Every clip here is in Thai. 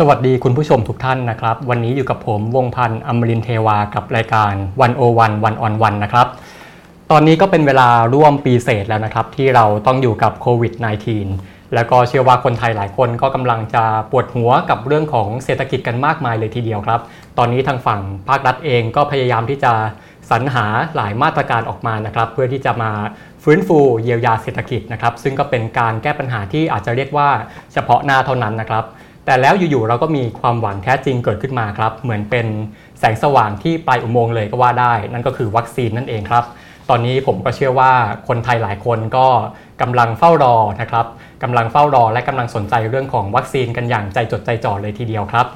สวัสดีคุณผู้ชมทุกท่านนะครับ วันนี้อยู่กับผมวงพันธ์อมรินเทวากับรายการวันโอวันวันออนวันนะครับ ตอนนี้ก็เป็นเวลาร่วมปีเศษแล้วนะครับ ที่เราต้องอยู่กับโควิด -19 แล้วก็เชื่อว่าคนไทยหลายคนก็กำลังจะปวดหัวกับเรื่องของเศรษฐกิจกันมากมายเลยทีเดียวครับ ตอนนี้ทางฝั่งภาครัฐเองก็พยายามที่จะสรรหาหลายมาตรการออกมานะครับ เพื่อที่จะมาฟื้นฟูเยียวยาเศรษฐกิจนะครับ ซึ่งก็เป็นการแก้ปัญหาที่อาจจะเรียกว่าเฉพาะหน้าเท่านั้นนะครับ แต่แล้วอยู่ๆเราก็มีความหวังแท้จริงเกิดขึ้นมาครับ เหมือนเป็นแสงสว่างที่ปลายอุโมงค์เลยก็ว่าได้ นั่นก็คือวัคซีนนั่นเองครับ ตอนนี้ผมก็เชื่อว่าคนไทยหลายคนก็กำลังเฝ้ารอนะครับกำลังเฝ้ารอและกำลังสนใจเรื่องของวัคซีนกันอย่างใจจดใจจ่อเลยทีเดียวครับ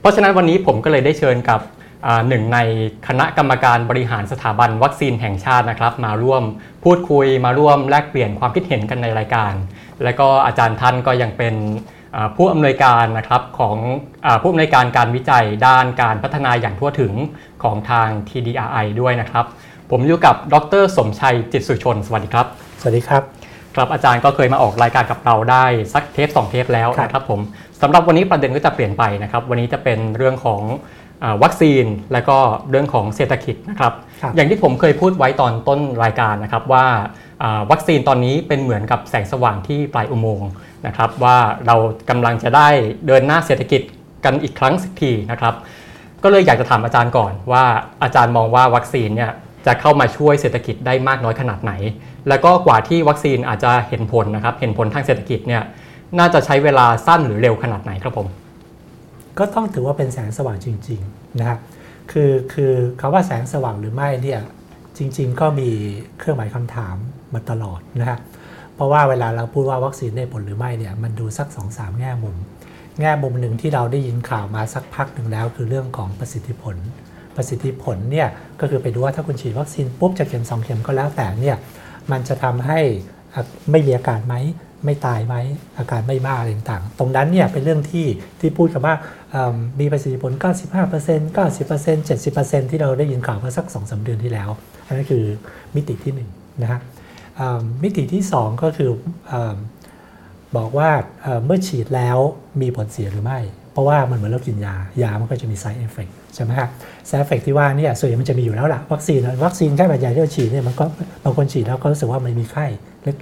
เพราะฉะนั้นวันนี้ผมก็เลยได้เชิญกับหนึ่งในคณะกรรมการบริหารสถาบันวัคซีนแห่งชาตินะครับ มาร่วมพูดคุยมาร่วมแลกเปลี่ยนความคิดเห็นกันในรายการ และก็อาจารย์ท่านก็ยังเป็น ผู้อำนวยการนะครับของอผู้อำนวยการการวิจัยด้านการพัฒนาอย่างทั่วถึงของทาง TDRI ด้วยนะครับ ผมอยู่กับดร สมชัยจิตสุชน สวัสดีครับ สวัสดีครับครับอาจารย์ก็เคยมาออกรายการกับเราได้สักเทป2เทปแล้วนะครับผมสำหรับวันนี้ประเด็นก็จะเปลี่ยนไปนะครับ วันนี้จะเป็นเรื่องของวัคซีนและก็เรื่องของเศรษฐกิจนะครับอย่างที่ผมเคยพูดไว้ตอนต้นรายการนะครับว่าวัคซีนตอนนี้เป็นเหมือนกับแสงสว่างที่ปลายอุโมงค์ นะครับว่าเรากำลังจะได้เดินหน้าเศรษฐกิจกันอีกครั้งสักทีนะครับก็เลยอยากจะถามอาจารย์ก่อนว่าอาจารย์มองว่าวัคซีนเนี่ยจะเข้ามาช่วยเศรษฐกิจได้มากน้อยขนาดไหน แล้วก็กว่าที่วัคซีนอาจจะเห็นผลนะครับ เห็นผลทางเศรษฐกิจเนี่ยน่าจะใช้เวลาสั้นหรือเร็วขนาดไหนครับผม ก็ต้องถือว่าเป็นแสงสว่างจริงๆนะครับคือคือคาว่าแสงสว่างหรือไม่เนี่ยจริง ๆ ก็มีเครื่องหมายคำถามมาตลอดนะครับ เพราะว่าเวลาเราพูดว่าวัคซีนได้ผลหรือไม่เนี่ยมันดูสัก2อสามแง่มุม แง่มุมหนึ่งที่เราได้ยินข่าวมาสักพักหนึ่งแล้ว คือเรื่องของประสิทธิผล ประสิทธิผลเนี่ยก็คือไปดูว่าถ้าคุณฉีดวัคซีนปุ๊บจะเข็ม2เข็มก็แล้วแต่เนี่ยมันจะทำให้ไม่มีอาการไหมไม่ตายไหมอาการไม่มากอะไรต่างๆ ตรงนั้นเนี่ยเป็นเรื่องที่ที่พูดกันว่ามีประสิทธิผล 95% 90% 70%ที่เราได้ยินข่าวมาสัก2อสเดือนที่แล้ว อันนั้นคือมิติที่1นนะฮะ มิติที่ 2 ก็คืออบอกว่าเมื่อฉีดแล้วมีผลเสียหรือไม่ เพราะว่ามันเหมือนเรากินยา ยามันก็จะมี side effect ใช่ไหมครับ side effect ที่ว่านี่ส่วนใหญ่มันจะมีอยู่แล้วล่ะ วัคซีนวัคซีนแค่แบบใหญ่ที่เราฉีดเนี่ยมันก็บางคนฉีดแล้วก็รู้สึกว่ามันมีไข้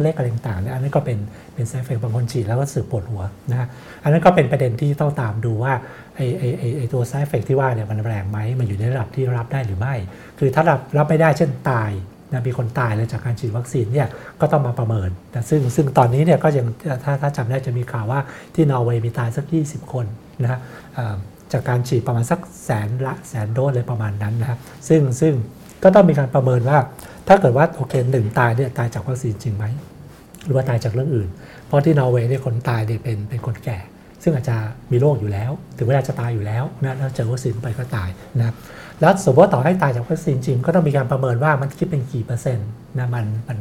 เล็กๆอะไรต่างๆอันนั้นก็เป็นเป็น side effect บางคนฉีดแล้วก็สึกปวดหัวนะฮะอันนั้นก็เป็นประเด็นที่ต้องตามดูว่าไอ้ไอ้ไอ้ไอตัว side effect ที่ว่าเนี่ยมันแรงไหมมันอยู่ในระดับที่รับได้หรือไม่ คือถ้ารับรับไม่ได้เช่นตาย นะมีคนตายเลยจากการฉีดวัคซีนเนี่ยก็ต้องมาประเมินแต่ซึ่งซึ่งตอนนี้เนี่ยก็ยังถ้าถ้าจำได้จะมีข่าวว่าที่นอร์เวย์มีตายสัก 20 คนนะฮะจากการฉีดประมาณสักแสนละแสนโดสเลยประมาณนั้นนะครับซึ่งซึ่งก็ต้องมีการประเมินว่า ถ้าเกิดว่าโอเคหนึ่งตายเนี่ยตายจากวัคซีนจริงไหมหรือว่าตายจากเรื่องอื่น เพราะที่นอร์เวย์เนี่ยคนตายเนี่ยเป็นเป็นคนแก่ ซึ่งอาจจะมีโรคอยู่แล้ว ถึงเวลาจะตายอยู่แล้วนะถ้าเจอวัคซีนไปก็ตายนะครับ แล้วสมมติว่าต่อให้ตายจากวัคซีนจริง ก็ต้องมีการประเมินว่ามันคิดเป็นกี่เปอร์เซ็นต์นะมันมัน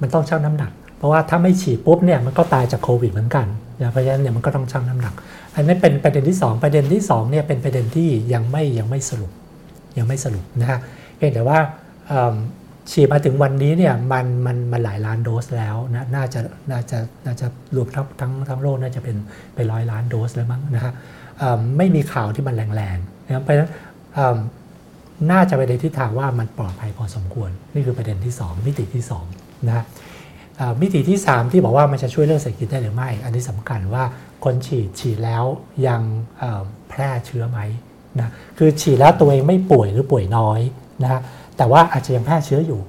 มันต้องชั่งน้ำหนัก เพราะว่าถ้าไม่ฉีดปุ๊บเนี่ยมันก็ตายจากโควิดเหมือนกันนะเพราะฉะนั้นเนี่ยมันก็ต้องชั่งน้ำหนัก อันนี้เป็นประเด็นที่ 2 ประเด็นที่2เนี่ยเป็นประเด็นที่ยังไม่ยังไม่สรุปยังไม่สรุปนะฮะเพียงแต่ว่าฉีดมาถึงวันนี้เนี่ยมันมันมันหลายล้านโดสแล้วนะน่าจะน่าจะน่าจะรวมทั้งทั้งทั้งโลกน่าจะเป็นไปร้อยล้านโดสแล้วมั้งนะฮะไม่มีข่าวที่มันแรงๆนะเพราะฉะนั้น น่าจะไปในทิศทางว่ามันปลอดภัยพอสมควร นี่คือประเด็นที่ 2 มิติที่2นะมิติที่ 3 ที่บอกว่ามันจะช่วยเรื่องเศรษฐกิจได้หรือไม่ อันนี้สำคัญว่าคนฉีดฉีดแล้วยังแพร่เชื้อไหมนะคือฉีดแล้วตัวเองไม่ป่วยหรือป่วยน้อยนะฮะแต่ว่าอาจจะยังแพร่เชื้ออยู่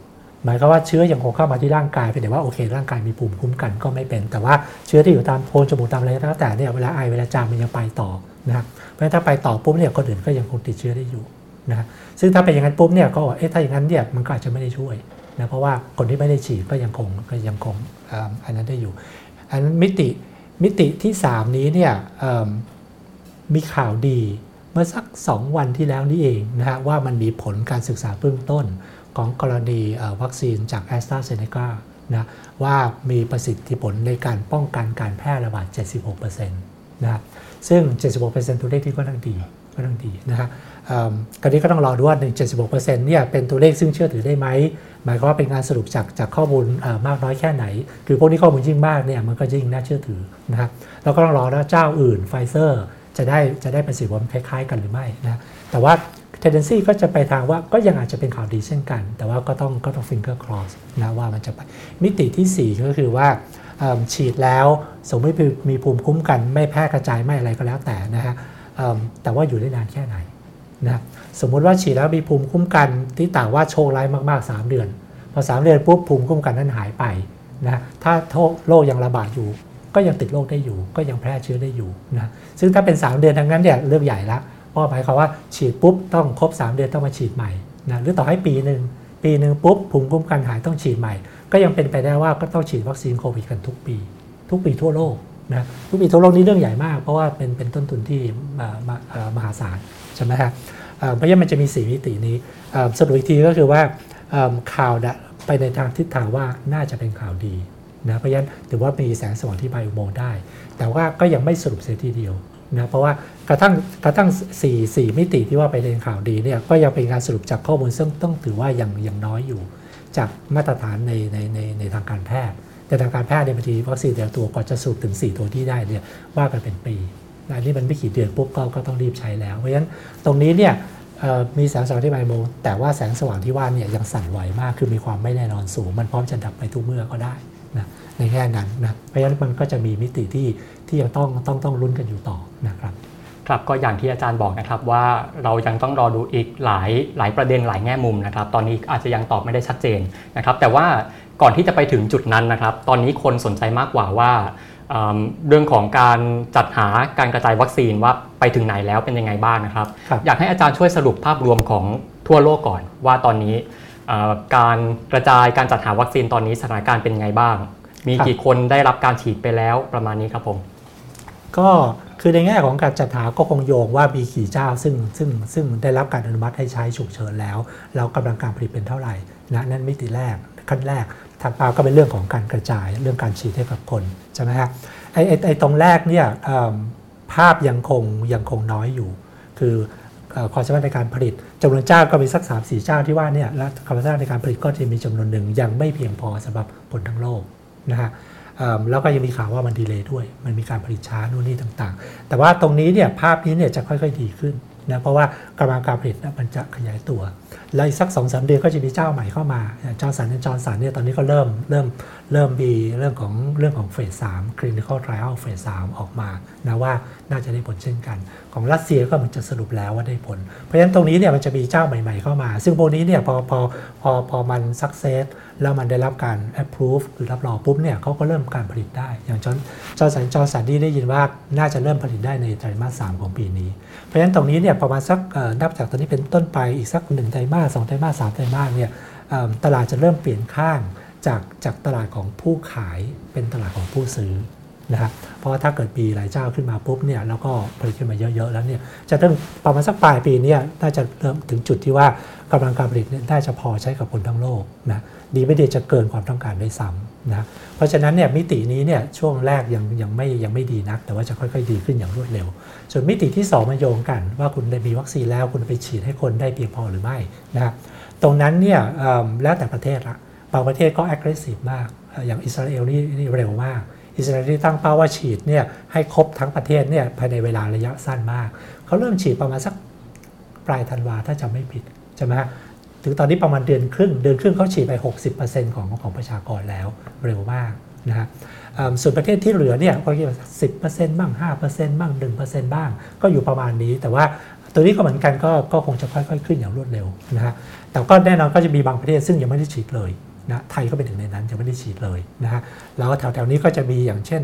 หมายความว่าเชื้อยังคงเข้ามาที่ร่างกายเพียงแต่ว่าโอเค ร่างกายมีภูมิคุ้มกันก็ไม่เป็น แต่ว่าเชื้อที่อยู่ตามโพรงจมูกตามอะไรตั้งแต่เนี่ยเวลาไอเวลาจามมันยังไปต่อนะครับเพราะถ้าไปต่อปุ๊บเนี่ยคนอื่นก็ยังคงติดเชื้อได้อยู่ นะซึ่งถ้าเป็นอย่างนั้นปุ๊บเนี่ยก็เอ๊ะถ้าอย่างนั้นเนี่ยมันก็อาจจะไม่ได้ช่วยนะเพราะว่าคนที่ไม่ได้ฉีดก็ยังคงก็ยังคงอันนั้นได้อยู่ อันนั้นมิติมิติที่ 3 นี้เนี่ยมีข่าวดีเมื่อสัก 2 วันที่แล้วนี่เองนะฮะว่ามันมีผลการศึกษาเบื้องต้นของกรณีวัคซีนจากแอสตราเซเนกานะว่ามีประสิทธิผลในการป้องกันการแพร่ระบาด 76%นะครับซึ่ง 76%ตัวเลขที่ก็ต้องดี ก็ต้องดีนะฮะกรณีก็ต้องรอดูว่า 1 76%เนี่ยเป็นตัวเลขซึ่งเชื่อถือได้ไหม หมายความว่าเป็นการสรุปจากจากข้อมูลมากน้อยแค่ไหน คือพวกนี้ข้อมูลยิ่งมากเนี่ยมันก็ยิ่งน่าเชื่อถือนะครับแล้วก็ต้องรอว่าเจ้าอื่นไฟเซอร์จะได้จะได้ประสิทธิผลคล้ายๆ กันหรือไม่นะแต่ว่า tendency ก็จะไปทางว่าก็ยังอาจจะเป็นข่าวดีเช่นกัน แต่ว่าก็ต้องก็ต้อง finger cross นะว่ามันจะไปมิติที่ 4 ก็คือว่าฉีดแล้วสมมติมีภูมิคุ้มกันไม่แพร่กระจายไม่อะไรก็แล้วแต่นะฮะ แต่ว่าอยู่ได้นานแค่ไหนนะสมมุติว่าฉีดแล้วมีภูมิคุ้มกันที่ต่างว่าโชคร้ายมากๆ 3 เดือน พอ 3 เดือนปุ๊บภูมิคุ้มกันนั้นหายไปนะถ้าโรคยังระบาดอยู่ ก็ยังติดโรคได้อยู่ ก็ยังแพร่เชื้อได้อยู่นะซึ่งถ้าเป็น 3 เดือนทั้งนั้นเนี่ยเรื่องใหญ่ละเพราะหมายความว่าฉีดปุ๊บต้องครบ 3 เดือนต้องมาฉีดใหม่นะหรือต่อให้ปีหนึ่งปีหนึ่งปุ๊บภูมิคุ้มกันหายต้องฉีดใหม่ ก็ยังเป็นไปได้ว่าก็ต้องฉีดวัคซีนโควิดกันทุกปี ทุกปีทั่วโลก นะทุกปีทั่วโลกนี้เรื่องใหญ่มาก เพราะว่าเป็นเป็นต้นทุนที่มหาศาลใช่ไหมฮะเพราะฉะนั้นมันจะมีสีมิตินี้สรุปอีกทีก็คือว่าข่าวไปในทางทิศทางว่าน่าจะเป็นข่าวดีนะเพราะฉะนั้นถือว่ามีแสงสว่างที่ไบโอโมงได้ แต่ว่าก็ยังไม่สรุปเสียทีเดียวนะเพราะว่ากระทั่งกระทั่ง4 4มิติที่ว่าไปในข่าวดีเนี่ยก็ยังเป็นการสรุปจากข้อมูลซึ่งต้องถือว่ายังยังน้อยอยู่ จากมาตรฐานในในในในทางการแพทย์ แต่ทางการแพทย์ในบางทีวัคซีนแต่ตัวก่อนจะสรุปถึง 4 ตัวที่ได้เนี่ยว่ากันเป็นปีอันนี้มันไม่กี่เดือนปุ๊บก็ก็ต้องรีบใช้แล้ว เพราะฉะนั้นตรงนี้เนี่ยมีแสงสว่างที่ไบโมแต่ว่าแสงสว่างที่ว่าเนี่ยยังสั่นไหวมากคือมีความไม่แน่นอนสูง มันพร้อมจะดับไปทุกเมื่อก็ได้นะในแง่นั้นนะเพราะฉะนั้นมันก็จะมีมิติที่ที่ยังต้องต้องต้องลุ้นกันอยู่ต่อนะครับครับก็อย่างที่อาจารย์บอกนะครับว่าเรายังต้องรอดูอีกหลายหลายประเด็นหลายแง่มุมนะครับ ตอนนี้อาจจะยังตอบไม่ได้ชัดเจนนะครับ แต่ว่า ก่อนที่จะไปถึงจุดนั้นนะครับ ตอนนี้คนสนใจมากกว่าว่าเรื่องของการจัดหาการกระจายวัคซีนว่าไปถึงไหนแล้วเป็นยังไงบ้างนะครับรบอยากให้อาจารย์ช่วยสรุปภาพรวมของทั่วโลกก่อนว่าตอนนี้การกระจายการจัดหาวัคซีนตอนนี้สถานการณ์เป็นยังไงบ้าง มีกี่คนได้รับการฉีดไปแล้วประมาณนี้ครับผม ก็คือในแง่ของการจัดหาก็คงโยงว่ามีกี่เจ้า ซึ่งซึ่งซึ่งได้รับการอนุมัติให้ใช้ฉุกเฉินแล้ว แล้วกำลังการผลิตเป็นเท่าไหร่นะนั่นมิติแรกขั้นแรก ถัดมาก็เป็นเรื่องของการกระจายเรื่องการฉีดให้กับคนใช่ไหมครับไอ้ไอ้ตรงแรกเนี่ยภาพยังคงยังคงน้อยอยู่ คือความสามารถในการผลิตจำนวนเจ้าก็มีสัก3 4เจ้าที่ว่าเนี่ยและความสามารถในการผลิตก็จะมีจำนวนหนึ่งยังไม่เพียงพอสำหรับคนทั้งโลกนะฮะแล้วก็ยังมีข่าวว่ามันดีเลย์ด้วย มันมีการผลิตช้านู่นนี่ต่างๆ แต่ว่าตรงนี้เนี่ยภาพนี้เนี่ยจะค่อยๆดีขึ้น นะเพราะว่ากำลังการผลิตมันจะขยายตัว แล้วอีกสักสองสามเดือนก็จะมีเจ้าใหม่เข้ามาจอห์นสันจอห์นสันเนี่ยตอนนี้ก็เริ่มเริ่มเริ่มมีเรื่องของเรื่องของ phase สาม clinical trial phase สามออกมานะว่าน่าจะได้ผลเช่นกัน ของรัสเซียก็มันจะสรุปแล้วว่าได้ผล เพราะฉะนั้นตรงนี้เนี่ยมันจะมีเจ้าใหม่ ๆเข้ามา ซึ่งพวกนี้เนี่ยพอพอพอพอมัน success แล้วมันได้รับการ approve หรือรับรองปุ๊บเนี่ยเขาก็เริ่มการผลิตได้ อย่างจอจอสันจอสันที่ได้ยินว่าน่าจะเริ่มผลิตได้ในไตรมาสสของปีนี้ เพราะฉะนั้นตรงนี้เนี่ยประมาณสักนับจากตอนนี้เป็นต้นไปอีกสักหนึ่งไตรมาสสองไตรมาสสามไตรมาสเนี่ยตลาดจะเริ่มเปลี่ยนข้างจากจากตลาดของผู้ขายเป็นตลาดของผู้ซื้อ นะครับเพราะถ้าเกิดปีหลายเจ้าขึ้นมาปุ๊บเนี่ยแล้วก็ผลิตขึ้นมาเยอะๆแล้วเนี่ยจะต้องประมาณสักปลายปีนี้น่าจะเริ่มถึงจุดที่ว่ากำลังการผลิตน่าจะพอใช้กับคนทั้งโลกนะดีไม่ดีจะเกินความต้องการได้ซ้ำนะเพราะฉะนั้นเนี่ยมิตินี้เนี่ยช่วงแรกยังยังไม่ยังไม่ดีนัก แต่ว่าจะค่อยๆดีขึ้นอย่างรวดเร็วส่วนมิติที่ 2มาโยงกัน ว่าคุณได้มีวัคซีนแล้วคุณไปฉีดให้คนได้เพียงพอหรือไม่นะตรงนั้นเนี่ยแล้วแต่ประเทศละบางประเทศก็ aggressive มากอย่างอิสราเอลนี่เร็วมาก อิสราเอลที่ตั้งเป้าว่าฉีดเนี่ยให้ครบทั้งประเทศเนี่ยภายในเวลาระยะสั้นมาก เขาเริ่มฉีดประมาณสักปลายธันวาถ้าจำไม่ผิดใช่ไหมถึงตอนนี้ประมาณเดือนครึ่ง เดือนครึ่งเขาฉีดไป 60%ของของประชากรแล้วเร็วมากนะฮะส่วนประเทศที่เหลือเนี่ยก็คิดว่าสิบเปอร์เซ็นต์บ้างห้าเปอร์เซ็นต์บ้างหนึ่งเปอร์เซ็นต์บ้าง ก็อยู่ประมาณนี้ แต่ว่าตัวนี้ก็เหมือนกันก็ก็คงจะค่อยๆ ขึ้นอย่างรวดเร็วนะฮะแต่ก็แน่นอนก็จะมีบางประเทศซึ่งยังไม่ได้ฉีดเลย นะไทยก็เป็นหนึ่งในนั้นยังไม่ได้ฉีดเลยนะฮะแล้วแถวๆนี้ก็จะมีอย่างเช่น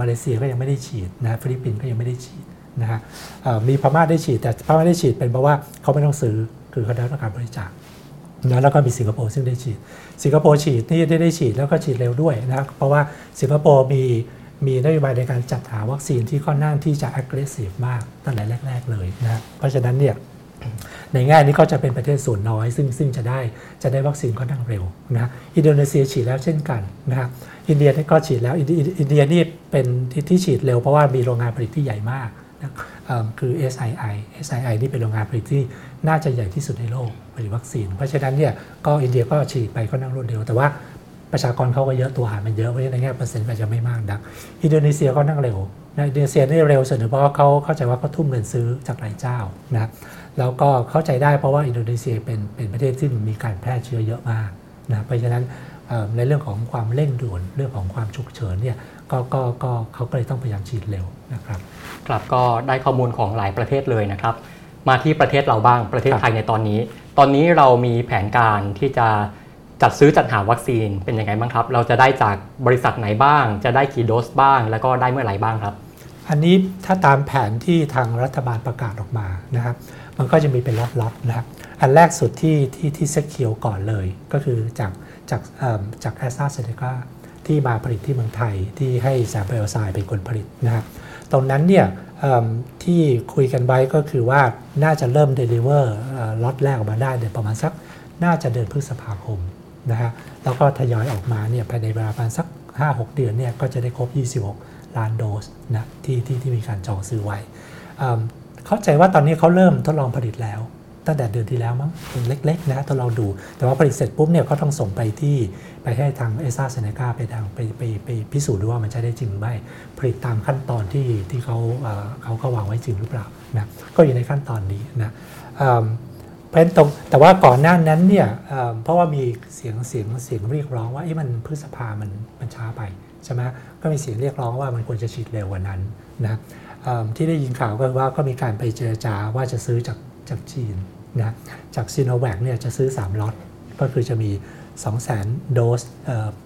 มาเลเซียก็ยังไม่ได้ฉีดนะฟิลิปปินส์ก็ยังไม่ได้ฉีดนะฮะมีพม่าได้ฉีดแต่พม่าได้ฉีดเป็นเพราะว่าเขาไม่ต้องซื้อคือเขาได้รับการบริจาคนะแล้วก็มีสิงคโปร์ซึ่งได้ฉีด สิงคโปร์ฉีดนี่ได้ได้ฉีดแล้วก็ฉีดเร็วด้วยนะเพราะว่าสิงคโปร์มีมีนโยบายในการจัดหาวัคซีนที่ค่อนข้างที่จะ aggressive มากตั้งแต่แรก ๆ เลยนะเพราะฉะนั้นเนี่ย ในแง่นี้ก็จะเป็นประเทศส่วนน้อย ซึ่งซึ่งจะได้จะได้วัคซีนค่อนข้างเร็วนะอินโดนีเซียฉีดแล้วเช่นกันนะครับอินเดียก็ฉีดแล้วอินเดียนี่เป็นที่ที่ฉีดเร็วเพราะว่ามีโรงงานผลิตที่ใหญ่มากนะคือ SII SII นี่เป็นโรงงานผลิตที่น่าจะใหญ่ที่สุดในโลกผลิตวัคซีน เพราะฉะนั้นเนี่ยก็อินเดียก็ฉีดไปก็นั่งรวดเร็ว แต่ว่าประชากรเขาก็เยอะตัวหารมันเยอะเพราะฉะนั้นในแง่เปอร์เซ็นต์ก็จะไม่มากนักอินโดนีเซียก็นั่งเร็วนะอินโดนีเซียนี่เร็วสุดเพราะเขาเข้าใจว่าเขาทุ่มเงินซื้อจากหลายเจ้านะ แล้วก็เข้าใจได้เพราะว่าอินโดนีเซียเป็นเป็นประเทศที่มีการแพร่เชื้อเยอะมากนะเพราะฉะนั้นในเรื่องของความเร่งด่วนเรื่องของความฉุกเฉินเนี่ยก็ก็ก็เขาก็เลยต้องพยายามฉีดเร็วนะครับครับก็ได้ข้อมูลของหลายประเทศเลยนะครับ มาที่ประเทศเราบ้างประเทศไทยในตอนนี้ ตอนนี้เรามีแผนการที่จะจัดซื้อจัดหาวัคซีนเป็นยังไงบ้างครับ เราจะได้จากบริษัทไหนบ้าง จะได้กี่โดสบ้าง แล้วก็ได้เมื่อไหร่บ้างครับ อันนี้ถ้าตามแผนที่ทางรัฐบาลประกาศออกมานะครับ มันก็จะมีเป็นล็อตๆนะครับอันแรกสุดที่ที่ที่ secure ก่อนเลย ก็คือจากจากจากแอสตราเซเนกาที่มาผลิตที่เมืองไทยที่ให้สยามไบโอไซเอนซ์เป็นคนผลิตนะครับตรงนั้นเนี่ยที่คุยกันไว้ก็คือว่าน่าจะเริ่ม deliver ล็อตแรกออกมาได้เดือนประมาณสักน่าจะเดือนพฤษภาคมนะฮะแล้วก็ทยอยออกมาเนี่ยภายในเวลาประมาณสัก 5-6 เดือนเนี่ยก็จะได้ครบ 26 ล้านโดสนะที่ที่ที่มีการจองซื้อไว้ เข้าใจว่าตอนนี้เขาเริ่มทดลองผลิตแล้ว ตั้งแต่เดือนที่แล้วมั้งเป็นเล็ก ๆ นะทดลองดู แต่ว่าผลิตเสร็จปุ๊บเนี่ยก็ต้องส่งไปที่ไปให้ทางเอซ่าเซเนกาไปทางไปไปไปพิสูจน์ดูว่ามันใช้ได้จริงหรือไม่ผลิตตามขั้นตอนที่ที่เขาเขาเขาวางไว้จริงหรือเปล่านะก็อยู่ในขั้นตอนนี้นะเพราะตรงแต่ว่าก่อนหน้านั้นเนี่ยเพราะว่ามีเสียงเสียงเสียงเรียกร้องว่าไอ้มันพฤษภามันมันช้าไปใช่ไหมก็มีเสียงเรียกร้องว่ามันควรจะฉีดเร็วกว่านั้นนะ ที่ได้ยินข่าวก็ว่าก็มีการไปเจรจาว่าจะซื้อจากจากจีนนะจากซีโนแวคเนี่ยจะซื้อ 3ล็อตก็คือจะมี 2 0 0 0 0 0 โดส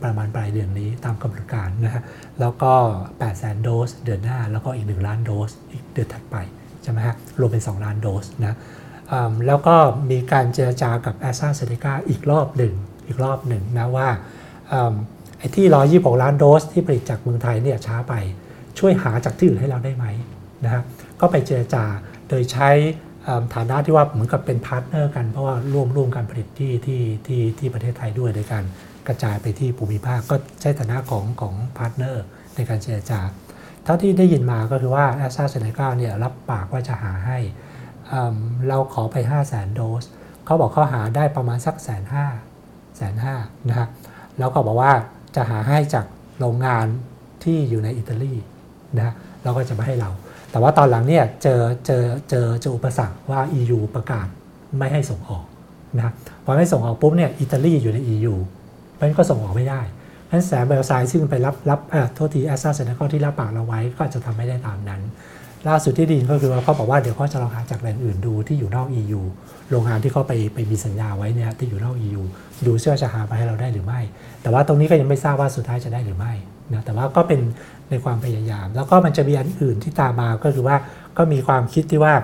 ประมาณปลายเดือนนี้ตามกำหนดการนะฮะแล้วก็ 8 0 0 0 0 0 โดสเดือนหน้า แล้วก็อีก 1 ล้านโดสอีกเดือนถัดไปใช่ไหมฮะรวมเป็น 2 ล้านโดสนะแล้วก็มีการเจรจากับแอสตราเซเนกาอีกรอบหนึ่งอีกรอบหนึ่งนะว่าไอ้ที่ 126 ล้านโดสที่ผลิตจากเมืองไทยเนี่ยช้าไป ช่วยหาจากที่อื่นให้เราได้ไหมนะครับก็ไปเจรจาโดยใช้ฐานะที่ว่าเหมือนกับเป็น partner กันเพราะว่าร่วมร่วมการผลิตที่ที่ที่ที่ประเทศไทยด้วยในการกระจายไปที่ภูมิภาค ก็ใช้ฐานะของของ partner ในการเจรจา เท่าที่ได้ยินมาก็คือว่าแอสตราเซเนกาเนี่ยรับปากว่าจะหาให้เราขอไป 5 0 0แสนโดสเขาบอกเขาหาได้ประมาณสักแสนห้าแสนห้านะฮะแล้วก็บอกว่าจะหาให้จากโรงงานที่อยู่ในอิตาลี นะแล้วก็จะมาให้เรา แต่ว่าตอนหลังเนี่ยเจอเจอเจอเจออุปสรรคว่า EU ประกาศไม่ให้ส่งออกนะพอไม่ส่งออกปุ๊บเนี่ยอิตาลีอยู่ใน EU เพราะฉะนั้นก็ส่งออกไม่ได้เพราะฉะนั้นสยามไบโอไซเอนซ์ซึ่งไปรับรับเอ่อโทษทีแอสตราเซเนกาที่รับปากเราไว้ก็จะทำไม่ได้ตามนั้น ล่าสุดที่ดีก็คือว่าเขาบอกว่าเดี๋ยวเขาจะลองหาจากแหล่งอื่นดูที่อยู่นอก EU โรงงานที่เขาไปไปมีสัญญาไว้เนี่ยที่อยู่นอก EU ดูเชื่อจะหามาให้เราได้หรือไม่ แต่ว่าตรงนี้ก็ยังไม่ทราบว่าสุดท้ายจะได้หรือไม่นะแต่ว่าก็เป็น ในความพยายาม แล้วก็มันจะมีอันอื่นที่ตามมาก็คือว่าก็มีความคิดที่ว่า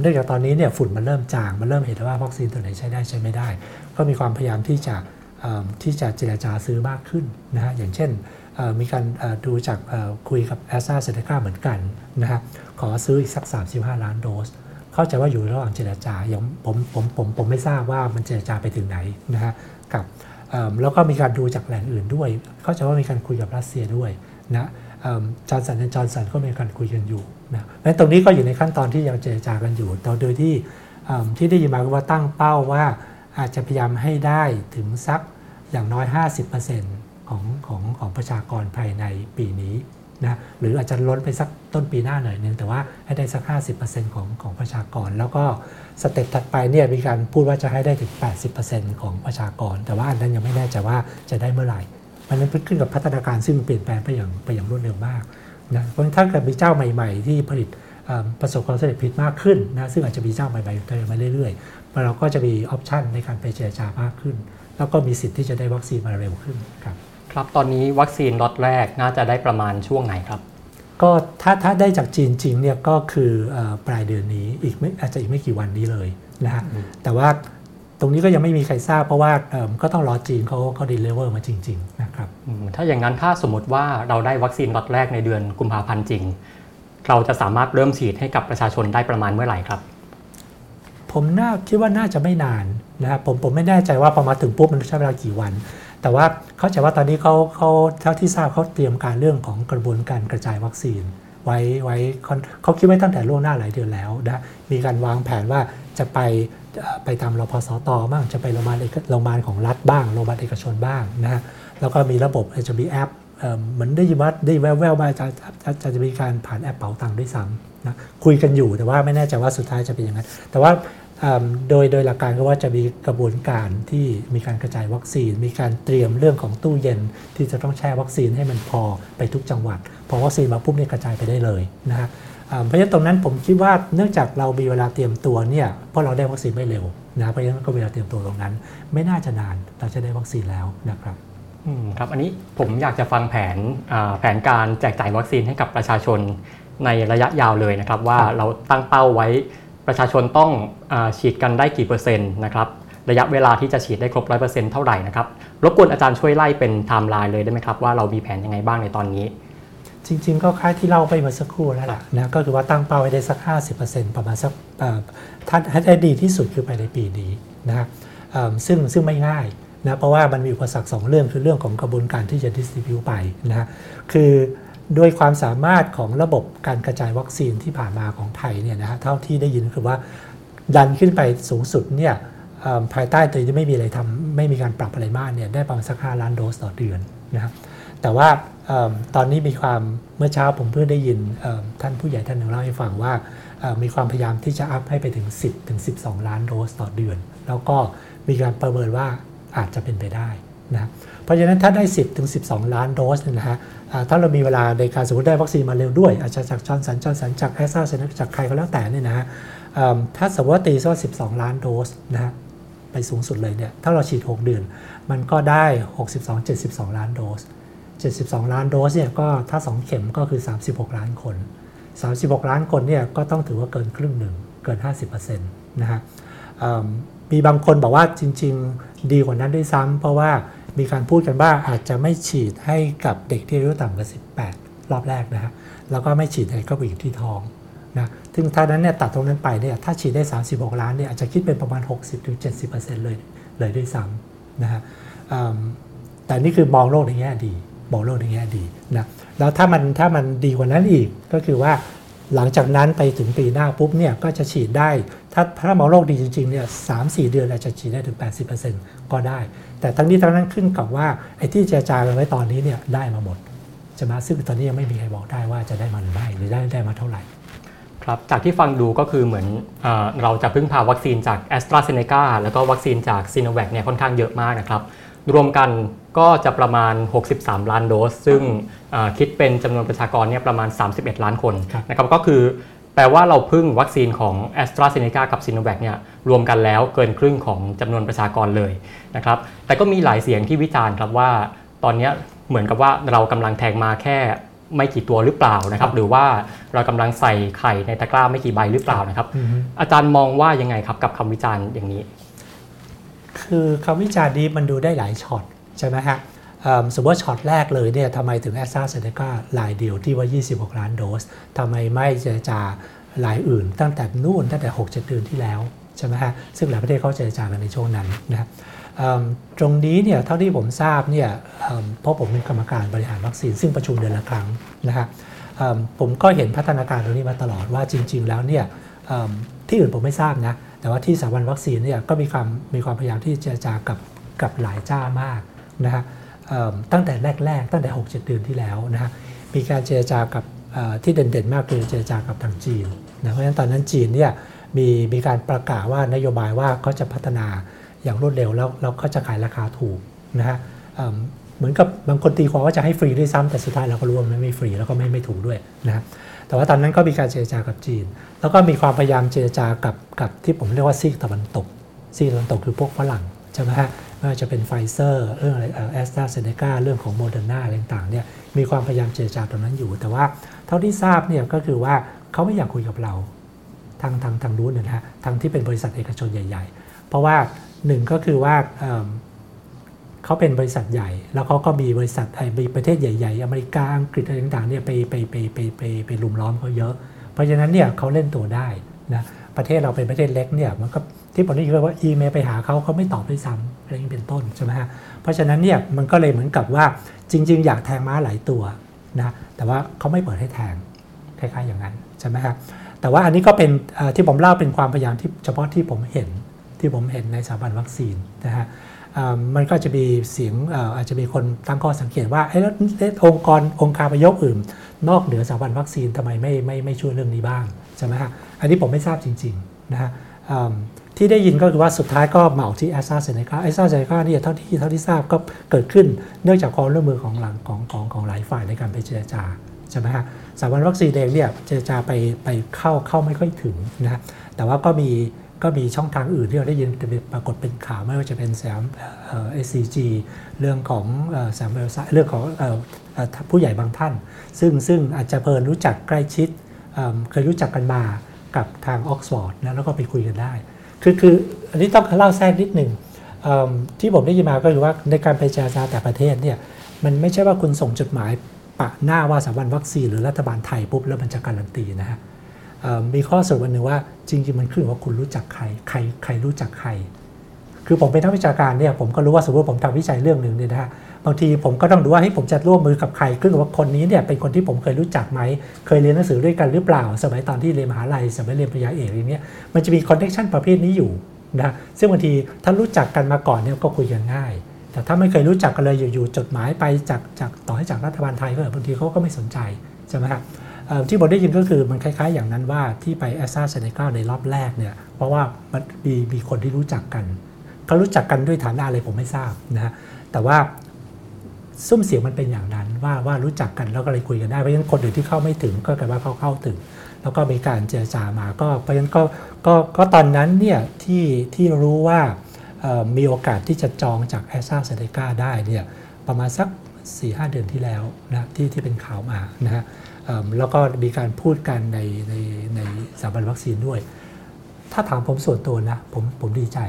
เนื่องจากตอนนี้เนี่ยฝุ่นมันเริ่มจาง มันเริ่มเห็นว่าวัคซีนตัวไหนใช้ได้ใช้ไม่ได้ ก็มีความพยายามที่จะที่จะเจรจาซื้อมากขึ้นนะฮะอย่างเช่นมีการดูจากคุยกับแอสตราเซเนกาเหมือนกันนะครับขอซื้ออีกสัก 35 ล้านโดส เข้าใจว่าอยู่ระหว่างเจรจาอย่างผมผมผมผมไม่ทราบว่ามันเจรจาไปถึงไหนนะฮะกับแล้วก็มีการดูจากแหล่งอื่นด้วย เข้าใจว่ามีการคุยกับรัสเซียด้วยนะ จอห์นสันจอร์นสันก็มีการคุยกันอยู่นะเพราะตรงนี้ก็อยู่ในขั้นตอนที่ยังเจรจากันอยู่แต่โดยที่ที่ได้ยินมาว่าตั้งเป้าว่าอาจจะพยายามให้ได้ถึงสักอย่างน้อย 50%ของของของประชากรภายในปีนี้นะหรืออาจจะล้นไปสักต้นปีหน้าหน่อยนึงแต่ว่าให้ได้สัก 50%ของของประชากร แล้วก็สเต็ปถัดไปเนี่ยมีการพูดว่าจะให้ได้ถึง 80%ของประชากร แต่ว่าอันนั้นยังไม่แน่ใจว่าจะได้เมื่อไหร่ มันนั้นขึ้นกับพัฒนาการซึ่งเปลี่ยนแปลงไปอย่างไปอย่างรวดเร็วมากนะเพราะถ้าเกิดมีเจ้าใหม่ ๆ ที่ผลิตประสบความสำเร็จผิดมากขึ้นนะซึ่งอาจจะมีเจ้าใหม่ๆเติมมาเรื่อยๆเราก็จะมีออปชันในการไปเจรจามากขึ้น แล้วก็มีสิทธิ์ที่จะได้วัคซีนมาเร็วขึ้นครับครับตอนนี้วัคซีนล็อตแรกน่าจะได้ประมาณช่วงไหนครับ ก็ถ้าถ้าได้จากจีนจริงเนี่ยก็คือปลายเดือนนี้อีกไม่อาจจะอีกไม่กี่วันนี้เลยนะฮะแต่ว่า ตรงนี้ก็ยังไม่มีใครทราบเพราะว่าก็ต้องรอจีนเขาเขา deliver มาจริงๆนะครับถ้าอย่างนั้นถ้าสมมติว่าเราได้วัคซีนล็อตแรกในเดือนกุมภาพันธ์จริง เราจะสามารถเริ่มฉีดให้กับประชาชนได้ประมาณเมื่อไหร่ครับ ผมน่าคิดว่าน่าจะไม่นานนะครับผมผมไม่แน่ใจว่าพอมาถึงปุ๊บมันใช้เวลากี่วัน แต่ว่าเขาจะว่าตอนนี้เขาเขาเท่าที่ทราบเขาเตรียมการเรื่องของกระบวนการกระจายวัคซีน ไว้ไว้เขาคิดไว้ตั้งแต่ล่วงหน้าหลายเดือนแล้วนะมีการวางแผนว่า จะไปไปตามรพสตบ้างจะไปโรงพยาบาลโรงพยาบาลของรัฐบ้างโรงพยาบาลเอกชนบ้างนะฮะแล้วก็มีระบบจะมีแอปเหมือนได้ยินว่าได้แววๆมาจะจะจะมีการผ่านแอปเป๋าตังค์ด้วยซ้ำนะคุยกันอยู่แต่ว่าไม่แน่ใจว่าสุดท้ายจะเป็นย่างนั้นแต่ว่าโดยโดยหลักการก็ว่าจะมีกระบวนการที่มีการกระจายวัคซีน มีการเตรียมเรื่องของตู้เย็น ที่จะต้องแช่วัคซีนให้มันพอไปทุกจังหวัด พอวัคซีนมาปุ๊บเนี่ยกระจายไปได้เลยนะฮะ เพราะฉะนั้นตรงนั้นผมคิดว่าเนื่องจากเรามีเวลาเตรียมตัวเนี่ยเพราะเราได้วัคซีนไม่เร็วนะเพราะฉะนั้นก็เวลาเตรียมตัวตรงนั้น ไม่น่าจะนานเราจะได้วัคซีนแล้วนะครับครับอันนี้ผมอยากจะฟังแผนแผนการแจกจ่ายวัคซีนให้กับประชาชนในระยะยาวเลยนะครับ ว่าเราตั้งเป้าไว้ประชาชนต้องอฉีดกันได้กี่เปอร์เซ็นต์นะครับระยะเวลาที่จะฉีดได้ครบร้อยเปอร์เซ็นต์เท่าไหร่นะครับรบกวนอาจารย์ช่วยไล่เป็นไทม์ไลน์เลยได้ไหมครับว่าเรามีแผนยังไงบ้างในตอนนี้ จริงๆก็คล้ายที่เล่าไปเมื่อสักครู่แล้วล่ะนะก็คือว่าตั้งเป้าไว้ได้สัก 50%ประมาณสักถ้าให้ได้ดีที่สุดคือไปในปีนี้นะครับซึ่งซึ่งไม่ง่ายนะเพราะว่ามันมีอุปสรรคสองเรื่องคือเรื่องของกระบวนการที่จะดิสติบิวไปนะฮะคือด้วยความสามารถของระบบการกระจายวัคซีนที่ผ่านมาของไทยเนี่ยนะฮะเท่าที่ได้ยินคือว่าดันขึ้นไปสูงสุดเนี่ยภายใต้ตัวที่ไม่มีอะไรทำไม่มีการปรับอะไรมากเนี่ยได้ประมาณสัก5ล้านโดสต่อเดือนนะครับแต่ว่า ตอนนี้มีความเมื่อเช้าผมเพิ่งได้ยินท่านผู้ใหญ่ท่านหนึ่งเล่าให้ฟังว่ามีความพยายามที่จะอัพให้ไปถึง 10 ถึง 12 ล้านโดสต่อเดือน แล้วก็มีการประเมินว่าอาจจะเป็นไปได้นะเพราะฉะนั้นถ้าได้ 10 ถึง 12 ล้านโดสนะฮะถ้าเรามีเวลาในการสมมติได้วัคซีนมาเร็วด้วย อาจจะจากจอห์นสันจอห์นสันจากแอสตราเซเนกาจากใครก็แล้วแต่เนี่ยนะฮะถ้าสมมติว่าตีว่า12 ล้านโดสนะฮะไปสูงสุดเลยเนี่ยถ้าเราฉีด 6 เดือน มันก็ได้ 62 72 ล้านโดส 72 ล้านโดสเนี่ยก็ถ้า 2 เข็มก็คือ 36 ล้านคน 36 ล้านคนเนี่ยก็ต้องถือว่าเกินครึ่งหนึ่งเกิน 50%นะฮะมีบางคนบอกว่าจริง ๆ ดีกว่านั้นด้วยซ้ำเพราะว่ามีการพูดกันว่าอาจจะไม่ฉีดให้กับเด็กที่อายุต่ำกว่า 18 รอบแรกนะฮะแล้วก็ไม่ฉีดให้กับผู้หญิงที่ท้องนะซึ่งถ้านั้นเนี่ยตัดตรงนั้นไปเนี่ยถ้าฉีดได้ 36 ล้านเนี่ยอาจจะคิดเป็นประมาณ 60-70%เลยเลยด้วยซ้ำนะฮะแต่นี่คือมองโลกในแง่ดี มองโลกในแง่ดีนะแล้วถ้ามันถ้ามันดีกว่านั้นอีกก็คือว่าหลังจากนั้นไปถึงปีหน้าปุ๊บเนี่ยก็จะฉีดได้ ถ้าถ้าหมอโรคดีจริงๆเนี่ยสามสี่เดือนเราจะฉีดได้ถึง 80%ก็ได้ แต่ทั้งนี้ทั้งนั้นขึ้นกับว่าไอ้ที่เจรจากันไว้ตอนนี้เนี่ยได้มาหมดจะมาซึ่งตอนนี้ยังไม่มีใครบอกได้ว่าจะได้มาหรือไม่หรือได้ได้มาเท่าไหร่ ครับจากที่ฟังดูก็คือเหมือนเอเราจะพึ่งพาวัคซีนจากแอสตราเซเนกาแล้วก็วัคซีนจากซีโนแวคเนี่ยค่อนข้างเยอะมากนะครับ รวมกันก็จะประมาณ 63 ล้านโดส ซึ่งคิดเป็นจำนวนประชากรเนี่ยประมาณ 31 ล้านคนนะครับก็คือแปลว่าเราพึ่งวัคซีนของ a s t r a z เซ e c a กับ s i n o v a c เนี่ยรวมกันแล้วเกินครึ่งของจำนวนประชากรเลยนะครับแต่ก็มีหลายเสียงที่วิจารณ์ครับว่า ตอนนี้เหมือนกับว่าเรากำลังแทงมาแค่ไม่กี่ตัวหรือเปล่านะครับ หรือว่าเรากำลังใส่ไข่ในตะกร้าไม่กี่ใบหรือเปล่านะครับ อาจารย์มองว่ายังไงครับกับคำวิจารณ์อย่างนี้ คือคำวิจารณ์นี้มันดูได้หลายช็อตใช่ไหมฮะสมมติว่าช็อตแรกเลยเนี่ยทำไมถึงแอสตราเซเนกาลายเดียวที่ว่า 26 ล้านโดสทำไมไม่เจรจาลายอื่น ตั้งแต่นู่นตั้งแต่ 6 7 เดือนที่แล้วใช่ไหมฮะซึ่งหลายประเทศเขาเจรจากันในช่วงนั้นนะครับตรงนี้เนี่ยเท่าที่ผมทราบเนี่ยเพราะผมเป็นกรรมการบริหารวัคซีนซึ่งประชุมเดือนละครั้งนะฮะผมก็เห็นพัฒนาการตรงนี้มาตลอดว่าจริง ๆ แล้วเนี่ยที่อื่นผมไม่ทราบนะ แต่ว่าที่สถาบันวัคซีนเนี่ยก็มีความมีความพยายามที่เจรจากับกับหลายเจ้ามากนะฮะตั้งแต่แรก ๆ ตั้งแต่ 6-7 เดือนที่แล้วนะฮะมีการเจรจากับที่เด่นๆ มากคือเจรจากับทางจีนนะเพราะฉะนั้นตอนนั้นจีนเนี่ยมีมีการประกาศว่านโยบายว่าเขาจะพัฒนาอย่างรวดเร็วแล้วแล้วเขาจะขายราคาถูกนะฮะเหมือนกับบางคนตีความว่าจะให้ฟรีด้วยซ้ำแต่สุดท้ายเราก็รู้ว่ามันไม่ฟรีแล้วก็ไม่ไม่ถูกด้วยนะแต่ว่าตอนนั้นก็มีการเจรจากับจีน แล้วก็มีความพยายามเจรจากับกับที่ผมเรียกว่าซีกตะวันตก ซีกตะวันตกคือพวกฝรั่งใช่ไหมฮะไม่ว่าจะเป็นไฟเซอร์เรื่องอะไรแอสตราเซเนกาเรื่องของโมเดอร์นาอะไรต่างเนี่ยมีความพยายามเจรจาตรงนั้นอยู่ แต่ว่าเท่าที่ทราบเนี่ยก็คือว่าเขาไม่อยากคุยกับเราทางทางทางนู้นนะฮะทางที่เป็นบริษัทเอกชนใหญ่ ๆ เพราะว่าหนึ่งก็คือว่าเขาเป็นบริษัทใหญ่ แล้วเขาก็มีบริษัทไอ้ประเทศใหญ่ ๆ อเมริกาอังกฤษอะไรต่างๆเนี่ยไปไปไปไปไปไปลุมล้อมเขาเยอะ เพราะฉะนั้นเนี่ยเขาเล่นตัวได้นะประเทศเราเป็นประเทศเล็กเนี่ยมันก็ที่ผมได้ยินว่าอีเมลไปหาเขาเขาไม่ตอบด้วยซ้ำอะไรนี้เป็นต้นใช่ไหมฮะเพราะฉะนั้นเนี่ยมันก็เลยเหมือนกับว่าจริง ๆ อยากแทงม้าหลายตัวนะแต่ว่าเขาไม่เปิดให้แทงคล้ายๆอย่างนั้นใช่ไหมครับแต่ว่าอันนี้ก็เป็นที่ผมเล่าเป็นความพยายามที่เฉพาะที่ผมเห็นที่ผมเห็นในสถาบันวัคซีนนะฮะ มันก็จะมีเสียงอาจจะมีคนตั้งข้อสังเกตว่าแล้วองค์กรองค์การประยกอื่น นอกเหนือสถาบันวัคซีนทำไมไม่ไม่ไม่ช่วยเรื่องนี้บ้างใช่ไหมฮะอันนี้ผมไม่ทราบจริงๆนะฮะที่ได้ยินก็คือว่าสุดท้ายก็เหมาที่แอสตราเซเนกาแอสตราเซเนกาเนี่ยเท่าที่เท่าที่ทราบก็เกิดขึ้นเนื่องจากความร่วมมือของหลังของของของหลายฝ่ายในการไปเจรจาใช่ไหมฮะสถาบันวัคซีนเองเนี่ยเจรจาไปไปเข้าเข้าไม่ค่อยถึงนะแต่ว่าก็มี ก็มีช่องทางอื่นที่เราได้ยินปรากฏเป็นข่าวไม่ว่าจะเป็นสยาม SCG เรื่องของสยามไบโอเรื่องของผู้ใหญ่บางท่าน ซึ่งซึ่งอาจจะเผอิญรู้จักใกล้ชิดเคยรู้จักกันมากับทางออกซฟอร์ดนะแล้วก็ไปคุยกันได้ คือคืออันนี้ต้องเล่าแทรกนิดหนึ่งที่ผมได้ยินมาก็คือว่าในการไปเจรจาต่างประเทศเนี่ยมันไม่ใช่ว่าคุณส่งจดหมายปะหน้าว่าสถาบันวัคซีนหรือรัฐบาลไทยปุ๊บแล้วมันจะการันตีนะฮะ มีข้อสรุปวันหนึ่งว่าจริงๆมันขึ้นว่าคุณรู้จักใคร ใครใครรู้จักใคร คือผมเป็นนักวิชาการเนี่ยผมก็รู้ว่าสมมติผมทำวิจัยเรื่องหนึ่งเนี่ยนะฮะบางทีผมก็ต้องดูว่าให้ผมจะร่วมมือกับใครขึ้นว่าคนนี้เนี่ยเป็นคนที่ผมเคยรู้จักไหม เคยเรียนหนังสือด้วยกันหรือเปล่า สมัยตอนที่เรียนมหาลัย สมัยเรียนปริญญาเอกอะไรเนี้ยมันจะมีคอนเนคชันประเภทนี้อยู่นะซึ่งบางทีถ้ารู้จักกันมาก่อนเนี่ยก็คุยกันง่าย แต่ถ้าไม่เคยรู้จักกันเลยอยู่ๆจดหมายไปจากจากต่อให้จากรัฐบาลไทยก็บางทีเขาก็ไม่สนใจใช่ไหมครับ ที่ผมได้ยินก็คือมันคล้าย ๆ อย่างนั้นว่าที่ไปแอสตราเซเนกาในรอบแรกเนี่ยเพราะว่ามันมีมีคนที่รู้จักกันเขารู้จักกันด้วยฐานะอะไรผมไม่ทราบนะฮะแต่ว่าสุ้มเสียงมันเป็นอย่างนั้นว่าว่ารู้จักกันแล้วก็เลยคุยกันได้เพราะฉะนั้นคนอื่นที่เข้าไม่ถึงก็กลายว่าเขาเข้าถึง แล้วก็มีการเจรจามาก็เพราะฉะนั้นก็ก็ก็ตอนนั้นเนี่ยที่ที่รู้ว่ามีโอกาสที่จะจองจากแอสตราเซเนกาได้เนี่ยประมาณสัก4-5 เดือนที่แล้วนะที่ที่เป็นข่าวมานะฮะ แล้วก็มีการพูดกันในในในสถาบันวัคซีนด้วย ถ้าถามผมส่วนตัวนะผมผมดีใจ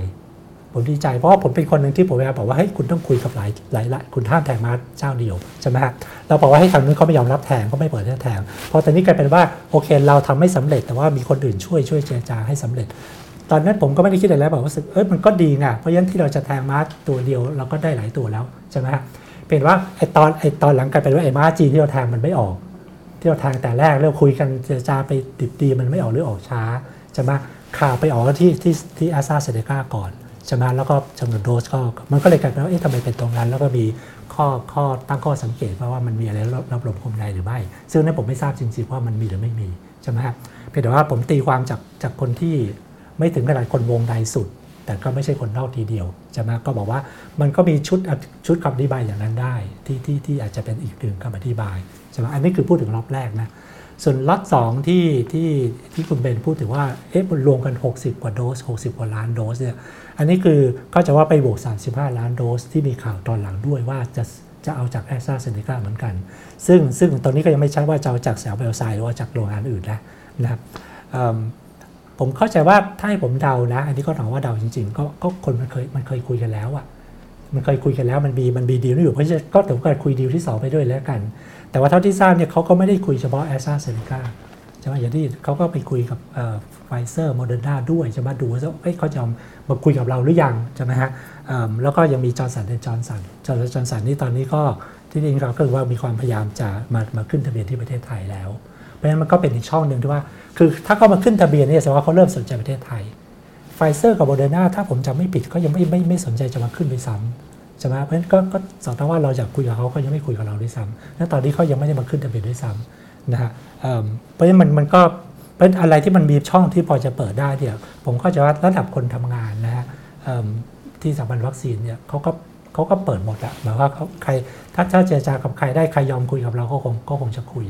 ผมดีใจเพราะว่าผมเป็นคนหนึ่งที่ผมเวลาบอกว่าให้คุณต้องคุยกับหลายหลายหลายคุณห้ามแทงมาเจ้าเดียวใช่ไหมฮะเราบอกว่าให้ทางนู้นเขาไม่ยอมรับแทงก็ไม่เปิดให้แทงพอตอนนี้กลายเป็นว่าโอเค เราทำไม่สำเร็จ แต่ว่ามีคนอื่นช่วยช่วยเจรจาให้สำเร็จตอนนั้นผมก็ไม่ได้คิดอะไรแล้วบอกว่าเออมันก็ดีไงเพราะฉะนั้นที่เราจะแทงมาตัวเดียวเราก็ได้หลายตัวแล้วใช่ไหมฮะเป็นว่าไอตอนไอตอนหลังกลายเป็นว่าไอม้าจีนที่เราแทงมันไม่ออก ที่เราทางแต่แรกเริ่มคุยกันเจรจาไปดิบดีมันไม่ออกหรือออกช้าจะมาข่าวไปออกที่ที่ที่อาซาเซเนกาก่อนใช่ไหมแล้วก็จำนวนโดสก็มันก็เลยกลายเป็นว่าเอ๊ะทำไมเป็นตรงนั้น แล้วก็มีข้อข้อตั้งข้อสังเกตว่ามันมีอะไรรับลมคมในหรือไม่ ซึ่งนั้นผมไม่ทราบจริงๆว่ามันมีหรือไม่มีใช่ไหมครับเพียงแต่ว่าผมตีความจากจากคนที่ไม่ถึงขนาดคนวงใดสุด แต่ก็ไม่ใช่คนนอกทีเดียวใช่ไหมก็บอกว่ามันก็มีชุดชุดคำอธิบายอย่างนั้นได้ ที่ที่ที่อาจจะเป็นอีกหนึ่งคำอธิบาย ใช่ไหมอันนี้คือพูดถึงรอบแรกนะส่วนล็อตสองที่ที่ที่คุณเบนพูดถึงว่าเอ๊ะมันรวมกัน 60 กว่าโดส 60 กว่าล้านโดสเนี่ยอันนี้คือก็จะว่าไปบวก 35 ล้านโดสที่มีข่าวตอนหลังด้วยว่าจะจะเอาจากแอสตราเซเนกาเหมือนกัน ซึ่งซึ่งตอนนี้ก็ยังไม่ใช่ว่าจะเอาจากแสวเบลไซหรือว่าจากโรงงานอื่นนะนะครับผมเข้าใจว่าถ้าให้ผมเดานะ อันนี้ก็ถามว่าเดาจริงๆ ก็ก็คนมันเคยมันเคยคุยกันแล้วอะมันเคยคุยกันแล้วมันมีมันมีดีลอยู่เพราะฉะนั้นก็ถือว่าคุยดีลที่ 2 ไปด้วยแล้วกัน แต่ว่าเท่าที่ทราบเนี่ยเขาก็ไม่ได้คุยเฉพาะแอสตราเซเนกาใช่ไหมอย่างที่เขาก็ไปคุยกับไฟเซอร์โมเดอร์นาด้วยจะมาดูว่าเขาจะมาคุยกับเราหรือยังใช่ไหมฮะแล้วก็ยังมีจอห์นสันแอนด์จอห์นสันจอห์นจอห์นสันนี่ตอนนี้ก็ที่นี่เราก็คือว่ามีความพยายามจะมามาขึ้นทะเบียนที่ประเทศไทยแล้ว เพราะฉะนั้นมันก็เป็นอีกช่องหนึ่งที่ว่า คือถ้าเขามาขึ้นทะเบียนเนี่ยแสดงว่าเขาเริ่มสนใจประเทศไทยไฟเซอร์กับโมเดอร์นาถ้าผมจำไม่ผิดก็ยังไม่ไม่ไม่สนใจจะมาขึ้นด้วยซ้ำ ใช่ไหมเพราะฉะนั้นก็ก็สะท้อนว่าเราอยากคุยกับเขาเขายังไม่คุยกับเราด้วยซ้ำและตอนนี้เขายังไม่ได้มาขึ้นทะเบียนด้วยซ้ำนะฮะเพราะฉะนั้นมันมันก็เป็นอะไรที่มันมีช่องที่พอจะเปิดได้เดี๋ยวผมก็จะว่าระดับคนทำงานนะฮะที่สถาบันวัคซีนเนี่ยเขาก็เขาก็เปิดหมดอะหมายว่าเขาใครถ้าถ้าเจรจากับใครได้ใครยอมคุยกับเราก็คงก็คงจะคุย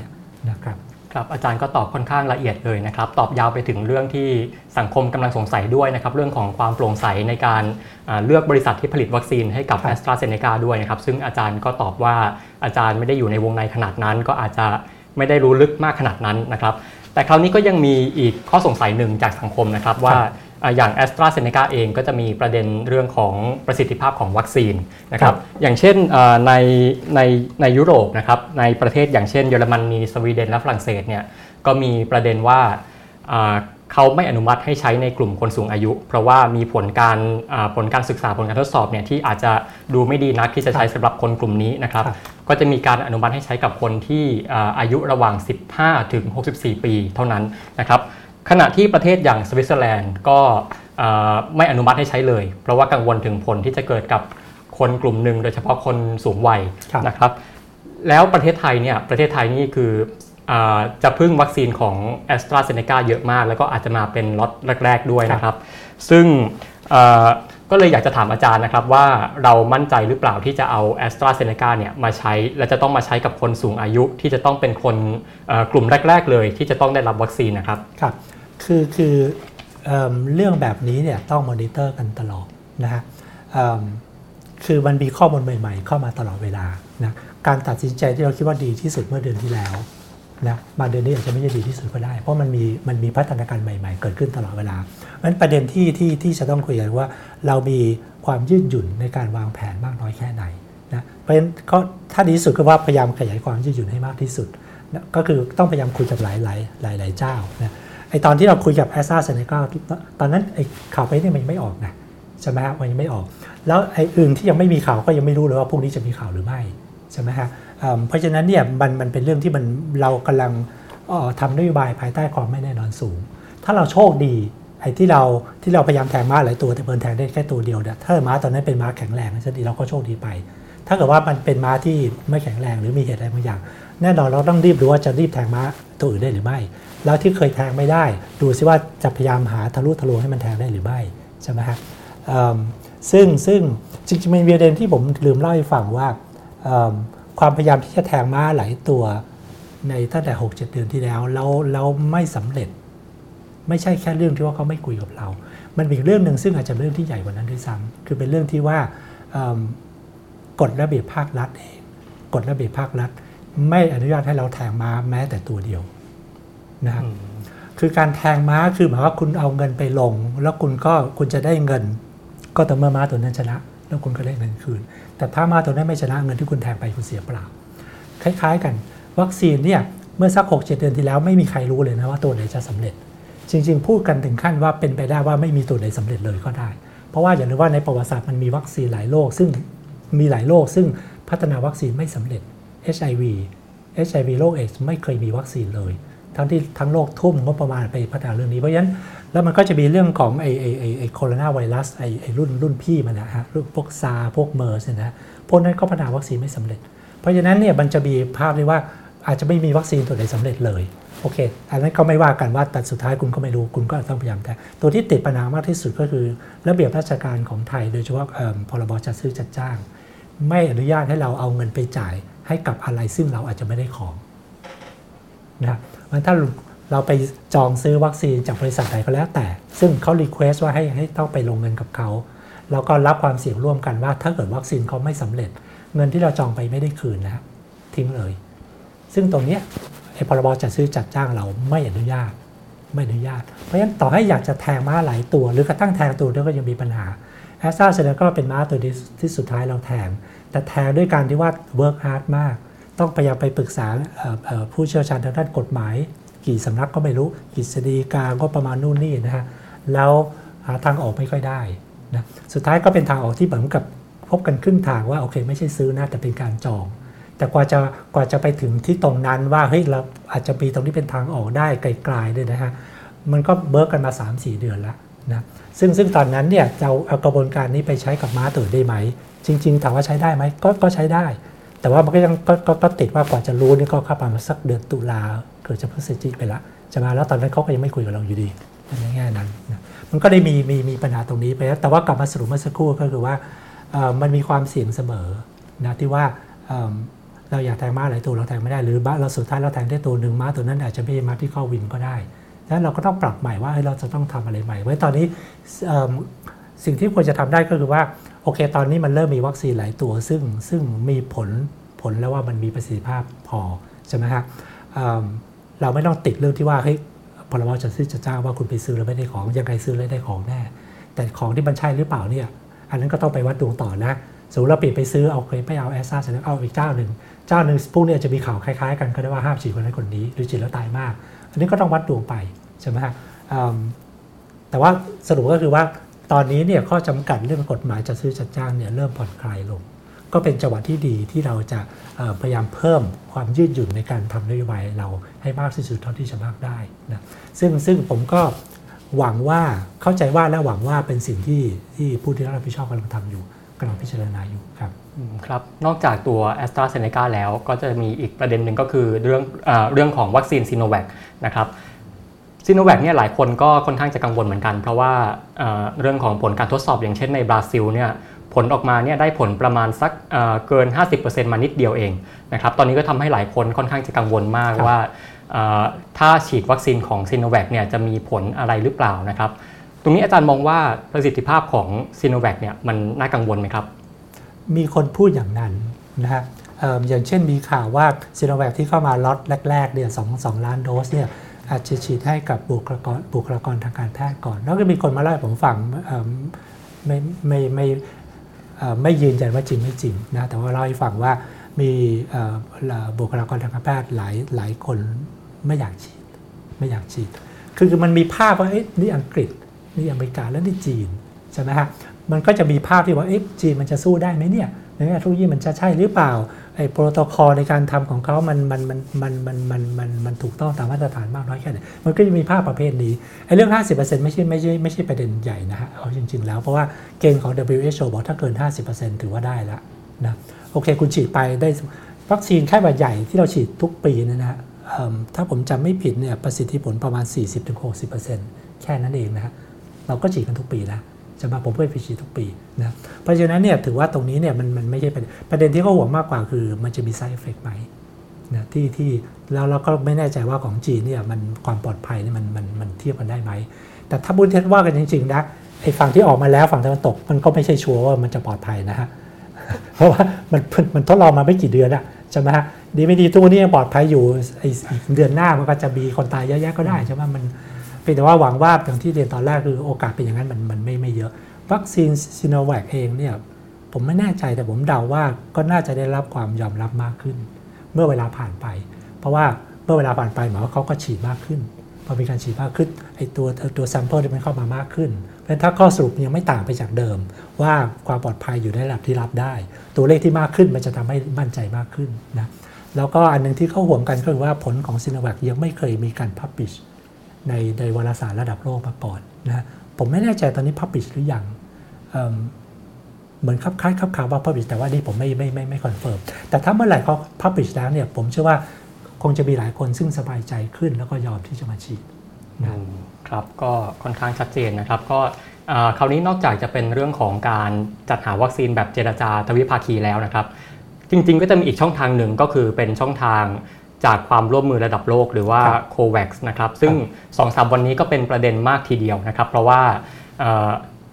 นะครับ ครับอาจารย์ก็ตอบค่อนข้างละเอียดเลยนะครับ ตอบยาวไปถึงเรื่องที่สังคมกำลังสงสัยด้วยนะครับ เรื่องของความโปร่งใสในการเลือกบริษัทที่ผลิตวัคซีนให้กับแอสตราเซเนกาด้วยนะครับ ซึ่งอาจารย์ก็ตอบว่าอาจารย์ไม่ได้อยู่ในวงในขนาดนั้น ก็อาจจะไม่ได้รู้ลึกมากขนาดนั้นนะครับ แต่คราวนี้ก็ยังมีอีกข้อสงสัยหนึ่งจากสังคมนะครับว่า อย่างแอสตราเซเนกาเองก็จะมีประเด็นเรื่องของประสิทธิภาพของวัคซีนนะครับอย่างเช่นในในในยุโรปนะครับในประเทศอย่างเช่นเยอรมนีสวีเดนและฝรั่งเศสเนี่ยก็มีประเด็นว่าเขาไม่อนุมัติให้ใช้ในกลุ่มคนสูงอายุ เพราะว่ามีผลการผลการศึกษาผลการทดสอบเนี่ยที่อาจจะดูไม่ดีนักที่จะใช้สำหรับคนกลุ่มนี้นะครับก็จะมีการอนุมัติให้ใช้กับคนที่อายุระหว่าง 15 ถึง 64 ปีเท่านั้นนะครับ ขณะที่ประเทศอย่างสวิตเซอร์แลนด์ก็ไม่อนุมัติให้ใช้เลย เพราะว่ากังวลถึงผลที่จะเกิดกับคนกลุ่มหนึ่งโดยเฉพาะคนสูงวัยนะครับ แล้วประเทศไทยเนี่ยประเทศไทยนี่คือจะพึ่งวัคซีนของแอสตราเซเนกาเยอะมาก แล้วก็อาจจะมาเป็นล็อตแรก ๆ ด้วยนะครับ ซึ่งก็เลยอยากจะถามอาจารย์นะครับว่าเรามั่นใจหรือเปล่าที่จะเอาแอสตราเซเนกาเนี่ยมาใช้ และจะต้องมาใช้กับคนสูงอายุที่จะต้องเป็นคนกลุ่มแรก ๆ เลยที่จะต้องได้รับวัคซีนนะครับครับ คือคือเอเรื่องแบบนี้เนี่ยต้องมอนิเตอร์กันตลอดนะฮะคือมันมีข้อมูลใหม่ ๆ เข้ามาตลอดเวลานะการตัดสินใจที่เราคิดว่าดีที่สุดเมื่อเดือนที่แล้วนะมาเดือนนี้อาจจะไม่ใช่ดีที่สุดก็ได้ เพราะมันมีมันมีพัฒนาการใหม่ ๆ เกิดขึ้นตลอดเวลาเพราะฉะนั้นประเด็นที่ที่ที่จะต้องคุยกันว่า เรามีความยืดหยุ่นในการวางแผนมากน้อยแค่ไหนนะเพราะฉะนั้นก็ถ้าดีที่สุดก็ว่าพยายามขยายความยืดหยุ่นให้มากที่สุดนะก็คือต้องพยายามคุยกับหลายหลายหลายหลายเจ้านะ ไอตอนที่เราคุยกับแอสซาเซเนกาตอนนั้นไอข่าวไปนี่มันยังไม่ออกนะใช่ไหมฮะมันยังไม่ออก แล้วไออื่นที่ยังไม่มีข่าวก็ยังไม่รู้เลยว่าพรุ่งนี้จะมีข่าวหรือไม่ใช่ไหมฮะเพราะฉะนั้นเนี่ยมันมันเป็นเรื่องที่มันเรากำลังทำนโยบายภายใต้ความไม่แน่นอนสูง ถ้าเราโชคดีไอ้ที่เราที่เราพยายามแทงม้าหลายตัวแต่เพิ่นแทงได้แค่ตัวเดียวเนี่ยถ้าม้าตอนนั้นเป็นม้าแข็งแรงนั่นดีเราก็โชคดีไป ถ้าเกิดว่ามันเป็นม้าที่ไม่แข็งแรงหรือมีเหตุอะไรบางอย่าง แน่นอนเราต้องรีบดูว่าจะรีบแทงม้าตัวอื่นได้หรือไม่ แล้วที่เคยแทงไม่ได้ ดูซิว่าจะพยายามหาทะลุทะลวงให้มันแทงได้หรือไม่ใช่ไหมครับซึ่งซึ่งจริงๆมีประเด็นที่ผมลืมเล่าให้ฟังว่าความพยายามที่จะแทงม้าหลายตัวในตั้งแต่6 7เดือนที่แล้วแล้วแล้วไม่สำเร็จ ไม่ใช่แค่เรื่องที่ว่าเขาไม่คุยกับเรา มันมีเรื่องหนึ่งซึ่งอาจจะเป็นเรื่องที่ใหญ่กว่านั้นด้วยซ้ำคือเป็นเรื่องที่ว่ากฎระเบียบภาครัฐเองกฎระเบียบภาครัฐ ไม่อนุญาตให้เราแทงม้าแม้แต่ตัวเดียว นะครับคือการแทงม้าคือหมายว่าคุณเอาเงินไปลง แล้วคุณก็คุณจะได้เงิน ก็ต่อเมื่อม้าตัวนั้นชนะ แล้วคุณก็ได้เงินคืน แต่ถ้าม้าตัวนั้นไม่ชนะเงินที่คุณแทงไปคุณเสียเปล่า คล้ายๆ กัน วัคซีนเนี่ยเมื่อสัก6 7เดือนที่แล้วไม่มีใครรู้เลยนะว่าตัวไหนจะสำเร็จ จริง ๆ พูดกันถึงขั้นว่าเป็นไปได้ว่าไม่มีตัวไหนสำเร็จเลยก็ได้ เพราะว่าอย่าลืมว่าในประวัติศาสตร์มันมีวัคซีนหลายโรคซึ่งมีหลายโรคซึ่งพัฒนาวัคซีนไม่สำเร็จ HIV HIV โรคเอดส์ไม่เคยมีวัคซีนเลย ทั้งที่ทั้งโลกทุ่มงบประมาณไปพัฒนาเรื่องนี้เพราะฉะนั้นแล้วมันก็จะมีเรื่องของไอ้ไอ้ไอ้ไอ้โคโรนาไวรัสไอ้ไอ้รุ่นรุ่นพี่มันนะฮะรุ่นพวกซาร์สพวกเมอร์สนะพวกนั้นก็พัฒนาวัคซีนไม่สำเร็จ เพราะฉะนั้นเนี่ยมันจะมีภาพเลยว่าอาจจะไม่มีวัคซีนตัวไหนสำเร็จเลยโอเคอันนั้นก็ไม่ว่ากันว่าแต่สุดท้ายคุณก็ไม่รู้คุณก็ต้องพยายามแต่ตัวที่ติดปัญหามากที่สุดก็คือ ระเบียบราชการของไทย โดยเฉพาะพรบจัดซื้อจัดจ้าง ไม่อนุญาตให้เราเอาเงินไปจ่ายให้กับอะไรซึ่งเราอาจจะไม่ได้ของนะ มันถ้าเราไปจองซื้อวัคซีนจากบริษัทใดก็แล้วแต่ ซึ่งเขารีเควสว่าให้ให้ต้องไปลงเงินกับเขาแล้วก็รับความเสี่ยงร่วมกันว่า ถ้าเกิดวัคซีนเขาไม่สำเร็จ เงินที่เราจองไปไม่ได้คืนนะทิ้งเลย ซึ่งตรงนี้ไอ้พรบจัดซื้อจัดจ้างเราไม่อนุญาต ไม่อนุญาต เพราะฉะนั้นต่อให้อยากจะแทงม้าหลายตัว หรือกระทั่งแทงตัวเดียวก็ยังมีปัญหาแอสตราเซเนกาก็เป็นม้าตัวที่ที่สุดท้ายเราแทงแต่แทงด้วยการที่ว่า work hard มาก ต้องพยายามไปปรึกษาผู้เชี่ยวชาญทางด้านกฎหมาย กี่สำนักก็ไม่รู้กฤษฎีกาก็ประมาณนู่นนี่นะฮะแล้วหาทางออกไม่ค่อยได้นะสุดท้ายก็เป็นทางออกที่เหมือนกับพบกันครึ่งทางว่าโอเค ไม่ใช่ซื้อนะแต่เป็นการจอง แต่กว่าจะกว่าจะไปถึงที่ตรงนั้นว่าเฮ้ยเราอาจจะมีตรงนี้เป็นทางออกได้ไกลๆด้วยนะฮะมันก็เบิร์กกันมา 3-4 เดือนแล้วนะซึ่งซึ่งตอนนั้นเนี่ยจะเอากระบวนการนี้ไปใช้กับม้าตื่นได้ไหม จริง ๆ ถามว่าใช้ได้ไหมก็ก็ใช้ได้ แต่ว่ามันก็ยังก็ก็ติดว่ากว่าจะรู้นี่ก็เข้าประมาณสักเดือนตุลาเกิดจะพฤศจิกไปละจะมาแล้วตอนนั้นเขาก็ยังไม่คุยกับเราอยู่ดีในแง่นั้นนะมันก็ได้มีมีมีปัญหาตรงนี้ไปแล้วแต่ว่ากลับมาสรุปเมื่อสักครู่ก็คือว่ามันมีความเสี่ยงเสมอนะที่ว่าเราอยากแทงม้าหลายตัวเราแทงไม่ได้หรือบ้าเราสุดท้ายเราแทงได้ตัวหนึ่งม้าตัวนั้นอาจจะไม่ใช่ม้าที่เข้าวินก็ได้ดังนั้นเราก็ต้องปรับใหม่ว่าเราจะต้องทำอะไรใหม่ไว้ตอนนี้สิ่งที่ควรจะทำได้ก็คือว่า โอเค ตอนนี้มันเริ่มมีวัคซีนหลายตัว ซึ่งซึ่งมีผลผลแล้วว่ามันมีประสิทธิภาพพอใช่ไหมครับเราไม่ต้องติดเรื่องที่ว่าเฮ้ยพรบจะซื้อจะจ้างว่าคุณไปซื้อแล้วไม่ได้ของยังไงซื้อแล้วได้ของแน่ แต่ของที่มันใช่หรือเปล่าเนี่ย อันนั้นก็ต้องไปวัดดวงต่อนะสมมติเราเปลี่ยนไปซื้อเอาเคยไปเอาแอสซาเสร็จแล้วเอาอีกเจ้าหนึ่งเจ้าหนึ่งพวกนี้จะมีข่าวคล้ายๆ กันก็ได้ว่าห้ามฉีดคนนั้นคนนี้หรือฉีดแล้วตายมาก อันนี้ก็ต้องวัดดวงไปใช่ไหมฮะแต่ว่าสรุปก็คือว่า ตอนนี้เนี่ยข้อจำกัดเรื่องกฎหมายจะซื้อจัดจ้างเนี่ยเริ่มผ่อนคลายลง ก็เป็นจังหวะที่ดีที่เราจะพยายามเพิ่มความยืดหยุ่นในการทำนโยบายเราให้มากที่สุดเท่าที่จะมากได้นะซึ่งซึ่งผมก็หวังว่าเข้าใจว่าและหวังว่าเป็นสิ่งที่ที่ผู้ที่รับผิดชอบกำลังทำอยู่กำลังพิจารณาอยู่ครับครับ นอกจากตัว AstraZeneca แล้วก็จะมีอีกประเด็นหนึ่งก็คือเรื่องอเรื่องของวัคซีนซีโนแวคนะครับ ซีโนแวคเนี่ยหลายคนก็ค่อนข้างจะกังวลเหมือนกัน เพราะว่าเเรื่องของผลการทดสอบอย่างเช่นในบราซิลเนี่ยผลออกมาเนี่ยได้ผลประมาณสักเเกิน 50%มานิดเดียวเองนะครับตอนนี้ก็ทำให้หลายคนค่อนข้างจะกังวลมากว่าถ้าฉีดวัคซีนของซีโนแวคเนี่ยจะมีผลอะไรหรือเปล่านะครับ ตรงนี้อาจารย์มองว่าประสิทธิภาพของซีโนแวคเนี่ยมันน่ากังวลไหมครับ มีคนพูดอย่างนั้นนะฮะอย่างเช่นมีข่าวว่าซีโนแวคที่เข้ามาล็อตแรกๆเนี่ยสองสองล้านโดสเนี่ย อาจจะฉีดให้กับบุคลากรบุคลากรทางการแพทย์ก่อน แล้วก็มีคนมาเล่าให้ผมฟังไม่ไม่ไม่ไม่ยืนยันว่าจริงไม่จริงนะแต่ว่าเล่าให้ฟังว่ามีบุคลากรทางการแพทย์หลายหลายคนไม่อยากฉีดไม่อยากฉีด คือมันมีภาพว่าเอ๊ะนี่อังกฤษนี่อเมริกาแล้วนี่จีนใช่ไหมฮะมันก็จะมีภาพที่ว่าเอ๊ะจีนมันจะสู้ได้ไหมเนี่ยในแง่ทุกยี่มันจะใช่หรือเปล่า ไอ้โปรโตคอลในการทำของเขามันมันมันมันมันมันมันมันถูกต้องตามมาตรฐานมากน้อยแค่ไหนมันก็จะมีภาพประเภทนี้ไอ้เรื่อง 50%ไม่ใช่ไม่ใช่ไม่ใช่ประเด็นใหญ่นะฮะเอาจริง ๆ แล้วเพราะว่าเกณฑ์ของ WHO บอกถ้าเกิน 50%ถือว่าได้แล้วนะโอเคคุณฉีดไปได้วัคซีนไข้หวัดใหญ่ที่เราฉีดทุกปีนะฮะถ้าผมจำไม่ผิดเนี่ยประสิทธิผลประมาณ 40-60%แค่นั้นเองนะเราก็ฉีดกันทุกปีนะ จะมาผมเพื่อไปฉีดทุกปีนะเพราะฉะนั้นเนี่ยถือว่าตรงนี้เนี่ยมันมันไม่ใช่ประเด็นประเด็นที่เขาห่วงมากกว่าคือมันจะมี side effect ไหมนะที่ที่แล้วเราก็ไม่แน่ใจว่าของจีนเนี่ยมันความปลอดภัยเนี่ยมันมันมันเทียบกันได้ไหม แต่ถ้าบุญเทศว่ากันจริงๆนะไอ้ฝั่งที่ออกมาแล้วฝั่งตะวันตกมันก็ไม่ใช่ชัวร์ว่ามันจะปลอดภัยนะฮะเพราะว่ามันมันทดลองมาไม่กี่เดือนอะใช่ไหมฮะดีไม่ดีตัวนี้ปลอดภัยอยู่ไอ้เดือนหน้ามันก็จะมีคนตายเยอะแยะก็ได้ใช่ไหมมัน เพียงแต่ว่าหวังว่าอย่างที่เรียนตอนแรกคือโอกาสเป็นอย่างนั้นมันมันไม่ไม่เยอะ วัคซีนซีโนแวคเองเนี่ยผมไม่แน่ใจแต่ผมเดาว่าก็น่าจะได้รับความยอมรับมากขึ้น เมื่อเวลาผ่านไป เพราะว่าเมื่อเวลาผ่านไปหมายว่าเขาก็ฉีดมากขึ้นพอมีการฉีดมากขึ้นไอตัวตัว sample ที่มันเข้ามามากขึ้น เพราะถ้าข้อสรุปยังไม่ต่างไปจากเดิม ว่าความปลอดภัยอยู่ในระดับที่รับได้ ตัวเลขที่มากขึ้นมันจะทำให้มั่นใจมากขึ้นนะแล้วก็อันนึงที่เขาห่วงกันก็คือว่าผลของซีโนแวคยังไม่เคยมีการ publish ในในวารสารระดับโลกมาก่อนนะผมไม่แน่ใจตอนนี้ publish หรือยังเหมือนคลับคล้ายคลับคลาว่า publish แต่ว่านี่ผมไม่ไม่ไม่ไม่ confirmแต่ถ้าเมื่อไหร่เขาพับบิชแล้วเนี่ยผมเชื่อว่าคงจะมีหลายคนซึ่งสบายใจขึ้นแล้วก็ยอมที่จะมาฉีดครับก็ค่อนข้างชัดเจนนะครับ ก็คราวนี้นอกจากจะเป็นเรื่องของการจัดหาวัคซีนแบบเจรจาทวิภาคีแล้วนะครับ จริง ๆ ก็จะมีอีกช่องทางหนึ่งก็คือเป็นช่องทาง จากความร่วมมือระดับโลกหรือว่า COVAX นะครับ ซึ่งสองสามวันนี้ก็เป็นประเด็นมากทีเดียวนะครับ เพราะว่า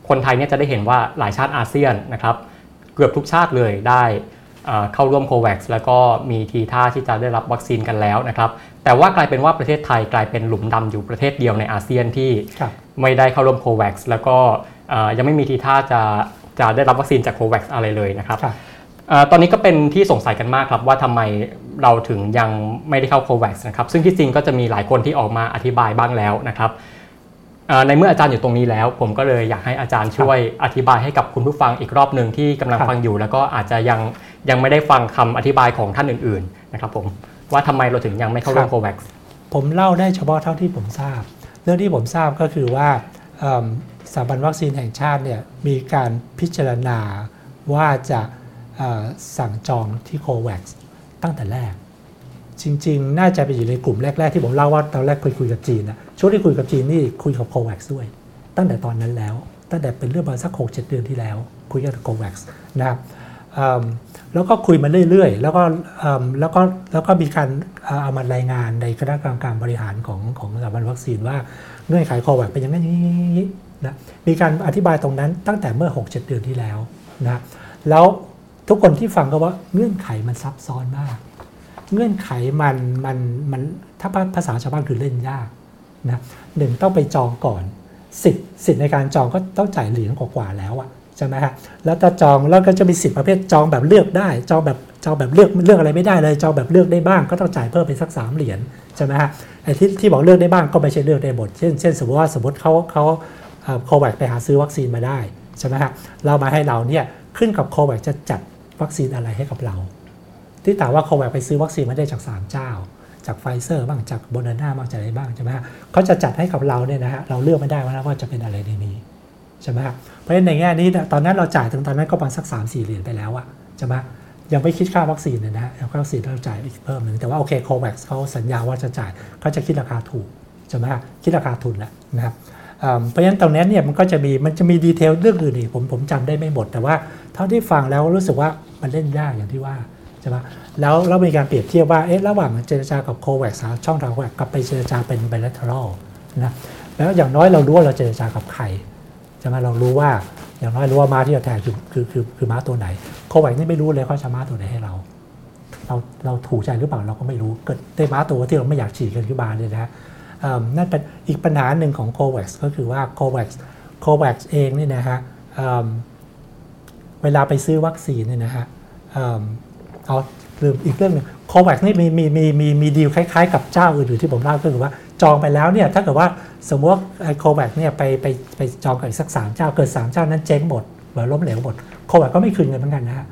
คนไทยเนี่ยจะได้เห็นว่าหลายชาติอาเซียนนะครับ เกือบทุกชาติเลยได้เข้าร่วม COVAX แล้วก็มีทีท่าที่จะได้รับวัคซีนกันแล้วนะครับ แต่ว่ากลายเป็นว่าประเทศไทยกลายเป็นหลุมดำอยู่ประเทศเดียวในอาเซียนที่ไม่ได้เข้าร่วม COVAX แล้วก็ยังไม่มีทีท่าจะจะได้รับวัคซีนจาก COVAX อะไรเลยนะครับ ตอนนี้ก็เป็นที่สงสัยกันมากครับว่าทำไมเราถึงยังไม่ได้เข้า COVAX นะครับซึ่งที่จริงก็จะมีหลายคนที่ออกมาอธิบายบ้างแล้วนะครับในเมื่ออาจารย์อยู่ตรงนี้แล้ว ผมก็เลยอยากให้อาจารย์ช่วยอธิบายให้กับคุณผู้ฟังอีกรอบหนึ่งที่กำลังฟังอยู่ แล้วก็อาจจะยังยังไม่ได้ฟังคำอธิบายของท่านอื่นๆนะครับผมว่าทำไมเราถึงยังไม่เข้าร่วมโควัคผมเล่าได้เฉพาะเท่าที่ผมทราบ เรื่องที่ผมทราบก็คือว่าสถาบันวัคซีนแห่งชาติเนี่ยมีการพิจารณาว่าจะ สั่งจองที่โควัคตั้งแต่แรก จริง ๆ น่าจะไปอยู่ในกลุ่มแรก ๆ ที่ผมเล่าว่าตอนแรกคุยคุยกับจีนนะช่วงที่คุยกับจีนนี่คุยกับโควัคด้วย ตั้งแต่ตอนนั้นแล้ว ตั้งแต่เป็นเรื่องมาสักหกเจ็ดเดือนที่แล้ว คุยกับโควัคนะครับแล้วก็คุยมาเรื่อยๆ แล้วก็แล้วก็แล้วก็มีการเอามารายงานในคณะกรรมการบริหารของของสถาบันวัคซีนว่าเงื่อนไขโควัคเป็นอย่างนี้นะมีการอธิบายตรงนั้นตั้งแต่เมื่อ 6-7 เดือนที่แล้วนะแล้ว ทุกคนที่ฟังก็ว่าเงื่อนไขมันซับซ้อนมาก เงื่อนไขมันมันมันถ้าภาษาชาวบ้านคือเล่นยากนะหนึ่งต้องไปจองก่อนสิทธิ์สิทธิ์ในการจองก็ต้องจ่ายเหรียญกว่าแล้วอะใช่ไหมฮะแล้วถ้าจองแล้วก็จะมีสิทธิ์ประเภทจองแบบเลือกได้ จองแบบจองแบบเลือกเลือกอะไรไม่ได้เลยจองแบบเลือกได้บ้าง ก็ต้องจ่ายเพิ่มไปสักสามเหรียญใช่ไหมฮะไอ้ที่ที่บอกเลือกได้บ้างก็ไม่ใช่เลือกได้หมดเช่นเช่นสมมติว่าสมมติเขาเขาโควิดไปหาซื้อวัคซีนมาได้ใช่ไหมฮะเรามาให้เราเนี่ยขึ้นกับโควิดจะจัด วัคซีนอะไรให้กับเรา ที่ถามว่า COVAX ไปซื้อวัคซีนมาได้จาก 3 เจ้า จากไฟเซอร์บ้างจากโมเดอร์นาบ้างจากอะไรบ้างใช่ไหมฮะเขาจะจัดให้กับเราเนี่ยนะฮะเราเลือกไม่ได้ว่าว่าจะเป็นอะไรในนี้ใช่ไหมฮะเพราะฉะนั้นในแง่นี้ตอนนั้นเราจ่ายถึงตอนนั้นก็ประมาณสัก3 4เหรียญไปแล้วอะใช่ไหมยังไม่คิดค่าวัคซีนเลยนะฮะค่าวัคซีนเราจ่ายอีกเพิ่มหนึ่งแต่ว่าโอเค COVAX เขาสัญญาว่าจะจ่ายเขาจะคิดราคาถูกใช่ไหมฮะคิดราคาทุนแหละนะครับ เพราะฉะนั้นตรงนี้เนี่ยมันก็จะมีมันจะมี detail เรื่องอื่นอีกผมผมจำได้ไม่หมด แต่ว่าเท่าที่ฟังแล้วรู้สึกว่ามันเล่นยากอย่างที่ว่าใช่ไหมแล้วเรามีการเปรียบเทียบว่าเอ๊ะระหว่างเจรจากับโควัคช่องทางโควัคกับไปเจรจาเป็นไบเลทรัลนะแล้วอย่างน้อยเรารู้ว่าเราเจรจากับใครใช่ไหมเรารู้ว่าอย่างน้อยรู้ว่าม้าที่เราแทงคือคือคือคือม้าตัวไหน โควัคนี่ไม่รู้เลยเขาจะม้าตัวไหนให้เรา เราเราถูกใจหรือเปล่าเราก็ไม่รู้เกิดได้ม้าตัวที่เราไม่อยากฉีดกันขึ้นมาเลยนะ นั่นเป็นอีกปัญหาหนึ่งของ COVAX ก็คือว่า COVAX COVAX เองเนี่ยนะฮะเวลาไปซื้อวัคซีนเนี่ยนะฮะเอาลืมอีกเรื่องหนึ่ง COVAX นี่มีมีมีมีมีดีลคล้ายๆ กับเจ้าอื่นๆที่ผมเล่าก็คือว่าจองไปแล้วเนี่ยถ้าเกิดว่าสมมติว่าไอ้โควัคเนี่ยไปไปไปจองกับอีกสักสามเจ้าเกิดสามเจ้านั้นเจ๊งหมดหรือล้มเหลวหมดโควัคก็ไม่คืนเงินเหมือนกันนะฮะ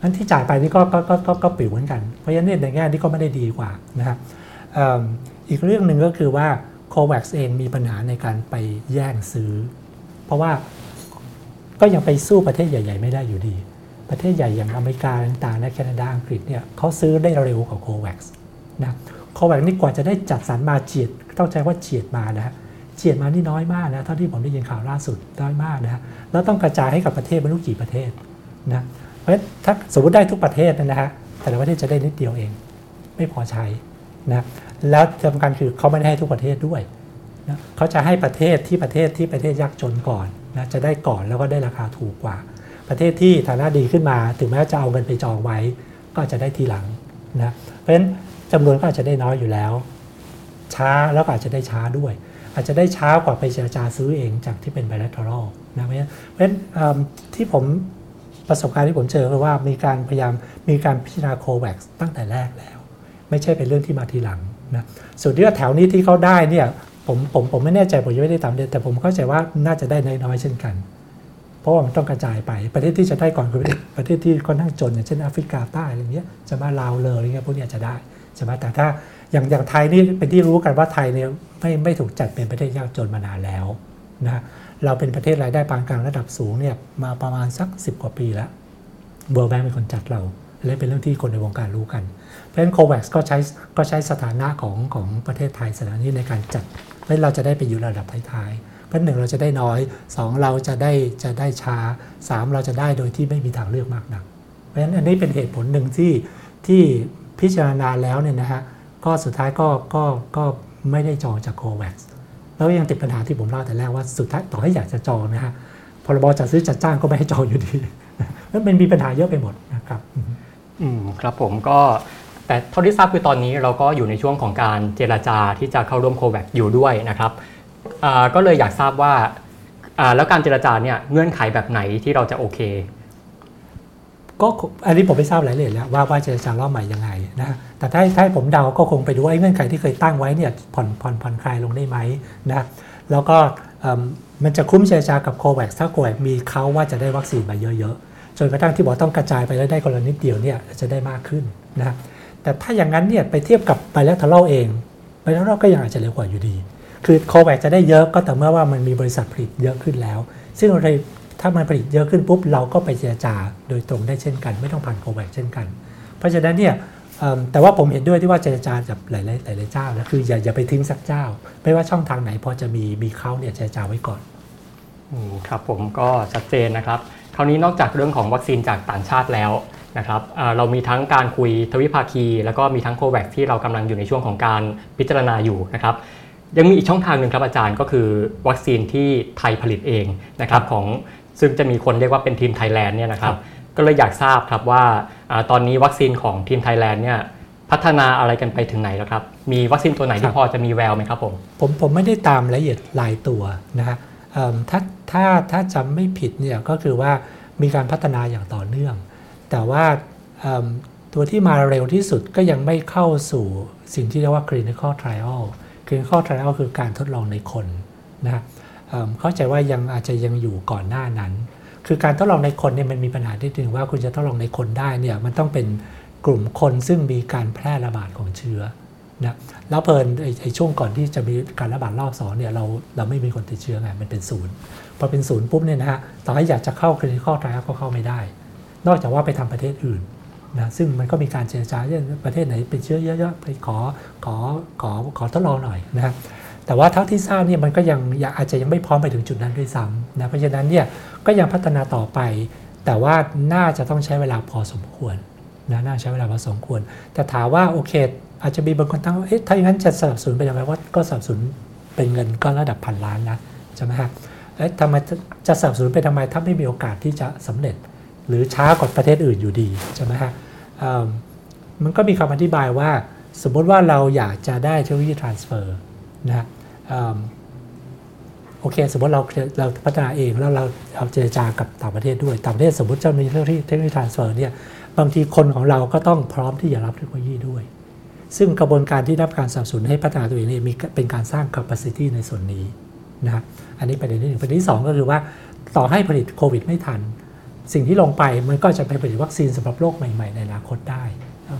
นั้นที่จ่ายไปนี่ก็ก็ก็ก็ปิวเหมือนกัน เพราะฉะนั้นในแง่นี้ก็ไม่ได้ดีกว่านะครับ อีกเรื่องหนึ่งก็คือว่าโควัคเองมีปัญหาในการไปแย่งซื้อ เพราะว่าก็ยังไปสู้ประเทศใหญ่ ๆ ไม่ได้อยู่ดี ประเทศใหญ่อย่างอเมริกาต่างๆและแคนาดาอังกฤษเนี่ยเขาซื้อได้เร็วกว่าโควัคนะโควัคนี่กว่าจะได้จัดสรรมาเฉียดต้องใช้ว่าเฉียดมานะฮะเฉียดมานี่น้อยมากนะเท่าที่ผมได้ยินข่าวล่าสุดน้อยมากนะฮะแล้วต้องกระจายให้กับประเทศไม่รู้กี่ประเทศนะเพราะถ้าสมมติได้ทุกประเทศนะฮะแต่ละประเทศจะได้นิดเดียวเอง ไม่พอใช้นะ แล้วสำคัญคือเขาไม่ได้ให้ทุกประเทศด้วยนะเขาจะให้ประเทศที่ประเทศที่ประเทศยากจนก่อนนะจะได้ก่อนแล้วก็ได้ราคาถูกกว่า ประเทศที่ฐานะดีขึ้นมา ถึงแม้จะเอาเงินไปจองไว้ ก็จะได้ทีหลังนะเพราะฉะนั้นจำนวนก็อาจจะได้น้อยอยู่แล้ว ช้าแล้วก็อาจจะได้ช้าด้วย อาจจะได้ช้ากว่าไปเจรจาซื้อเองจากที่เป็น bilateral นะเพราะฉะนั้นที่ผมประสบการณ์ที่ผมเจอคือว่ามีการพยายามมีการพิจารณาโควัคตั้งแต่แรกแล้ว ไม่ใช่เป็นเรื่องที่มาทีหลัง นะส่วนที่ว่าแถวนี้ที่เขาได้เนี่ยผมผมผมไม่แน่ใจผมยังไม่ได้ตามเดแต่ผมเข้าใจว่าน่าจะได้น้อยๆเช่นกัน เพราะว่ามันต้องกระจายไปประเทศที่จะได้ก่อนคือประเทศที่ค่อนข้างจนอย่างเช่นแอฟริกาใต้อะไรเงี้ยจะมาลาวเลยอะไรเงี้ยพวกนี้จะได้ใช่ไหมแต่ถ้าอย่างอย่างไทยนี่เป็นที่รู้กันว่าไทยเนี่ยไม่ไม่ถูกจัดเป็นประเทศยากจนมานานแล้วนะเราเป็นประเทศรายได้ปานกลางระดับสูงเนี่ยมาประมาณสัก 10 กว่าปีแล้วเบอร์แบงเป็นคนจัดเรา และเป็นเรื่องที่คนในวงการรู้กัน ราะฉะนั้นโควัคก็ใช้ก็ใช้สถานะของของประเทศไทยสถานีในการจัด เพราะเราจะได้ไปอยู่ระดับท้ายๆ เพราะหนึ่งเราจะได้น้อย 2 เราจะได้จะได้ช้า 3 เราจะได้โดยที่ไม่มีทางเลือกมากนัก เพราะฉะนั้นอันนี้เป็นเหตุผลหนึ่งที่ที่พิจารณาแล้วเนี่ยนะฮะก็สุดท้ายก็ก็ก็ไม่ได้จองจากโควัคแล้วยังติดปัญหาที่ผมเล่าแต่แรกว่าสุดท้ายต่อให้อยากจะจองนะฮะพรบจัดซื้อจัดจ้างก็ไม่ให้จองอยู่ดีมันมีปัญหาเยอะไปหมดนะครับ อืมครับผมก็ แต่เท่าที่ทราบคือตอนนี้เราก็อยู่ในช่วงของการเจราจาที่จะเข้าร่วมโควัคอยู่ด้วยนะครับก็เลยอยากทราบว่าแล้วการเจราจาเนี่ยเงื่อนไขแบบไหนที่เราจะโอเคก็อันนี้ผมไม่ทราบรายละเอียดแล้วว่าว่าเจรจารอบใหม่ยังไงนะแต่ถ้าถ้าผมเดาก็คงไปดูว่าเงื่อนไขที่เคยตั้งไว้เนี่ยผ่อนผ่อนผ่อนคลายลงได้ไหมนะแล้วก็มันจะคุ้มเจรจากับโควัคถ้าโควัคมีเขาว่าจะได้วัคซีนมาเยอะๆจนกระทั่งที่บอกต้องกระจายไปแล้วได้คนละนิดเดียวเนี่ยจะได้มากขึ้นนะ แต่ถ้าอย่างนั้นเนี่ยไปเทียบกับ bilateral เอง bilateral ก็ยังอาจจะเร็วกว่าอยู่ดี คือ COVAX จะได้เยอะก็แต่เมื่อว่ามันมีบริษัทผลิตเยอะขึ้นแล้ว ซึ่งอะไรถ้ามันผลิตเยอะขึ้นปุ๊บเราก็ไปเจรจาโดยตรงได้เช่นกัน ไม่ต้องผ่านโควัคเช่นกัน เพราะฉะนั้นเนี่ยแต่ว่าผมเห็นด้วยที่ว่าเจรจากับหลายๆหลายๆเจ้านะคืออย่าอย่าไปทิ้งสักเจ้า ไม่ว่าช่องทางไหนพอจะมีมีเขาเนี่ยเจรจาไว้ก่อนครับผมก็ชัดเจนนะครับ คราวนี้นอกจากเรื่องของวัคซีนจากต่างชาติแล้ว นะครับเรามีทั้งการคุยทวิภาคี แล้วก็มีทั้งโควัคที่เรากำลังอยู่ในช่วงของการพิจารณาอยู่นะครับยังมีอีกช่องทางหนึ่งครับอาจารย์ก็คือวัคซีนที่ไทยผลิตเองนะครับของซึ่งจะมีคนเรียกว่าเป็นทีมไทยแลนด์เนี่ยนะครับก็เลยอยากทราบครับว่าตอนนี้วัคซีนของทีมไทยแลนด์เนี่ยพัฒนาอะไรกันไปถึงไหนแล้วครับ มีวัคซีนตัวไหนที่พอจะมีแววไหมครับผมผมผมไม่ได้ตามรายละเอียดรายตัวนะฮะถ้าถ้าถ้าจำไม่ผิดเนี่ยก็คือว่ามีการพัฒนาอย่างต่อเนื่อง แต่ว่าตัวที่มาเร็วที่สุดก็ยังไม่เข้าสู่สิ่งที่เรียกว่า clinical trial clinical trial คือการทดลองในคนนะเข้าใจว่ายังอาจจะยังอยู่ก่อนหน้านั้น คือการทดลองในคนเนี่ยมันมีปัญหาที่ถึงว่าคุณจะทดลองในคนได้เนี่ยมันต้องเป็นกลุ่มคนซึ่งมีการแพร่ระบาดของเชื้อนะแล้วเพลินไอ้ช่วงก่อนที่จะมีการระบาดรอบสองเนี่ยเราเราไม่มีคนติดเชื้อไงมันเป็นศูนย์พอเป็นศูนย์ปุ๊บเนี่ยนะฮะต่อให้อยากจะเข้าคลินิคอลทรายก็เข้าไม่ได้ นอกจากว่าไปทำประเทศอื่นนะซึ่งมันก็มีการเจรจาเช่นประเทศไหนเป็นเชื้อเยอะๆไปขอขอขอขอทดลองหน่อยนะครับแต่ว่าเท่าที่ทราบเนี่ยมันก็ยังอาจจะยังไม่พร้อมไปถึงจุดนั้นด้วยซ้ำนะเพราะฉะนั้นเนี่ยก็ยังพัฒนาต่อไป แต่ว่าน่าจะต้องใช้เวลาพอสมควรนะน่าใช้เวลาพอสมควร แต่ถามว่าโอเค อาจจะมีบางคนตั้งว่าเอ๊ะถ้าอย่างนั้นจะสนับสนุนไปยังไงว่าก็สนับสนุนเป็นเงินก้อนระดับพันล้านนะใช่ไหมฮะเอ๊ะทำไมจะสนับสนุนไปทำไมถ้าไม่มีโอกาสที่จะสำเร็จ หรือช้ากว่าประเทศอื่นอยู่ดีใช่ไหมฮะมันก็มีคำอธิบายว่า สมมติว่าเราอยากจะได้เทคโนโลยี transfer นะโอเค สมมติเราเราพัฒนาเองแล้วเราเอาเจรจากับต่างประเทศด้วยต่างประเทศสมมติจะมีเทคโนโลยีเทคโนโลยี transfer เนี่ยบางทีคนของเราก็ต้องพร้อมที่จะรับเทคโนโลยีด้วย ซึ่งกระบวนการที่รับการสนับสนุนให้พัฒนาตัวเองนี่มีเป็นการสร้าง capacity ในส่วนนี้นะครับอันนี้ประเด็นที่หนึ่งประเด็นที่สองก็คือว่าต่อให้ผลิตโควิดไม่ทัน สิ่งที่ลงไปมันก็จะไปผลิตวัคซีนสำหรับโรคใหม่ๆ ในอนาคตได้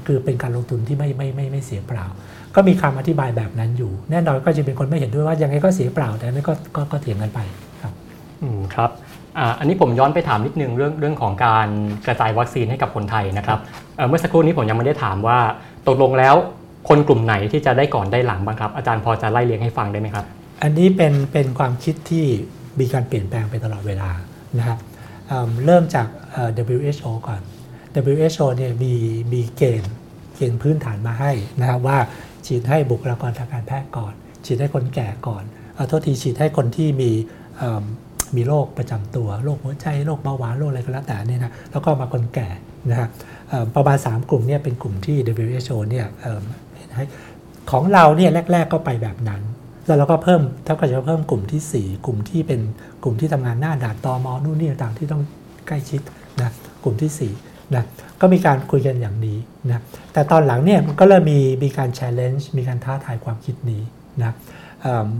คือเป็นการลงทุนที่ไม่ไม่ไม่ไม่เสียเปล่า ก็มีคำอธิบายแบบนั้นอยู่ แน่นอนก็จะเป็นคนไม่เห็นด้วยว่ายังไงก็เสียเปล่า แต่นั่นก็ก็ก็เถียงกันไปครับอืมครับอันนี้ผมย้อนไปถามนิดนึงเรื่องเรื่องของการกระจายวัคซีนให้กับคนไทยนะครับเมื่อสักครู่นี้ผมยังไม่ได้ถามว่าตกลงแล้วคนกลุ่มไหนที่จะได้ก่อนได้หลังบ้างครับ อาจารย์พอจะไล่เรียงให้ฟังได้ไหมครับ อันนี้เป็นเป็นความคิดที่มีการเปลี่ยนแปลงไปตลอดเวลานะครับ เริ่มจาก WHO ก่อน WHO เนี่ยมีมีเกณฑ์เกณฑ์พื้นฐานมาให้นะครับว่าฉีดให้บุคลากรทางการแพทย์ก่อน ฉีดให้คนแก่ก่อนเอาโทษทีฉีดให้คนที่มีมีโรคประจำตัวโรคหัวใจโรคเบาหวานโรคอะไรก็แล้วแต่เนี่ยนะแล้วก็มาคนแก่นะครับประมาณ 3 กลุ่มเนี่ยเป็นกลุ่มที่ WHO เนี่ยให้ของเราเนี่ยแรก ๆ ก็ไปแบบนั้น แล้วเราก็เพิ่มเท่ากับจะเพิ่มกลุ่มที่ 4 กลุ่มที่เป็นกลุ่มที่ทำงานหน้าด่านตอมอนู่นนี่ต่างที่ต้องใกล้ชิดนะกลุ่มที่4นะก็มีการคุยกันอย่างนี้นะแต่ตอนหลังเนี่ยมันก็เริ่มมีมีการ challenge มีการท้าทายความคิดนี้นะ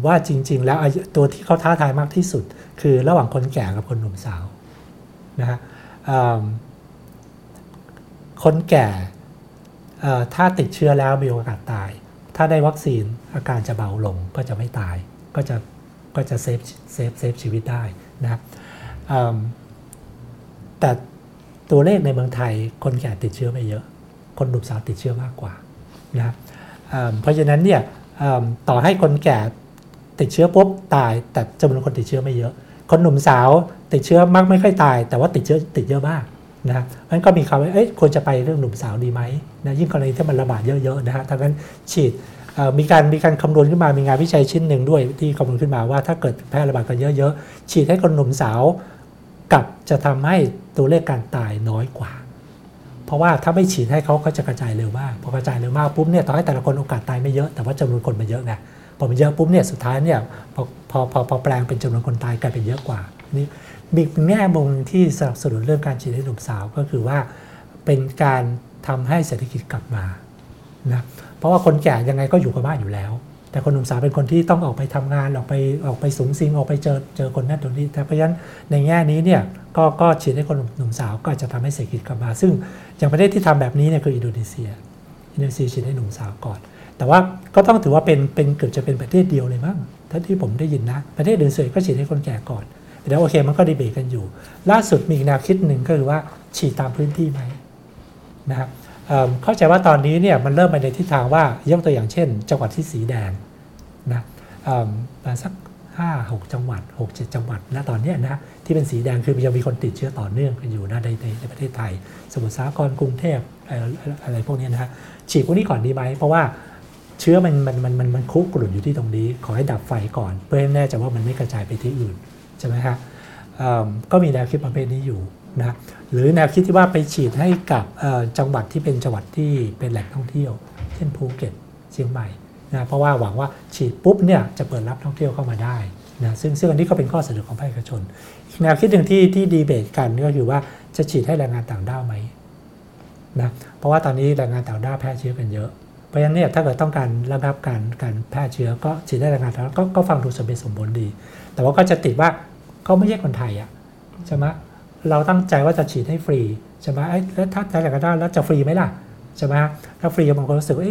ว่าจริง ๆ แล้วตัวที่เขาท้าทายมากที่สุด คือระหว่างคนแก่กับคนหนุ่มสาวนะฮะคนแก่ถ้าติดเชื้อแล้วมีโอกาสตาย ถ้าได้วัคซีนอาการจะเบาลงก็จะไม่ตาย ก็จะก็จะ save save save ชีวิตได้นะครับแต่ตัวเลขในเมืองไทยคนแก่ติดเชื้อไม่เยอะ คนหนุ่มสาวติดเชื้อมากกว่านะครับเพราะฉะนั้นเนี่ยต่อให้คนแก่ติดเชื้อปุ๊บตาย แต่จำนวนคนติดเชื้อไม่เยอะ คนหนุ่มสาวติดเชื้อมักไม่ค่อยตาย แต่ว่าติดเชื้อติดเยอะมาก นะครับนั้นก็มีคำว่าเอ๊ะควรจะไปเรื่องหนุ่มสาวดีไหมนะยิ่งกรณีที่มันระบาดเยอะๆนะฮะทั้งนั้นฉีดมีการมีการคำนวณขึ้นมามีงานวิจัยชิ้นหนึ่งด้วยที่คำนวณขึ้นมาว่าถ้าเกิดแพร่ระบาดกันเยอะๆ ฉีดให้คนหนุ่มสาวกับจะทำให้ตัวเลขการตายน้อยกว่า เพราะว่าถ้าไม่ฉีดให้เขาก็จะกระจายเร็วมาก พอกระจายเร็วมากปุ๊บเนี่ยต่อให้แต่ละคนโอกาสตายไม่เยอะแต่ว่าจำนวนคนมันเยอะไงพอมันเยอะปุ๊บเนี่ยสุดท้ายเนี่ยพอพอพอพอแปลงเป็นจำนวนคนตายกลายเป็นเยอะกว่านี่ มีแง่มุมที่สนับสนุนเรื่องการฉีดให้หนุ่มสาวก็คือว่าเป็นการทำให้เศรษฐกิจกลับมานะเพราะว่าคนแก่ยังไงก็อยู่กับบ้านอยู่แล้ว แต่คนหนุ่มสาวเป็นคนที่ต้องออกไปทำงานออกไปออกไปสูงสิงออกไปเจอเจอคนนั่นตรงนี้แต่เพราะฉะนั้นในแง่นี้เนี่ยก็ก็ฉีดให้คนหนุ่มสาวก็จะทำให้เศรษฐกิจกลับมา ซึ่งอย่างประเทศที่ทำแบบนี้เนี่ยคืออินโดนีเซีย อินโดนีเซียฉีดให้หนุ่มสาวก่อน แต่ว่าก็ต้องถือว่าเป็นเป็นเกือบจะเป็นประเทศเดียวเลยมั้งถ้าที่ผมได้ยินนะประเทศอื่นส่วนก็ฉีดให้คนแก่ก่อน แต่โอเคมันก็ดีเบตกันอยู่ ล่าสุดมีแนวคิดหนึ่งก็คือว่าฉีดตามพื้นที่ไหมนะครับเข้าใจว่าตอนนี้เนี่ยมันเริ่มไปในทิศทางว่ายกตัวอย่างเช่น จังหวัดที่สีแดงนะมาสัก 5 6 จังหวัด 6 7 จังหวัดณตอนนี้นะที่เป็นสีแดงคือยังมีคนติดเชื้อต่อเนื่องกันอยู่นะในในประเทศไทย สมุทรสาครกรุงเทพอะไรพวกนี้นะฮะฉีดพวกนี้ก่อนดีไหมเพราะว่าเชื้อมันมันมันมันมันคุกรุ่นอยู่ที่ตรงนี้ ขอให้ดับไฟก่อน เพื่อให้แน่ใจว่ามันไม่กระจายไปที่อื่น ใช่ไหมฮะก็มีแนวคิดประเภทนี้อยู่นะหรือแนวคิดที่ว่าไปฉีดให้กับจังหวัดที่เป็นจังหวัดที่เป็นแหล่งท่องเที่ยว เช่นภูเก็ตเชียงใหม่นะเพราะว่าหวังว่าฉีดปุ๊บเนี่ยจะเปิดรับท่องเที่ยวเข้ามาได้นะซึ่งซึ่งอันนี้ก็เป็นข้อเสนอของภาคเอกชน อีกแนวคิดหนึ่งที่ที่ดีเบตกันก็คือว่าจะฉีดให้แรงงานต่างด้าวไหมนะเพราะว่าตอนนี้แรงงานต่างด้าวแพร่เชื้อกันเยอะ เพราะฉะนั้นเนี่ยถ้าเกิดต้องการระงับการการแพร่เชื้อก็ฉีดได้แรงงานต่างด้าวก็ฟังดูสมเหตุสมผลดี แต่ว่าก็จะติดว่า เขาไม่ใช่คนไทยอะใช่ไหมเราตั้งใจว่าจะฉีดให้ฟรีใช่ไหมไอ้แล้วถ้าใจแรงงานด้แล้วจะฟรีไหมล่ะใช่ไหมถ้าฟรีบางคนรู้สึกว่า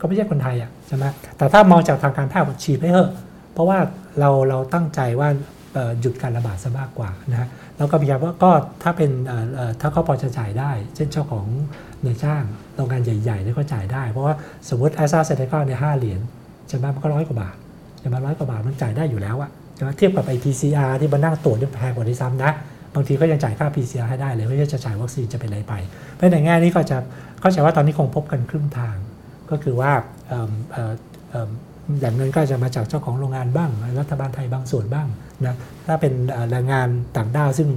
ก็ไม่ใช่คนไทยอะใช่ไหมแต่ถ้ามองจากทางการแพทย์ฉีดไปเถอะ เพราะว่าเราเราตั้งใจว่าหยุดการระบาดซะมากกว่านะแล้วก็พยายามว่าก็ถ้าเป็นถ้าเขาพอจะจ่ายได้ เช่นเจ้าของในจ้างโรงงานใหญ่ๆนี่ก็จ่ายได้ เพราะว่าสมมติแอสตราเซเนกาเนี่ยห้าเหรียญใช่ไหมมันก็ร้อยกว่าบาทใช่ไหมร้อยกว่าบาทมันจ่ายได้อยู่แล้วอะ ใช่ไหมเทียบกับไอ PCR ที่มันนั่งตรวจนี่แพงกว่าด้วยซ้ำนะ บางทีก็ยังจ่ายค่า PCR ให้ได้เลยไม่ใช่จะจ่ายวัคซีนจะเป็นอะไรไปเพราะในแง่นี้ก็จะเข้าใจว่าตอนนี้คงพบกันครึ่งทาง ก็คือว่าแหล่งเงินก็จะมาจากเจ้าของโรงงานบ้าง รัฐบาลไทยบางส่วนบ้างนะถ้าเป็นแรงงานต่างด้าวซึ่ง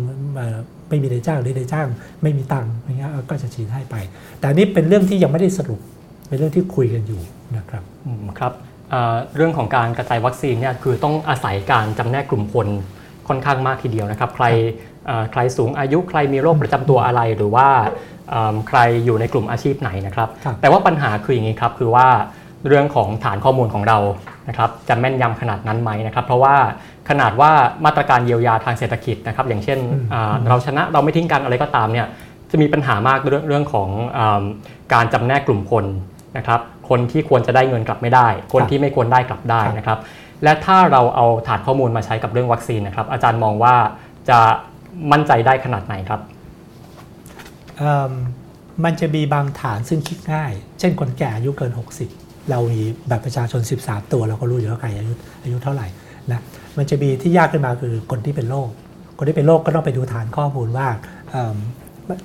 ไม่มีในจ้างหรือในจ้างไม่มีตังค์อย่างเงี้ยก็จะฉีดให้ไป แต่นี้เป็นเรื่องที่ยังไม่ได้สรุปเป็นเรื่องที่คุยกันอยู่นะครับครับ เรื่องของการกระจายวัคซีนเนี่ยคือต้องอาศัยการจำแนกกลุ่มคนค่อนข้างมากทีเดียวนะครับ ใครใครสูงอายุใครมีโรคประจำตัวอะไรหรือว่าใครอยู่ในกลุ่มอาชีพไหนนะครับ แต่ว่าปัญหาคืออย่างนี้ครับคือว่าเรื่องของฐานข้อมูลของเรานะครับจะแม่นยำขนาดนั้นไหมนะครับ เพราะว่าขนาดว่ามาตรการเยียวยาทางเศรษฐกิจนะครับ อย่างเช่นเราชนะเราไม่ทิ้งกันอะไรก็ตามเนี่ยจะมีปัญหามากเรื่องเรื่องของการจำแนกกลุ่มคนนะครับ คนที่ควรจะได้เงินกลับไม่ได้ คนที่ไม่ควรได้กลับได้นะครับ และถ้าเราเอาฐานข้อมูลมาใช้กับเรื่องวัคซีนนะครับ อาจารย์มองว่าจะมั่นใจได้ขนาดไหนครับมันจะมีบางฐานซึ่งคิดง่าย เช่นคนแก่อายุเกิน 60 เรามีแบบประชาชน 13 ตัวเราก็รู้อยู่ว่าใครอายุอายุเท่าไหร่นะมันจะมีที่ยากขึ้นมาคือคนที่เป็นโรคคนที่เป็นโรคก็ต้องไปดูฐานข้อมูลว่า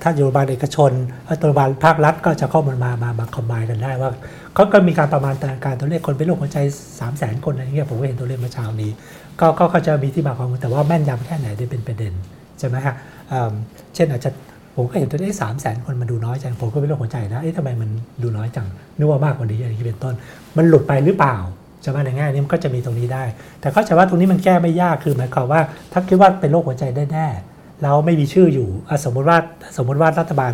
ถ้าอยู่โรงพยาบาลเอกชนโรงพยาบาลภาครัฐก็จะข้อมูลมามามาคอมไบกันได้ว่า เขาก็มีการประมาณการตัวเลขคนเป็นโรคหัวใจ3 0 0 0 0 0 คนอะไรเงี้ยผมก็เห็นตัวเลขเมื่อเช้านี้ ก็ก็จะมีที่มาความแต่ว่าแม่นยำแค่ไหนได้เป็นประเด็นใช่ไหมฮะเช่นอาจจะผมก็เห็นตัวเลขสามแสนคนมันดูน้อยจังผมก็เป็นโรคหัวใจนะเอ๊ะทำไมมันดูน้อยจังนึกว่ามากกว่านี้อย่างนี้เป็นต้น มันหลุดไปหรือเปล่าจะมในแง่นี้มันก็จะมีตรงนี้ได้ แต่เข้าใจว่าตรงนี้มันแก้ไม่ยากคือหมายความว่า ถ้าคิดว่าเป็นโรคหัวใจได้แน่เราไม่มีชื่ออยู่สมมติว่าสมมติว่ารัฐบาล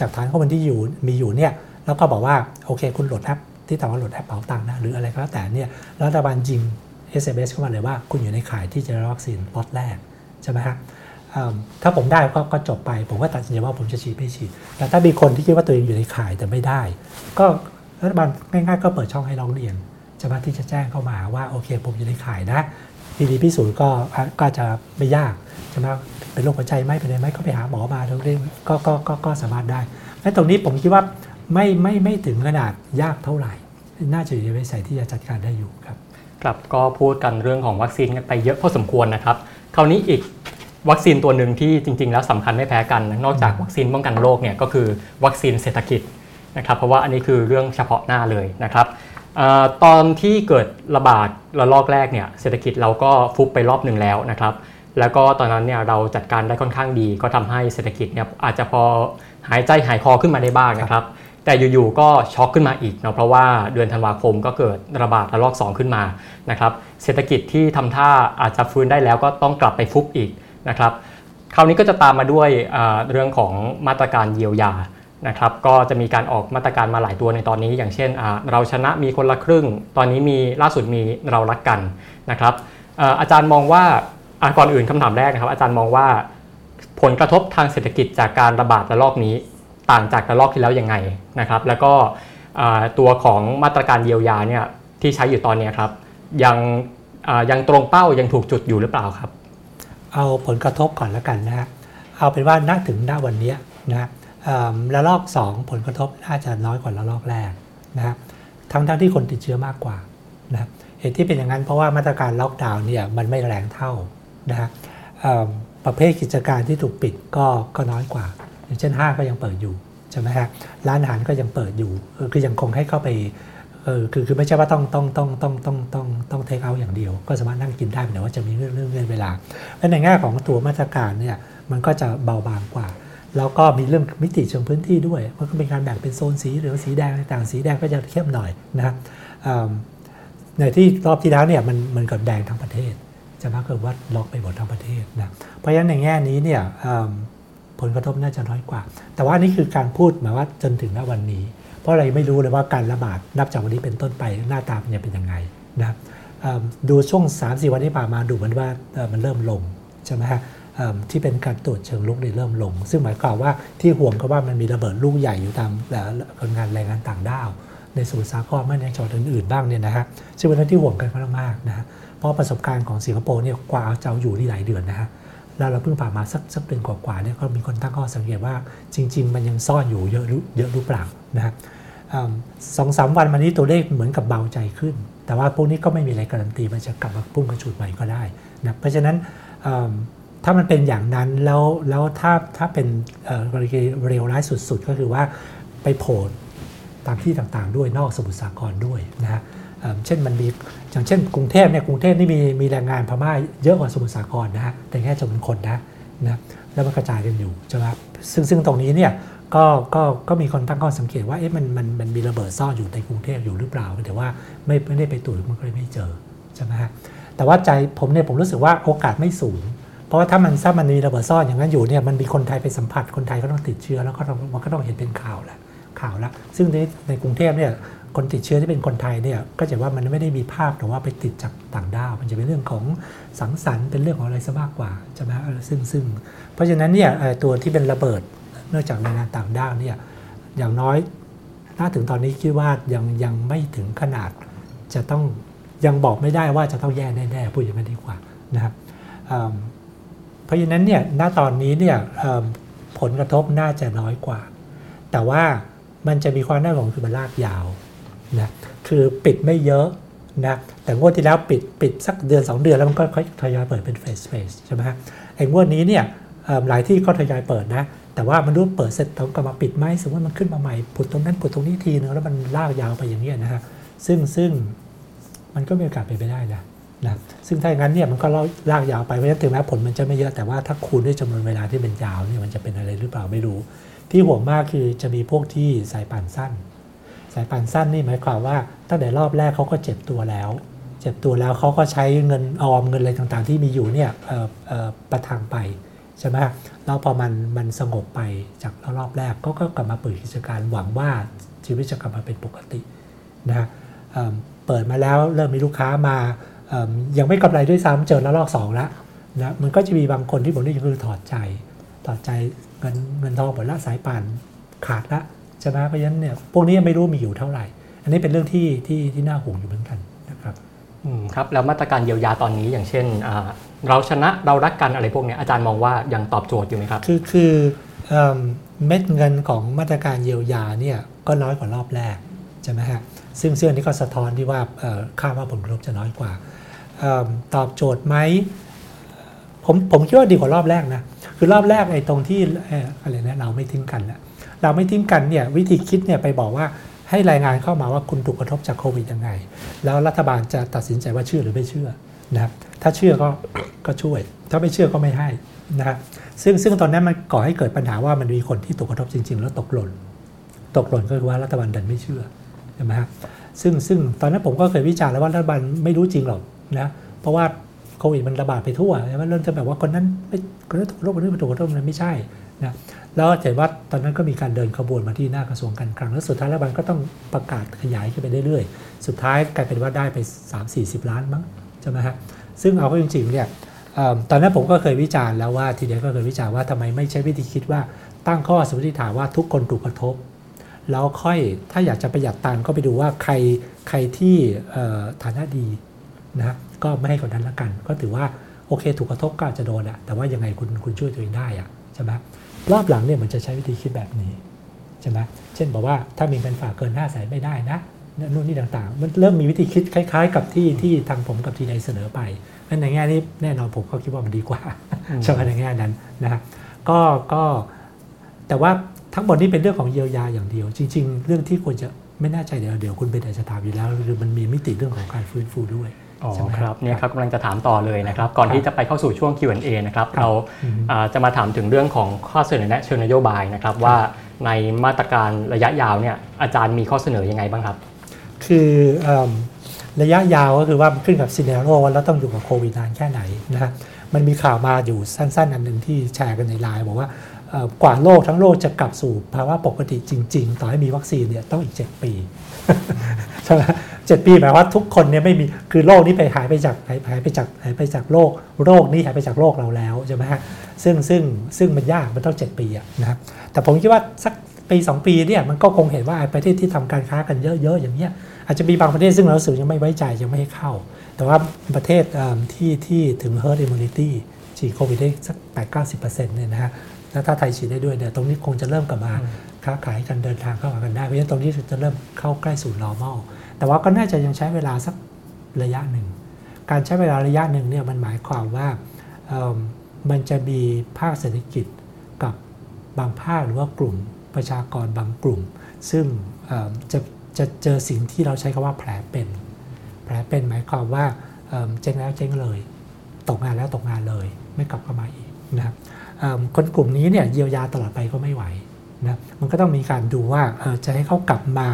จากฐานข้อมูลที่อยู่มีอยู่เนี่ย แล้วก็บอกว่าโอเค คุณโหลดแอปที่ทำว่าโหลดแอปเป๋าตังค์นะหรืออะไรก็แล้วแต่เนี่ยรัฐบาลยิง SMS เข้ามาเลยว่าคุณอยู่ในข่ายที่จะรับวัคซีนล็อตแรกใช่ไหมฮะถ้าผมได้ก็ก็จบไป ผมก็ตัดสินใจว่าผมจะฉีดไม่ฉีด แต่ถ้ามีคนที่คิดว่าตัวเองอยู่ในข่ายแต่ไม่ได้ ก็รัฐบาลง่ายๆ ก็เปิดช่องให้ร้องเรียนจะมาที่จะแจ้งเข้ามาว่าโอเคผมอยู่ในข่ายนะพีดีพิสูจน์ก็ก็จะไม่ยากใช่ไหมเป็นโรคหัวใจไหมเป็นอะไรไหมก็ไปหาหมอมาเรื่อยก็ก็ก็สามารถได้และตรงนี้ผมคิดว่า ไม่ไม่ไม่ถึงขนาดยากเท่าไหร่ น่าจะอยู่ในวิสัยที่จะจัดการได้อยู่ครับครับก็พูดกันเรื่องของวัคซีนกันไปเยอะพอสมควรนะครับ คราวนี้อีกวัคซีนตัวหนึ่งที่จริง ๆ แล้วสำคัญไม่แพ้กัน นอกจากวัคซีนป้องกันโรคเนี่ยก็คือวัคซีนเศรษฐกิจนะครับ เพราะว่าอันนี้คือเรื่องเฉพาะหน้าเลยนะครับตอนที่เกิดระบาดระลอกแรกเนี่ยเศรษฐกิจเราก็ฟุบไปรอบหนึ่งแล้วนะครับ แล้วก็ตอนนั้นเนี่ยเราจัดการได้ค่อนข้างดี ก็ทำให้เศรษฐกิจเนี่ยอาจจะพอหายใจหายคอขึ้นมาได้บ้างนะครับ แต่อยู่ๆก็ช็อกขึ้นมาอีกเนาะเพราะว่าเดือนธันวาคมก็เกิดระบาดระลอก 2 ขึ้นมานะครับเศรษฐกิจที่ทำท่าอาจจะฟื้นได้แล้วก็ต้องกลับไปฟุบอีกนะครับคราวนี้ก็จะตามมาด้วยเรื่องของมาตรการเยียวยานะครับก็จะมีการออกมาตรการมาหลายตัวในตอนนี้ อย่างเช่น เราชนะมีคนละครึ่ง ตอนนี้มีล่าสุดมีเรารักกันนะครับอาจารย์มองว่าก่อนอื่นคำถามแรกนะครับ อาจารย์มองว่าผลกระทบทางเศรษฐกิจจากการระบาดระลอกนี้ ต่างจากระลอกที่แล้วยังไงนะครับ แล้วก็ตัวของมาตรการเยียวยาเนี่ยที่ใช้อยู่ตอนนี้ครับ ยังยังตรงเป้ายังถูกจุดอยู่หรือเปล่าครับ เอาผลกระทบก่อนแล้วกันนะฮะเอาเป็นว่าณถึงหน้าวันนี้นะระลอก 2 ผลกระทบน่าจะน้อยกว่าระลอกแรกนะครับทั้งทั้งที่คนติดเชื้อมากกว่านะครับเหตุที่เป็นอย่างนั้นเพราะว่ามาตรการล็อกดาวน์เนี่ยมันไม่แรงเท่านะฮะประเภทกิจการที่ถูกปิดก็ก็น้อยกว่า อย่างเช่นห้างก็ยังเปิดอยู่ใช่ไหมฮะร้านอาหารก็ยังเปิดอยู่คือยังคงให้เข้าไปเออคือคือไม่ใช่ว่าต้องต้องต้องต้องต้องต้องต้องเทคเอาอย่างเดียว ก็สามารถนั่งกินได้แต่ว่าจะมีเรื่องเรื่องเวลาและในแง่ของตัวมาตรการเนี่ยมันก็จะเบาบางกว่า แล้วก็มีเรื่องมิติเชิงพื้นที่ด้วยมันก็เป็นการแบ่งเป็นโซนสีหรือสีแดงต่างสีแดงก็จะเข้มหน่อยนะครับในที่รอบที่แล้วเนี่ยมันมันกับแดงทั้งประเทศจะมากเกิดว่าล็อกไปหมดทั้งประเทศนะเพราะฉะนั้นในแง่นี้เนี่ย ผลกระทบน่าจะน้อยกว่า แต่ว่านี่คือการพูดหมายว่าจนถึงณวันนี้ เพราะเราไม่รู้เลยว่าการระบาดนับจากวันนี้เป็นต้นไปหน้าตามันจะเป็นยังไงนะดูช่วง3าสี่วันที่ผ่านมาดูเหมือนว่ามันเริ่มลงใช่ไหมฮะที่เป็นการตรวจเชิงลุกนี่เริ่มลง ซึ่งหมายความว่าที่ห่วงก็ว่ามันมีระเบิดลูกใหญ่อยู่ตามคนงานแรงงานต่างด้าว ในสมุทรสาครไม่ในจังหวัดอื่นๆบ้างเนี่ยนะฮะซึ่งเป็นเรื่องที่ห่วงกันมากๆนะฮะเพราะประสบการณ์ของสิงคโปร์เนี่ยกว่าจะเอาอยู่ที่หลายเดือนนะฮะ แล้วเราเพิ่งผ่านมาสักสักเดือนกว่าๆเนี่ยก็มีคนตั้งข้อสังเกตว่าจริง ๆ มันยังซ่อนอยู่เยอะรือเยอะหรือเปล่านะฮะสองสามวันมานี้ตัวเลขเหมือนกับเบาใจขึ้น แต่ว่าพวกนี้ก็ไม่มีอะไรการันตีมันจะกลับมาพุ่งกระฉูดใหม่ก็ได้นะเพราะฉะนั้นถ้ามันเป็นอย่างนั้นแล้วแล้วถ้าถ้าเป็นกรณีเร็วร้ายสุด ๆ ก็คือว่าไปโผล่ตามที่ต่างๆ ด้วยนอกสมุทรสาครด้วยนะฮะเช่นมันมี อย่างเช่นกรุงเทพเนี่ยกรุงเทพนี่มีมีแรงงานพม่าเยอะกว่าสมุทรสาครนะฮะแต่แค่จำนวนคนนะนะแล้วมันกระจายกันอยู่ใช่ไหมซึ่งซึ่งตรงนี้เนี่ยก็ก็ก็มีคนตั้งข้อสังเกตว่าเอ๊ะมันมันมันมีระเบิดซ่อนอยู่ในกรุงเทพอยู่หรือเปล่าแต่ว่าไม่ไม่ได้ไปตรวจมันก็เลยไม่เจอใช่ไหมฮะแต่ว่าใจผมเนี่ยผมรู้สึกว่าโอกาสไม่สูง เพราะว่าถ้ามันถ้ามันมีระเบิดซ่อนอย่างนั้นอยู่เนี่ยมันมีคนไทยไปสัมผัสคนไทยก็ต้องติดเชื้อแล้วก็มันก็ต้องเห็นเป็นข่าวแหละข่าวแล้วซึ่งในในกรุงเทพเนี่ย คนติดเชื้อที่เป็นคนไทยเนี่ยก็จะว่ามันไม่ได้มีภาพแต่ว่าไปติดจากต่างด้าว มันจะเป็นเรื่องของสังสรรค์เป็นเรื่องของอะไรซะมากกว่าใช่ไหมซึ่งซึ่งเพราะฉะนั้นเนี่ยตัวที่เป็นระเบิดเนื่องจากแรงงานต่างด้าวเนี่ยอย่างน้อยถ้าถึงตอนนี้คิดว่ายังยังไม่ถึงขนาดจะต้องยังบอกไม่ได้ว่าจะต้องแย่แน่ๆพูดอย่างนั้นดีกว่านะครับเพราะฉะนั้นเนี่ยณตอนนี้เนี่ยผลกระทบน่าจะน้อยกว่า แต่ว่ามันจะมีความน่าห่วงคือมันลากยาว นะคือปิดไม่เยอะนะแต่งวดที่แล้วปิดปิดสักเดือน 2 เดือนแล้วมันก็ค่อยทยอยเปิดเป็นเฟสเฟสใช่ไหมฮะไอ้งวดนี้เนี่ยหลายที่ก็ทยอยเปิดนะ แต่ว่ามันรู้เปิดเสร็จต้องกลับมาปิดไหมสมมติมันขึ้นมาใหม่ผุดตรงนั้นผุดตรงนี้ทีนึงแล้วมันลากยาวไปอย่างนี้นะฮะซึ่งซึ่งมันก็มีโอกาสไปไปได้นะนะซึ่งถ้าอย่างนั้นเนี่ยมันก็ลากยาวไปเพราะฉะนั้นถึงแม้ผลมันจะไม่เยอะแต่ว่าถ้าคูณด้วยจำนวนเวลาที่เป็นยาวเนี่ยมันจะเป็นอะไรหรือเปล่าไม่รู้ ที่ห่วงมากคือจะมีพวกที่สายป่านสั้น สายป่านสั้นนี่หมายความว่าตั้งแต่รอบแรกเขาก็เจ็บตัวแล้ว เจ็บตัวแล้วเขาก็ใช้เงินออมเงินอะไรต่างๆ ที่มีอยู่เนี่ยประทังไปใช่ไหมแล้วพอมันมันสงบไปจากรอบแรกก็ก็กลับมาเปิดกิจการหวังว่าชีวิตจะกลับมาเป็นปกตินะฮะเปิดมาแล้วเริ่มมีลูกค้ามายังไม่กำไรด้วยซ้ำเจอแล้วรอบสองแล้วนะมันก็จะมีบางคนที่ผมได้ยินคือถอดใจ ถอดใจเงินเงินทองหมดละสายป่านขาดละ ใช่ไหมเพราะฉะนั้นเนี่ยพวกนี้ไม่รู้มีอยู่เท่าไหร่ อันนี้เป็นเรื่องที่ที่ที่น่าห่วงอยู่เหมือนกันนะครับครับแล้วมาตรการเยียวยาตอนนี้อย่างเช่น เราชนะเรารักกันอะไรพวกนี้อาจารย์มองว่ายังตอบโจทย์อยู่ไหมครับ คือคือเม็ดเงินของมาตรการเยียวยาเนี่ยก็น้อยกว่ารอบแรกใช่ไหมฮะซึ่งเสื่อนี้ก็สะท้อนที่ว่าค่าว่าผลกระทบจะน้อยกว่าตอบโจทย์ไหมผมผมคิดว่าดีกว่ารอบแรกนะคือรอบแรกไอ้ตรงที่อะไรนะเราไม่ทิ้งกันนะ เราไม่ทิ้งกันเนี่ยวิธีคิดเนี่ยไปบอกว่าให้รายงานเข้ามาว่าคุณถูกกระทบจากโควิดยังไง แล้วรัฐบาลจะตัดสินใจว่าเชื่อหรือไม่เชื่อนะครับถ้าเชื่อก็ก็ช่วย ถ้าไม่เชื่อก็ไม่ให้นะครับซึ่งซึ่งตอนนั้นมันก่อให้เกิดปัญหาว่ามันมีคนที่ตกกระทบจริง ๆ แล้วตกหล่น ตกหล่นก็คือว่ารัฐบาลดันไม่เชื่อใช่ไหมครับซึ่งซึ่งตอนนั้นผมก็เคยวิจารณ์แล้วว่ารัฐบาลไม่รู้จริงหรอกนะเพราะว่าโควิดมันระบาดไปทั่วใช่ไหมเริ่มจะแบบว่าคนนั้นไม่คนนั้นถูกโรคคนนี้ถูกโรคมันไม่ใช่นะ แล้วเห็นว่าตอนนั้นก็มีการเดินขบวนมาที่หน้ากระทรวงการคลัง แล้วสุดท้ายรัฐบาลก็ต้องประกาศขยายขึ้นไปเรื่อยๆ สุดท้ายกลายเป็นว่าได้ไป 3-40 ล้านมั้งใช่ไหมฮะ ซึ่งเอาเข้าจริงๆเนี่ยตอนนั้นผมก็เคยวิจารณ์แล้วว่าทีเดียวก็เคยวิจารณ์ว่าทำไมไม่ใช้วิธีคิดว่าตั้งข้อสมมติฐานว่าทุกคนถูกกระทบ แล้วค่อยถ้าอยากจะประหยัดตังค์ก็ไปดูว่าใครใครที่ฐานะดีนะก็ไม่ให้คนนั้นละกัน ก็ถือว่าโอเค ถูกกระทบก็อาจจะโดนอะแต่ว่ายังไงคุณคุณช่วยตัวเองได้อะใช่ไหม รอบหลังเนี่ยมันจะใช้วิธีคิดแบบนี้ใช่ไหมเช่นบอกว่าถ้ามีเงินฝากเกินห้าแสนไม่ได้นะนู่นนี่ต่างๆ มันเริ่มมีวิธีคิดคล้าย ๆ กับที่ที่ทางผมกับทีใดเสนอไปในแง่นี้แน่นอนผมก็คิดว่ามันดีกว่าใช่ไหมในแง่นั้นนะครับก็ก็แต่ว่าทั้งหมดนี้เป็นเรื่องของเยียวยาอย่างเดียว จริง ๆ เรื่องที่ควรจะไม่น่าใจเดี๋ยวเดี๋ยวคุณเป็นอาชญาอยู่แล้วคือมันมีมิติเรื่องของการฟื้นฟูด้วย อ๋อครับเนี่ยครับกำลังจะถามต่อเลยนะครับ ก่อนที่จะไปเข้าสู่ช่วง Q&A นะครับ เราจะมาถามถึงเรื่องของข้อเสนอแนะเชิงนโยบายนะครับ ว่าในมาตรการระยะยาวเนี่ยอาจารย์มีข้อเสนอยังไงบ้างครับ คือระยะยาวก็คือว่าขึ้นกับซีเนโรว่าเราต้องอยู่กับโควิดนานแค่ไหนนะฮะมันมีข่าวมาอยู่สั้น ๆ อันหนึ่งที่แชร์กันในไลน์บอกว่ากว่าโลกทั้งโลกจะกลับสู่ภาวะปกติจริง ๆ ต่อให้มีวัคซีนเนี่ยต้องอีก 7 ปี ใช่ไหมเจ็ดปีหมายว่าทุกคนเนี่ยไม่มีคือโรคนี้ไปหายไปจากหายหายไปจากหายไปจากโลกโรคนี้หายไปจากโลกเราแล้วใช่ไหมฮะซึ่งซึ่งซึ่งมันยากมันต้อง7ปีอะนะครับแต่ผมคิดว่าสักปี2ปีเนี่ยมันก็คงเห็นว่าประเทศที่ทำการค้ากันเยอะๆอย่างเงี้ยอาจจะมีบางประเทศซึ่งเราสึกยังไม่ไว้ใจยังไม่ให้เข้า แต่ว่าประเทศที่ที่ถึง herd immunity ฉีดโควิดได้สักแปดเก้าสิบเปอร์เซ็นต์เนี่ยนะฮะ แล้วถ้าไทยฉีดได้ด้วยเนี่ยตรงนี้คงจะเริ่มกลับมาค้าขายกันเดินทางเข้ามากันได้เพราะฉะนั้นตรงนี้จะเริ่มเข้าใกล้สู่ normal แต่ว่าก็น่าจะยังใช้เวลาสักระยะหนึ่ง การใช้เวลาระยะหนึ่งเนี่ยมันหมายความว่ามันจะมีภาคเศรษฐกิจกับบางภาคหรือว่ากลุ่มประชากรบางกลุ่ม ซึ่งจะจะเจอสิ่งที่เราใช้คำว่าแผลเป็น แผลเป็นหมายความว่าเจ๊งแล้วเจ๊งเลย ตกงานแล้วตกงานเลย ไม่กลับเข้ามาอีกนะครับ คนกลุ่มนี้เนี่ยเยียวยาตลอดไปก็ไม่ไหวนะมันก็ต้องมีการดูว่าจะให้เขากลับมา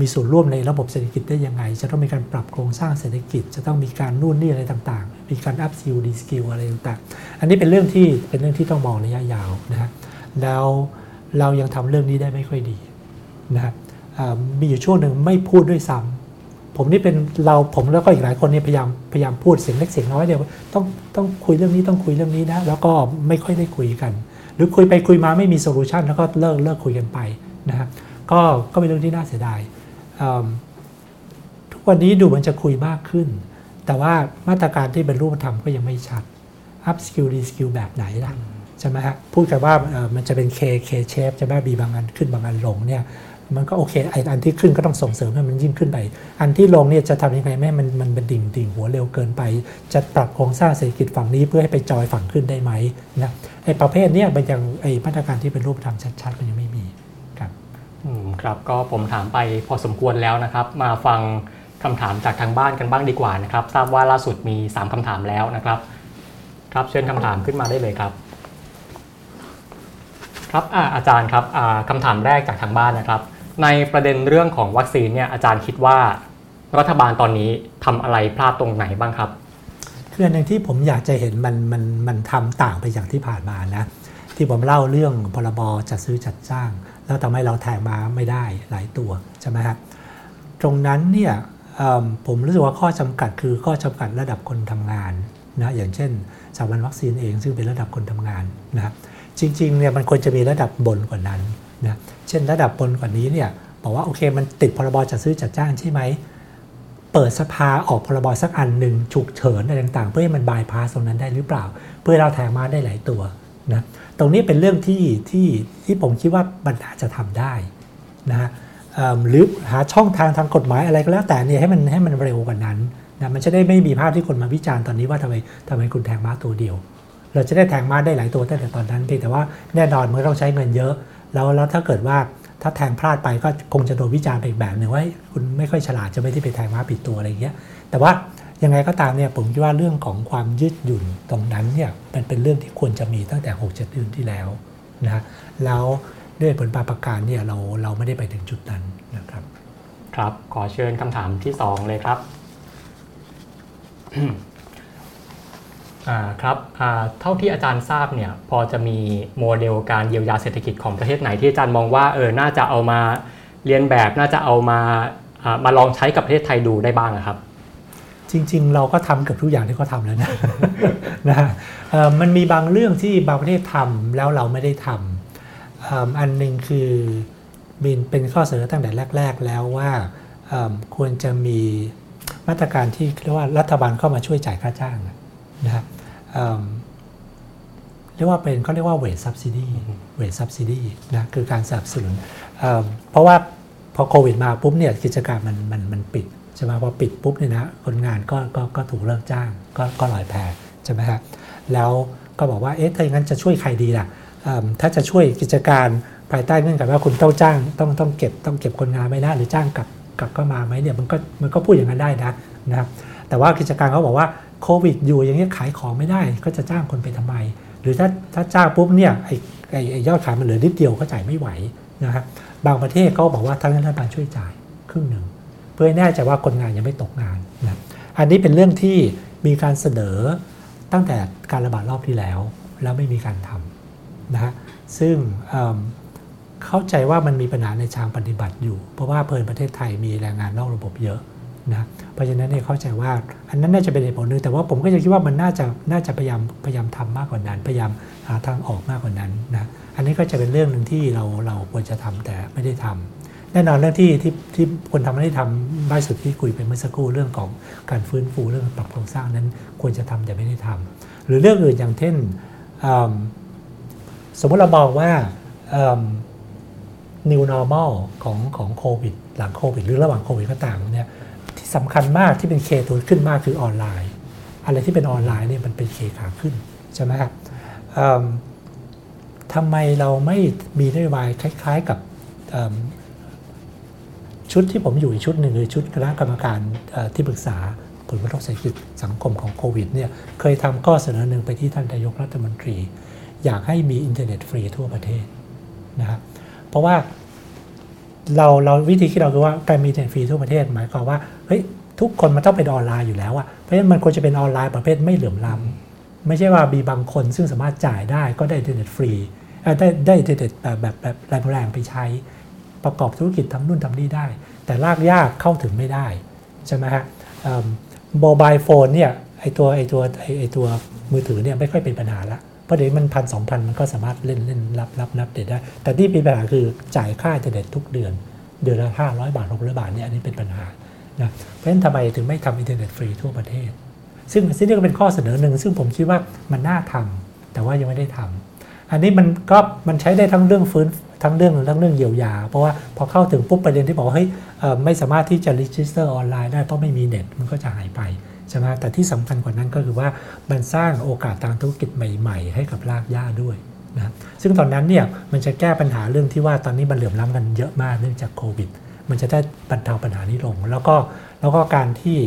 มีส่วนร่วมในระบบเศรษฐกิจได้ยังไง จะต้องมีการปรับโครงสร้างเศรษฐกิจ จะต้องมีการนู่นนี่อะไรต่างๆ มีการ upskill reskill อะไรต่างๆ อันนี้เป็นเรื่องที่เป็นเรื่องที่ต้องมองระยะยาวนะฮะแล้วเรายังทำเรื่องนี้ได้ไม่ค่อยดีนะครับมีอยู่ช่วงหนึ่งไม่พูดด้วยซ้ำ ผมนี่เป็นเราผมแล้วก็อีกหลายคนนี่พยายามพยายามพูดเสียงเล็กเสียงน้อยเดียวต้องต้องคุยเรื่องนี้ต้องคุยเรื่องนี้นะแล้วก็ไม่ค่อยได้คุยกัน หรือคุยไปคุยมาไม่มี solution แล้วก็เลิกเลิกคุยกันไปนะครับก็ก็เป็นเรื่องที่น่าเสียดายทุกวันนี้ดูมันจะคุยมากขึ้น แต่ว่ามาตรการที่เป็นรูปธรรมก็ยังไม่ชัด upskill reskill แบบไหนล่ะใช่ไหมฮะพูดกันว่ามันจะเป็น K K-shape จะไหมบีบางอันขึ้นบางอันลงเนี่ย มันก็โอเคไออันที่ขึ้นก็ต้องส่งเสริมให้มันยิ่งขึ้นไป อันที่ลงเนี่ยจะทำยังไงไม่มันมันเป็นดิ่งดิ่งหัวเร็วเกินไป จะปรับโครงสร้างเศรษฐกิจฝั่งนี้เพื่อให้ไปจอยฝั่งขึ้นได้ไหมนะไอประเภทเนี้ยมันยังไอมาตรการที่เป็นรูปธรรมชัดๆมันยังไม่มีครับอืมครับก็ผมถามไปพอสมควรแล้วนะครับ มาฟังคำถามจากทางบ้านกันบ้างดีกว่านะครับทราบว่าล่าสุดมี 3คำถามแล้วนะครับ ครับเชิญคำถามขึ้นมาได้เลยครับครับอาอาจารย์ครับคำถามแรกจากทางบ้านนะครับ ในประเด็นเรื่องของวัคซีนเนี่ยอาจารย์คิดว่ารัฐบาลตอนนี้ทำอะไรพลาดตรงไหนบ้างครับคืออันหนึ่งที่ผมอยากจะเห็นมันมันมันทำต่างไปจากที่ผ่านมานะที่ผมเล่าเรื่องพรบจัดซื้อจัดจ้าง แล้วทำให้เราแทงมาไม่ได้หลายตัวใช่ไหมครับตรงนั้นเนี่ยผมรู้สึกว่าข้อจำกัดคือข้อจำกัดระดับคนทำงานนะอย่างเช่นสถาบันวัคซีนเองซึ่งเป็นระดับคนทำงานนะครับจริงๆเนี่ยมันควรจะมีระดับบนกว่านั้น นะเช่นระดับบนกว่านี้เนี่ยบอกว่าโอเคมันติดพรบจัดซื้อจัดจ้างใช่ไหมเปิดสภาออกพรบสักอันหนึ่งฉุกเฉินอะไรต่างๆ เพื่อให้มันบายพาสตรงนั้นได้หรือเปล่า เพื่อเราแทงมาได้หลายตัวนะตรงนี้เป็นเรื่องที่ที่ที่ผมคิดว่ามันอาจะทำได้นะหรือหาช่องทางทางกฎหมายอะไรก็แล้วแต่เนี่ยให้มันให้มันเร็วกว่านั้นนะมันจะได้ไม่มีภาพที่คนมาวิจารณ์ตอนนี้ว่าทำไมทำไมคุณแทงม้าตัวเดียว เราจะได้แทงม้าได้หลายตัวตั้งแต่ตอนนั้นเพียงแต่ว่าแน่นอนมันต้องใช้เงินเยอะ แล้วแล้วถ้าเกิดว่าถ้าแทงพลาดไปก็คงจะโดนวิจารณ์ไปอีกแบบหนึ่งว่าคุณไม่ค่อยฉลาดจะไม่ได้ไปแทงม้าผิดตัวอะไรเงี้ย แต่ว่ายังไงก็ตามเนี่ยผมคิดว่าเรื่องของความยืดหยุ่นตรงนั้นเนี่ยมันเป็นเรื่องที่ควรจะมีตั้งแต่6กเดือนที่แล้วนะแล้วด้วยผลปราการเนี่ยเราเราไม่ได้ไปถึงจุดนั้นนะครับ ครับขอเชิญคำถามที่ 2 เลยครับ อ่าครับอ่าเท่าที่อาจารย์ทราบเนี่ยพอจะมีโมเดลการเยียวยาเศรษฐกิจของประเทศไหนที่อาจารย์มองว่าเออน่าจะเอามาเรียนแบบน่าจะเอามามาลองใช้กับประเทศไทยดูได้บ้างครับ จริงๆ เราก็ทำกับทุกอย่างที่เขาทาแล้วนะนะมันมีบางเรื่องที่บางประเทศทำแล้วเราไม่ได้ทำอันหนึ่งคือมีเป็นข้อเสนอตั้งแต่แรก ๆ แล้วว่าควรจะมีมาตรการที่เรียกว่ารัฐบาลเข้ามาช่วยจ่ายค่าจ้าง นะครับเรียกว่าเป็นเขาเรียกว่าเวทซับซิดีเวทซับซิดีนะคือการสนับสนุนเพราะว่าพอโควิดมาปุ๊บเนี่ยกิจการมันมันมันปิดใช่ไหมพอปิดปุ๊บเนี่ยนะคนงานก็ก็ก็ถูกเลิกจ้าง ก็ก็ลอยแพใช่ไหมครับแล้วก็บอกว่าเอ๊ะถ้าอย่างนั้นจะช่วยใครดีล่ะถ้าจะช่วยกิจการภายใต้เงื่อนไขว่าคุณต้องจ้างต้องต้องเก็บต้องเก็บคนงานไม่ได้หรือจ้างกลับกลับก็มาไหมเนี่ยมันก็มันก็พูดอย่างนั้นได้นะนะครับแต่ว่ากิจการเขาบอกว่า โควิดอยู่อย่างนี้ขายของไม่ได้ก็จะจ้างคนไปทำไม หรือถ้าถ้าจ้างปุ๊บเนี่ยไอ้ไอ้ยอดขายมันเหลือนิดเดียวก็จ่ายไม่ไหวนะครับบางประเทศเขาบอกว่าทางรัฐบาลช่วยจ่ายครึ่งหนึ่ง เพื่อให้แน่ใจว่าคนงานยังไม่ตกงานนะอันนี้เป็นเรื่องที่มีการเสนอตั้งแต่การระบาดรอบที่แล้ว แล้วไม่มีการทำนะฮะซึ่งเข้าใจว่ามันมีปัญหาในทางปฏิบัติอยู่ เพราะว่าเพลินประเทศไทยมีแรงงานนอกระบบเยอะ นะเพราะฉะนั้นเนี่ยเข้าใจว่าอันนั้นน่าจะเป็นเหตุผลหนึ่งแต่ว่าผมก็จะคิดว่ามันน่าจะน่าจะพยายามพยายามทำมากกว่านั้น พยายามหาทางออกมากกว่านั้นนะอันนี้ก็จะเป็นเรื่องหนึ่งที่เราเราควรจะทำแต่ไม่ได้ทำแน่นอนเรื่องที่ที่ที่คนทำไม่ได้ทำบ้าสุดที่คุยไปเมื่อสักครู่เรื่องของการฟื้นฟูเรื่องปรับโครงสร้างนั้นควรจะทำแต่ไม่ได้ทำหรือเรื่องอื่นอย่างเช่นสมมติเราบอกว่า new normal ของของโควิดหลังโควิดหรือระหว่างโควิดก็ตามเนี่ย สำคัญมากที่เป็นเคตัวขึ้นมากคือออนไลน์ อะไรที่เป็นออนไลน์เนี่ยมันเป็นเคขาขึ้นใช่ไหมครับทำไมเราไม่มีนโยบายคล้าย ๆกับชุดที่ผมอยู่อีกชุดหนึ่งคือชุดคณะกรรมการที่ปรึกษาผลกระทบเศรษฐกิจสังคมของโควิดเนี่ยเคยทำข้อเสนอหนึ่งไปที่ท่านนายกรัฐมนตรี อยากให้มีอินเทอร์เน็ตฟรีทั่วประเทศนะครับเพราะว่า เราเราวิธีที่เราคือว่าการมีเน็ตฟรีทั่วประเทศหมายความว่าเฮ้ยทุกคนมันต้องเป็นออนไลน์อยู่แล้วอะเพราะฉะนั้นมันควรจะเป็นออนไลน์ประเภทไม่เหลื่อมล้ำไม่ใช่ว่ามีบางคนซึ่งสามารถจ่ายได้ก็ได้อินเทอร์เน็ตฟรีได้ได้อินเทอร์เน็ตแบบแบบแบบแรงๆไปใช้ ประกอบธุรกิจทำนู่นทำนี่ได้ แต่รากหญ้าเข้าถึงไม่ได้ใช่ไหมฮะ mobile phone เนี่ยไอตัวไอตัวไอตัวมือถือเนี่ยไม่ค่อยเป็นปัญหาละ เพราะเดี๋ยวมันพันสองพันมันก็สามารถเล่นเล่นรับรับนับเดตได้ แต่ที่มีปัญหาคือจ่ายค่าอินเทอร์เน็ตทุกเดือน เดือนละห้าร้อยบาทหกร้อยบาทเนี่ยอันนี้เป็นปัญหานะเพราะฉะนั้นทำไมถึงไม่ทำอินเทอร์เน็ตฟรีทั่วประเทศ ซึ่งซึ่งนี่ก็เป็นข้อเสนอหนึ่งซึ่งผมคิดว่ามันน่าทำแต่ว่ายังไม่ได้ทำอันนี้มันก็มันใช้ได้ทั้งเรื่องฟื้นทั้งเรื่องทั้งเรื่องเยียวยา เพราะว่าพอเข้าถึงปุ๊บประเด็นที่บอกว่าเฮ้ยไม่สามารถที่จะ register ออนไลน์ได้เพราะไม่มีเน็ตมันก็จะหายไป ใช่ไหมแต่ที่สำคัญกว่านั้นก็คือว่ามันสร้างโอกาสทางธุรกิจใหม่ ๆ ให้กับรากหญ้าด้วยนะซึ่งตอนนั้นเนี่ยมันจะแก้ปัญหาเรื่องที่ว่าตอนนี้มันเหลื่อมล้ำกันเยอะมากเนื่องจากโควิด มันจะได้บรรเทาปัญหานี้ลง แล้วก็แล้วก็การที่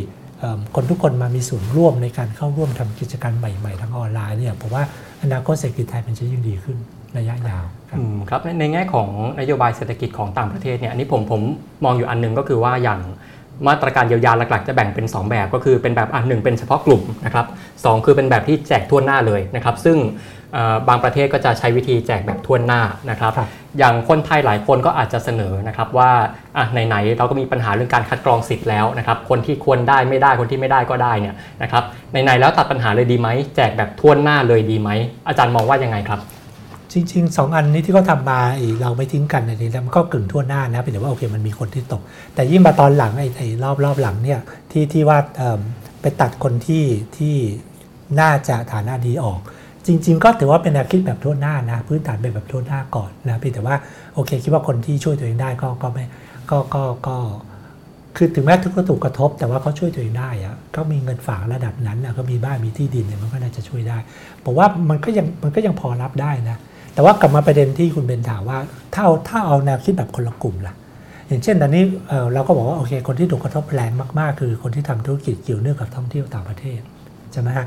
คนทุกคนมามีส่วนร่วมในการเข้าร่วมทำกิจการใหม่ ๆ ทางออนไลน์เนี่ยผมว่าอนาคตเศรษฐกิจไทยมันจะยิ่งดีขึ้นระยะยาวครับในแง่ของนโยบายเศรษฐกิจของต่างประเทศเนี่ยอันนี้ผมผมมองอยู่อันนึงก็คือว่าอย่าง มาตรการเยียวยาหลักๆ จะแบ่งเป็น 2 แบบก็คือเป็นแบบอันหนึ่งเป็นเฉพาะกลุ่มนะครับสคือเป็นแบบที่แจกทั่วหน้าเลยนะครับ ซึ่งบางประเทศก็จะใช้วิธีแจกแบบทั่วหน้านะครับ อย่างคนไทยหลายคนก็อาจจะเสนอนะครับว่าไหนๆเราก็มีปัญหาเรื่องการคัดกรองสิทธิ์แล้วนะครับ คนที่ควรได้ไม่ได้คนที่ไม่ได้ก็ได้เนี่ยนะครับไหนๆแล้วตัดปัญหาเลยดีไหมแจกแบบทั่วหน้าเลยดีไหมอาจารย์มองว่ายังไงครับ จริงๆสองอันนี้ที่เขาทำมาเราไม่ทิ้งกันในนี้แล้วมันก็กึ่งทั่วหน้านะเพียงแต่ว่าโอเคมันมีคนที่ตก แต่ยิ่งมาตอนหลังไอ้ไอ้รอบรอบหลังเนี่ยที่ที่ว่าไปตัดคนที่ที่น่าจะฐานะดีออก จริง ๆ ก็ถือว่าเป็นแนวคิดแบบทั่วหน้านะพื้นฐานเป็นแบบทั่วหน้าก่อนนะเพียงแต่ว่าโอเคคิดว่าคนที่ช่วยตัวเองได้ก็ก็ไม่ก็ก็ก็คือถึงแม้ทุกข์ถูกกระทบ แต่ว่าเขาช่วยตัวเองได้อะก็มีเงินฝากระดับนั้นนะก็มีบ้านมีที่ดินเนี่ยมันก็น่าจะช่วยได้ผมว่ามันก็ยังมันก็ยังพอรับได้นะ แต่ว่ากลับมาประเด็นที่คุณเบนถามว่าถ้าถ้าเอาแนวคิดแบบคนละกลุ่มล่ะ อย่างเช่นตอนนี้เราก็บอกว่าโอเค คนที่ถูกกระทบแรงมากๆ คือคนที่ทำธุรกิจเกี่ยวเนื่องกับท่องเที่ยวต่างประเทศใช่ไหมฮะ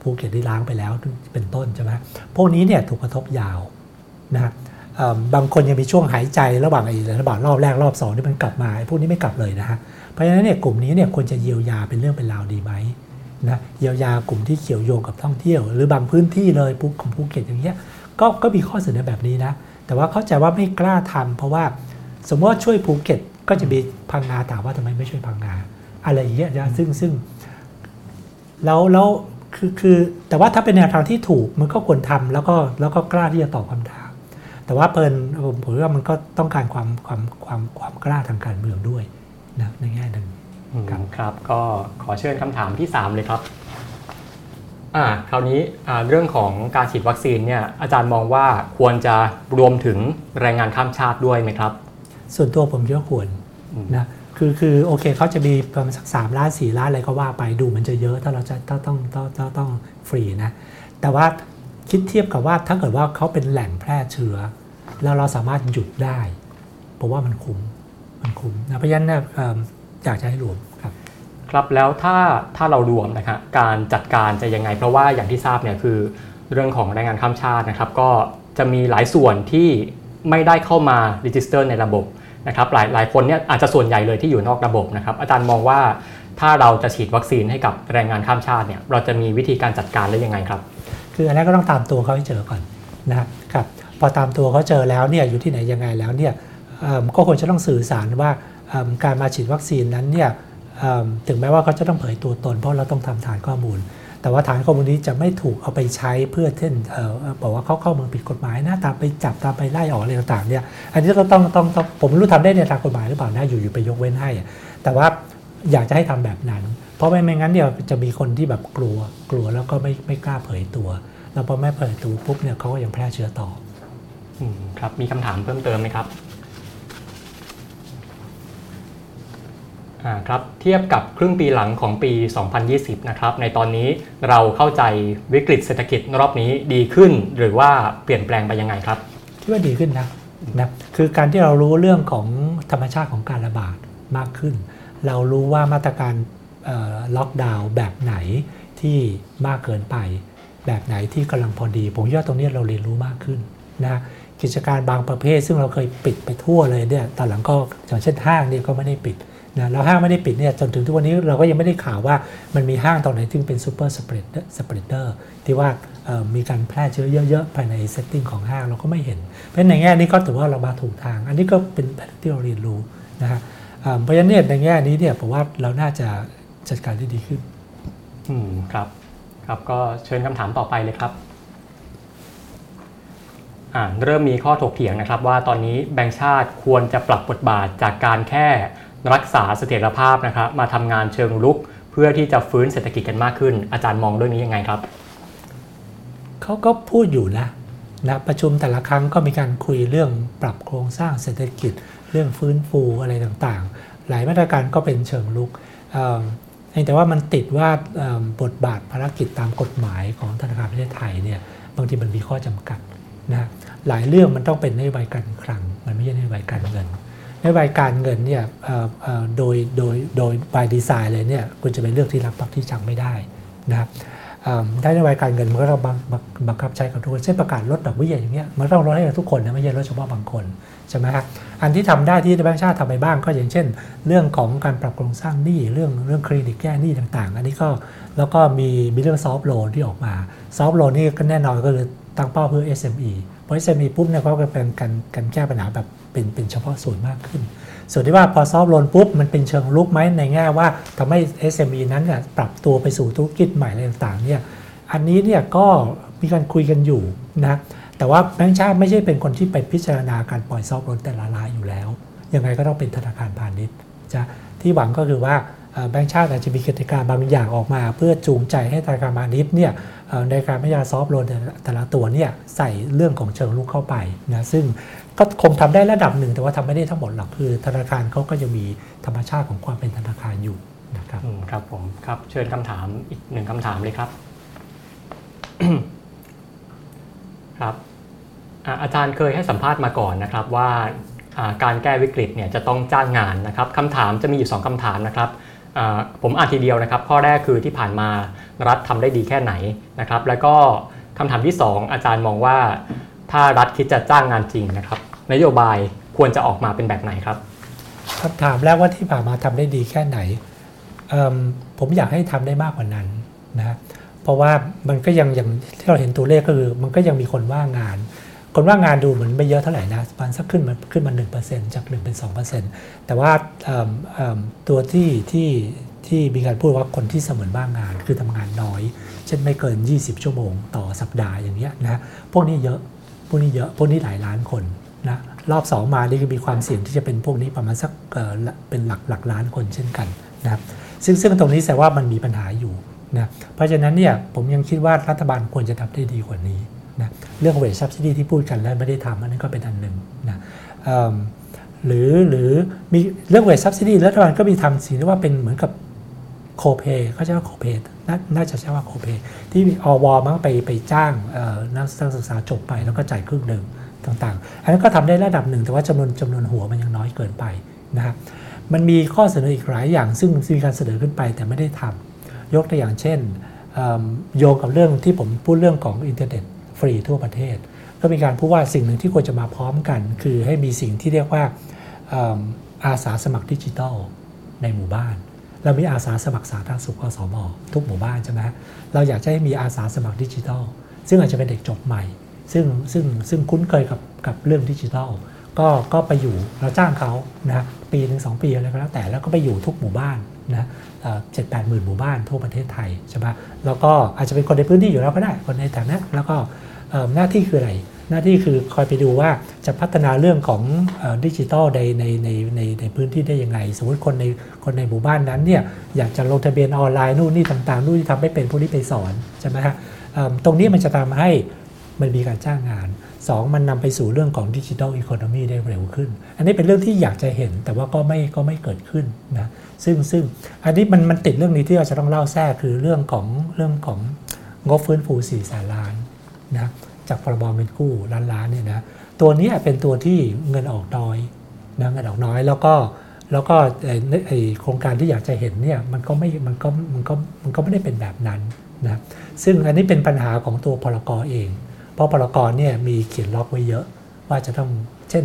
ภูเก็ตที่ล้างไปแล้วเป็นต้นใช่ไหมพวกนี้เนี่ยถูกกระทบยาวนะบางคนยังมีช่วงหายใจระหว่างไอ้ระบาดรอบแรกรอบสองที่มันกลับมาพวกนี้ไม่กลับเลยนะฮะเพราะฉะนั้นเนี่ยกลุ่มนี้เนี่ยควรจะเยียวยาเป็นเรื่องเป็นราวดีไหมนะเยียวยากลุ่มที่เกี่ยวโยงกับท่องเที่ยว หรือบางพื้นที่เลยภูเก็ตอย่างเงี้ย ก็ก็มีข้อเสนอแบบนี้นะ แต่ว่าเข้าใจว่าไม่กล้าทำเพราะว่าสมมติว่าช่วยภูเก็ตก็จะมีพังงาถามว่าทำไมไม่ช่วยพังงาอะไรอย่างเงี้ยนะซึ่งซึ่งแล้วแล้วคือคือแต่ว่าถ้าเป็นแนวทางที่ถูกมันก็ควรทำแล้วก็แล้วก็กล้าที่จะตอบคำถาม แต่ว่าเปินผมผมว่ามันก็ต้องการความความความความกล้าทางการเมืองด้วยนะในแง่หนึ่งครับก็ขอเชิญคำถามที่ 3 เลยครับ อ่าคราวนี้เรื่องของการฉีดวัคซีนเนี่ยอาจารย์มองว่าควรจะรวมถึงแรงงานข้ามชาติด้วยไหมครับ ส่วนตัวผมเยอะควรนะคือคือโอเคเขาจะมีประมาณสักสามล้านสี่ล้านอะไรก็ว่าไปดูมันจะเยอะถ้าเราจะต้องต้องต้องต้องต้องฟรีนะแต่ว่าคิดเทียบกับว่าถ้าเกิดว่าเขาเป็นแหล่งแพร่เชื้อ แล้วเราสามารถหยุดได้เพราะว่ามันคุ้มมันคุ้มนะเพราะฉะนั้นอยากจะให้รวม ครับแล้วถ้าถ้าเรารวมนะครับการจัดการจะยังไง เพราะว่าอย่างที่ทราบเนี่ยคือเรื่องของแรงงานข้ามชาตินะครับ ก็จะมีหลายส่วนที่ไม่ได้เข้ามา register ในระบบนะครับหลายหลายคนเนี่ยอาจจะส่วนใหญ่เลยที่อยู่นอกระบบนะครับอาจารย์มองว่าถ้าเราจะฉีดวัคซีนให้กับแรงงานข้ามชาติเนี่ยเราจะมีวิธีการจัดการได้ยังไงครับ คืออันนี้ก็ต้องตามตัวเขาให้เจอก่อนนะครับพอตามตัวเขาเจอแล้วเนี่ยอยู่ที่ไหนยังไงแล้วเนี่ยก็ควรจะต้องสื่อสารว่าการมาฉีดวัคซีนนั้นเนี่ย ถึงแม้ว่าเขาจะต้องเผยตัวตน เพราะเราต้องทำฐานข้อมูล แต่ว่าฐานข้อมูลนี้จะไม่ถูกเอาไปใช้เพื่อเช่นบอกว่าเขาเข้าเมืองผิดกฎหมายนะตามไปจับตามไปไล่ออกอะไรต่างๆเนี่ยอันนี้ก็ต้องต้องต้องผมรู้ทำได้ในทางกฎหมายหรือเปล่านะอยู่ๆไปยกเว้นให้ แต่ว่าอยากจะให้ทำแบบนั้น เพราะไม่ไม่งั้นเนี่ยจะมีคนที่แบบกลัวกลัวแล้วก็ไม่ไม่กล้าเผยตัวแล้วพอไม่เผยตัวปุ๊บเนี่ยเขาก็ยังแพร่เชื้อต่ออืมครับมีคำถามเพิ่มเติมไหมครับ ครับเทียบกับครึ่งปีหลังของปี 2020 นะครับ ในตอนนี้เราเข้าใจวิกฤตเศรษฐกิจรอบนี้ดีขึ้น หรือว่าเปลี่ยนแปลงไปยังไงครับคิดว่าดีขึ้นนะนะคือการที่เรารู้เรื่องของธรรมชาติของการระบาดมากขึ้น เรารู้ว่ามาตรการล็อกดาวน์แบบไหนที่มากเกินไป แบบไหนที่กำลังพอดี ผมคิดว่าตรงนี้เราเรียนรู้มากขึ้นนะกิจการบางประเภท ซึ่งเราเคยปิดไปทั่วเลยเนี่ยตอนหลังก็อย่างเช่นห้างเนี่ยก็ไม่ได้ปิด นะแล้วห้างไม่ได้ปิดเนี่ยจนถึงทุกวันนี้เราก็ยังไม่ได้ข่าวว่ามันมีห้างตรงไหนที่เป็น super spread spreader ที่ว่ามีการแพร่เชื้อเยอะๆ ภายใน setting ของห้างเราก็ไม่เห็น เพราะฉะนั้นในแง่นี้ก็ถือว่าเรามาถูกทาง อันนี้ก็เป็นแผนที่เราเรียนรู้นะฮะเพราะฉะนั้นในแง่นี้เนี่ยผมว่าเราน่าจะจัดการได้ดีขึ้น อืมครับครับก็เชิญคำถามต่อไปเลยครับเริ่มมีข้อถกเถียงนะครับว่าตอนนี้แบงก์ชาติควรจะปรับบทบาทจากการแค่ รักษาเสถียรภาพนะครับมาทำงานเชิงรุก เพื่อที่จะฟื้นเศรษฐกิจกันมากขึ้น อาจารย์มองเรื่องนี้ยังไงครับเขาก็พูดอยู่นะนะประชุมแต่ละครั้งก็มีการคุยเรื่องปรับโครงสร้างเศรษฐกิจ เรื่องฟื้นฟูอะไรต่างๆ หลายมาตรการก็เป็นเชิงลุกเอิ่มแต่ว่ามันติดว่าบทบาทภารกิจตามกฎหมายของธนาคารประเทศไทยเนี่ยบางทีมันมีข้อจำกัดนะหลายเรื่องมันต้องเป็นนโยบายการคลัง มันไม่ใช่นโยบายการเงิน นโยบายการเงินเนี่ยโดยโดยโดย by design เลยเนี่ยคุณจะไปเลือกที่รับปักที่ชังไม่ได้นะครับได้นโยบายการเงินมันก็ต้องบังบังบังคับใช้กับทุกคนเช่นประกาศลดดอกเบี้ยอย่างเงี้ยมันต้องลดให้กับทุกคนนะไม่ใช่ลดเฉพาะบางคนใช่ไหมครับอันที่ทำได้ที่แบงก์ชาติทำไปบ้างก็อย่างเช่น เรื่องของการปรับโครงสร้างหนี้เรื่องเรื่องคลินิกแก้หนี้ต่าง ๆ อันนี้ก็แล้วก็มีมีเรื่อง soft loan ที่ออกมา soft loan นี่ก็แน่นอนก็คือตั้งเป้าเพื่อ SME พอ SME ปุ๊บเนี่ยเขาก็เป็นการการแก้ปัญหาแบบ เป็นเป็นเฉพาะส่วนมากขึ้น ส่วนที่ว่าพอ soft loan ปุ๊บ มันเป็นเชิงรุกไหมในแง่ว่าทำให้ SME นั้นเนี่ยปรับตัวไปสู่ธุรกิจใหม่อะไรต่างๆเนี่ยอันนี้เนี่ยก็มีการคุยกันอยู่นะแต่ว่าแบงก์ชาติไม่ใช่เป็นคนที่ไปพิจารณาการปล่อยซอฟต์โลนแต่ละรายอยู่แล้ว ยังไงก็ต้องเป็นธนาคารพาณิชย์จะที่หวังก็คือว่าแบงก์ชาติอาจจะมีกติกาบางอย่างออกมา เพื่อจูงใจให้ธนาคารพาณิชย์เนี่ยในการพิจารณาซอฟต์โลนแต่ละตัวเนี่ยใส่เรื่องของเชิงลุกเข้าไปนะซึ่ง ก็คงทำได้ระดับหนึ่ง แต่ว่าทำไม่ได้ทั้งหมดหรอกคือ ธนาคารเขาก็จะมีธรรมชาติของความเป็นธนาคารอยู่นะครับอืมครับผมครับเชิญคำถามอีกหนึ่งคำถามเลยครับ ครับอาจารย์เคยให้สัมภาษณ์มาก่อนนะครับ ว่าการแก้วิกฤตเนี่ยจะต้องจ้างงานนะครับคำถามจะมีอยู่ 2คำถามนะครับผมอ่านทีเดียวนะครับ ข้อแรกคือที่ผ่านมารัฐทำได้ดีแค่ไหนนะครับ แล้วก็คำถามที่ 2 อาจารย์มองว่า ถ้ารัฐคิดจะจ้างงานจริงนะครับ นโยบายควรจะออกมาเป็นแบบไหนครับคำถามแรกว่าที่ผ่านมาทำได้ดีแค่ไหนมผมอยากให้ทำได้มากกว่านั้นนะเพราะว่ามันก็ยังอย่างที่เราเห็นตัวเลขก็คือ มันก็ยังมีคนว่างงาน คนว่างงานดูเหมือนไม่เยอะเท่าไหร่นะมาณสักขึ้นมาขึ้นมา1%จาก1เป็น2%แต่ว่าเอิ่มเอิ่มตัวที่ที่ที่มีการพูดว่าคนที่เสมือนว่างงานคือทำงานน้อย เช่นไม่เกิน 20 ชั่วโมงต่อสัปดาห์อย่างเงี้ยนะพวกนี้เยอะ พวกนี้เยอะพวกนี้หลายล้านคนนะรอบ 2 มานี่ก็มีความเสี่ยงที่จะเป็นพวกนี้ประมาณสักเป็นหลักหลักล้านคนเช่นกันนะครับซึ่งซึ่งตรงนี้แสดงว่ามันมีปัญหาอยู่นะเพราะฉะนั้นเนี่ยผมยังคิดว่ารัฐบาลควรจะทำได้ดีกว่านี้นะเรื่องเวชซับซิดีที่พูดกันแล้วไม่ได้ทำอันนั้นก็เป็นอันหนึ่งนะหรือหรือมีเรื่องเวชซับซิดีรัฐบาลก็มีทำสิ่งที่ว่าเป็นเหมือนกับโคเ a y เขาใช้ว่าโคเ a y น่าน่าจะใช้ว่าโคเ a y ที่อวมั้งไปไปจ้างนักศึกษาจบไปแล้วก็จ่ายครึ่งหนึ่งต่างๆ อันนั้นก็ทำได้ระดับหนึ่ง แต่ว่าจำนวนจำนวนหัวมันยังน้อยเกินไปนะครับมันมีข้อเสนออีกหลายอย่างซึ่งมีการเสนอขึ้นไปแต่ไม่ได้ทำยกตัวอย่างเช่นโยงกับเรื่องที่ผมพูดเรื่องของอินเทอร์เน็ตฟรีทั่วประเทศ ก็มีการพูดว่าสิ่งหนึ่งที่ควรจะมาพร้อมกัน คือให้มีสิ่งที่เรียกว่าอาสาสมัครดิจิทัลในหมู่บ้าน เรามีอาสาสมัครสาธารณสุขอสมทุกหมู่บ้านใช่ไหมเราอยากจะให้มีอาสาสมัครดิจิทัล ซึ่งอาจจะเป็นเด็กจบใหม่ ซึ่งซึ่งซึ่งคุ้นเคยกับกับเรื่องดิจิทัลก็ก็ไปอยู่เราจ้างเขานะปีหนึ่งสองปีอะไรก็แล้วแต่แล้วก็ไปอยู่ทุกหมู่บ้านนะเจ็ดแปดหมื่นหมู่บ้านทั่วประเทศไทยใช่ไหมแล้วก็อาจจะเป็นคนในพื้นที่อยู่แล้วก็ได้คนในแถบนั้นแล้วก็หน้าที่คืออะไร หน้าที่คือคอยไปดูว่าจะพัฒนาเรื่องของดิจิทัลในในในในในพื้นที่ได้ยังไง สมมติคนในคนในหมู่บ้านนั้นเนี่ยอยากจะลงทะเบียนออนไลน์นู่นนี่ต่างๆนู่นที่ทำไม่เป็นพวกนี้ไปสอนใช่ไหมฮะตรงนี้มันจะทำให้มันมีการจ้างงาน 2 มันนำไปสู่เรื่องของดิจิทัลอีโคโนมีได้เร็วขึ้น อันนี้เป็นเรื่องที่อยากจะเห็นแต่ว่าก็ไม่ก็ไม่เกิดขึ้นนะซึ่งซึ่งอันนี้มันมันติดเรื่องนี้ที่เราจะต้องเล่าแทรกคือเรื่องของเรื่องของงบฟื้นฟู4แสนล้านนะ จากพรบเงินกู้ล้านล้านเนี่ยนะตัวนี้เป็นตัวที่เงินออกน้อยนะเงินออกน้อยแล้วก็แล้วก็ไอโครงการที่อยากจะเห็นเนี่ยมันก็ไม่มันก็มันก็มันก็ไม่ได้เป็นแบบนั้นนะซึ่งอันนี้เป็นปัญหาของตัวพลกรเอง เพราะพลกรเนี่ยมีเขียนล็อกไว้เยอะ ว่าจะต้องเช่น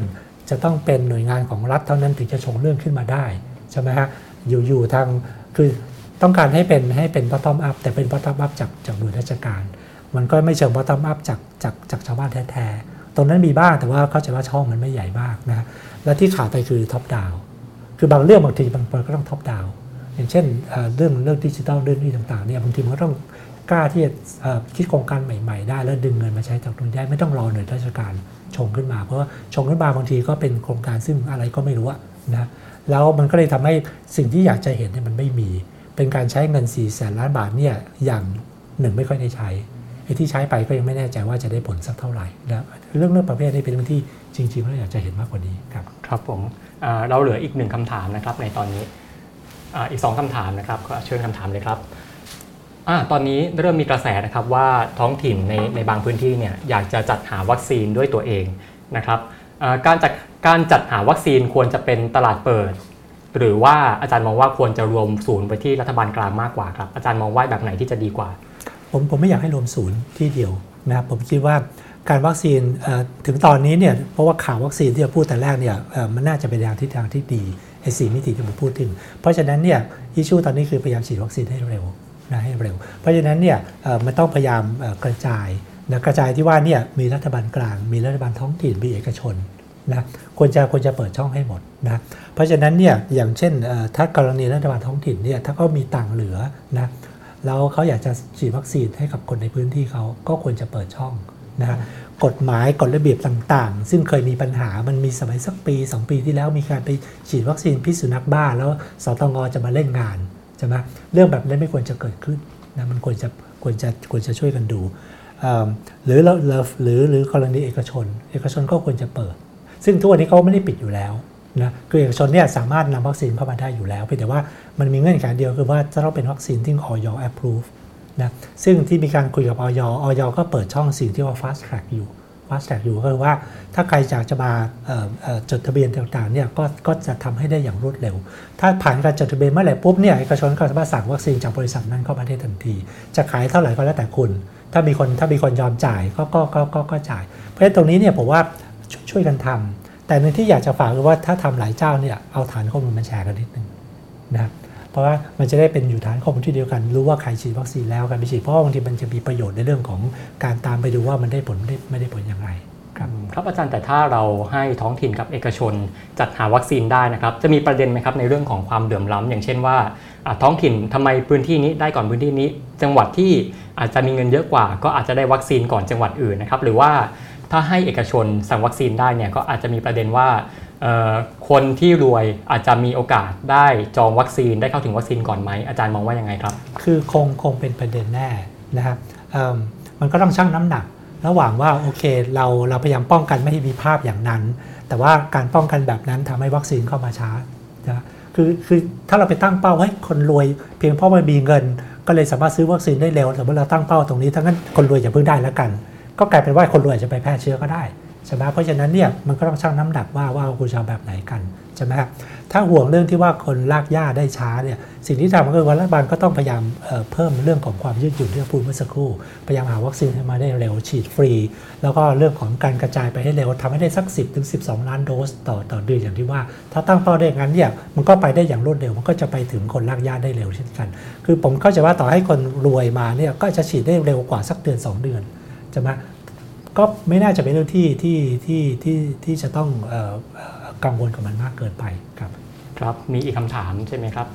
จะต้องเป็นหน่วยงานของรัฐเท่านั้นถึงจะชงเรื่องขึ้นมาได้ใช่ไหมฮะอยู่ๆทางคือต้องการให้เป็นให้เป็น bottom up แต่เป็น bottom up จากจากหน่วยราชการ มันก็ไม่เชิง bottom up จากจากจากชาวบ้านแท้ๆ ตรงนั้นมีบ้างแต่ว่าเข้าใจว่าช่องมันไม่ใหญ่มากนะและที่ขาดไปคือ top down คือบางเรื่องบางทีบางคนก็ต้อง top down อย่างเช่นเรื่องเรื่องดิจิทัลเรื่องนี้ต่างๆเนี่ยบางทีมันก็ต้องกล้าที่จะคิดโครงการใหม่ ๆ ได้ แล้วดึงเงินมาใช้จากตรงนี้ได้ไม่ต้องรอหน่วยราชการชงขึ้นมา เพราะว่าชงขึ้นมาบางทีก็เป็นโครงการซึ่งอะไรก็ไม่รู้นะแล้วมันก็เลยทำให้สิ่งที่อยากจะเห็นเนี่ยมันไม่มี เป็นการใช้เงิน4ี่แสนล้านบาทเนี่ยอย่างหนึ่งไม่ค่อยได้ใช้ ไอ้ที่ใช้ไปก็ยังไม่แน่ใจว่าจะได้ผลสักเท่าไหร่นะเรื่องเรื่องประเภทนี้เป็นเรื่องที่จริงๆเราอยากจะเห็นมากกว่านี้ครับครับผมเราเหลืออีกหนึ่งคำถามนะครับในตอนนี้อีกสองคำถามนะครับเชิญคำถามเลยครับอตอนนี้เริ่มมีกระแสนะครับว่าท้องถิ่นในในบางพื้นที่เนี่ยอยากจะจัดหาวัคซีนด้วยตัวเองนะครับการจัดการจัดหาวัคซีนควรจะเป็นตลาดเปิด หรือว่าอาจารย์มองว่าควรจะรวมศูนย์ไปที่รัฐบาลกลางมากกว่าครับอาจารย์มองว่าแบบไหนที่จะดีกว่า ผมผมไม่อยากให้รวมศูนย์ที่เดียวนะครับผมคิดว่าการวัคซีนถึงตอนนี้เนี่ยเพราะว่าข่าววัคซีนที่เราพูดแต่แรกเนี่ยมันน่าจะเป็นทางทิศทางที่ดีไอ้สีมิติที่ผมพูดถึง เพราะฉะนั้นเนี่ยอิชูตอนนี้คือพยายามฉีดวัคซีนให้เร็วนะให้เร็ว เพราะฉะนั้นเนี่ยมันต้องพยายามกระจายนะกระจายที่ว่าเนี่ยมีรัฐบาลกลาง มีรัฐบาลท้องถิ่นมีเอกชนนะควรจะควรจะเปิดช่องให้หมดนะเพราะฉะนั้นเนี่ยอย่างเช่นถ้ากรณีรัฐบาลท้องถิ่นเนี่ยถ้าเขามีตังเหลือนะ แล้วเขาอยากจะฉีดวัคซีนให้กับคนในพื้นที่เขาก็ควรจะเปิดช่องนะกฎหมายกฎระเบียบต่างๆ ซึ่งเคยมีปัญหามันมีสมัยสักปี 2 ปีที่แล้วมีการไปฉีดวัคซีนพิษสุนัขบ้า แล้วสตงจะมาเล่นงานใช่ไหมเรื่องแบบนี้ไม่ควรจะเกิดขึ้นนะมันควรจะควรจะควรจะช่วยกันดูหรือเราหรือหรือกรณีเอกชน เอกชนก็ควรจะเปิด ซึ่งทุกวันนี้เขาไม่ได้ปิดอยู่แล้ว นะคือเอกชนเนี่ยสามารถนำวัคซีนเข้ามาได้อยู่แล้วเพียงแต่ว่ามันมีเงื่อนไขเดียวคือว่าจะต้องเป็นวัคซีนที่ออย approve นะซึ่งที่มีการคุยกับออยออยก็เปิดช่องสิ่งที่ว่า fast track อยู่ fast track อยู่ก็คือว่าถ้าใครอยากจะมาจดทะเบียนต่างๆเนี่ยก็ก็จะทำให้ได้อย่างรวดเร็ว ถ้าผ่านการจดทะเบียนเมื่อไหร่ปุ๊บเนี่ยเอกชนก็สามารถสั่งวัคซีนจากบริษัทนั้นเข้ามาได้ทันที จะขายเท่าไหร่ก็แล้วแต่คุณ ถ้ามีคนถ้ามีคนยอมจ่ายก็ก็ก็ก็ก็จ่าย เพราะฉะนั้นตรงนี้เนี่ยผมว่าช่วยกันทำ แต่ในที่อยากจะฝากคือว่าถ้าทำหลายเจ้าเนี่ยเอาฐานข้อมูลมาแชร์กันนิดนึงนะครับเพราะว่ามันจะได้เป็นอยู่ฐานข้อมูลที่เดียวกัน รู้ว่าใครฉีดวัคซีนแล้วใครไม่ฉีดเพราะบางทีมันจะมีประโยชน์ในเรื่องของการตามไปดูว่ามันได้ผลไม่ได้ไม่ได้ผลอย่างไรครับครับอาจารย์แต่ถ้าเราให้ท้องถิ่นกับเอกชนจัดหาวัคซีนได้นะครับจะมีประเด็นไหมครับในเรื่องของความเดือมล้ำอย่างเช่นว่าท้องถิ่นทำไมพื้นที่นี้ได้ก่อนพื้นที่นี้ จังหวัดที่อาจจะมีเงินเยอะกว่า ก็อาจจะได้วัคซีนก่อนจังหวัดอื่นนะครับหรือว่า ถ้าให้เอกชนสั่งวัคซีนได้เนี่ยก็อาจจะมีประเด็นว่าคนที่รวยอาจจะมีโอกาสได้จองวัคซีนได้เข้าถึงวัคซีนก่อนไหมอาจารย์มองว่ายังไงครับ คือคงคงเป็นประเด็นแน่นะครับมันก็ต้องชั่งน้ำหนัก ระหว่างว่าโอเคเราเราพยายามป้องกันไม่ให้มีภาพอย่างนั้น แต่ว่าการป้องกันแบบนั้นทำให้วัคซีนเข้ามาช้านะคือคือถ้าเราไปตั้งเป้าให้คนรวยเพียงเพราะมันมีเงิน ก็เลยสามารถซื้อวัคซีนได้เร็วแต่เมื่อเราตั้งเป้าตรงนี้ทั้งนั้นคนรวยอย่าเพิ่งได้แล้วกัน ก็กลายเป็นว่าคนรวยจะไปแพร่เชื้อก็ได้ใช่ไหมเพราะฉะนั้นเนี่ยมันก็ต้องชั่งน้ำหนักว่าว่าคุณจะเอาแบบไหนกันใช่ไหมครับถ้าห่วงเรื่องที่ว่าคนลากหญ้าได้ช้าเนี่ยสิ่งที่ทำก็คือว่ารัฐบาลก็ต้องพยายามเพิ่มเรื่องของความยืดหยุ่นที่พูดเมื่อสักครู่พยายามหาวัคซีนให้มาได้เร็วฉีดฟรี แล้วก็เรื่องของการกระจายไปให้เร็วทำให้ได้สัก 10ถึง12 ล้านโดสต่อต่อเดือนอย่างที่ว่า ถ้าตั้งเป้าได้งั้นเนี่ยมันก็ไปได้อย่างรวดเร็ว มันก็จะไปถึงคนลากหญ้าได้เร็วเช่นกัน คือผมเข้าใจว่าต่อให้คนรวยมาเนี่ยก็จะฉีดได้เร็วกว่าสักเดือน 2 เดือนใช่ไหม ก็ไม่น่าจะเป็นเรื่องที่ที่ที่ที่ที่จะต้องกังวลกับมันมากเกินไปครับ ครับมีอีกคำถามใช่ไหมครับ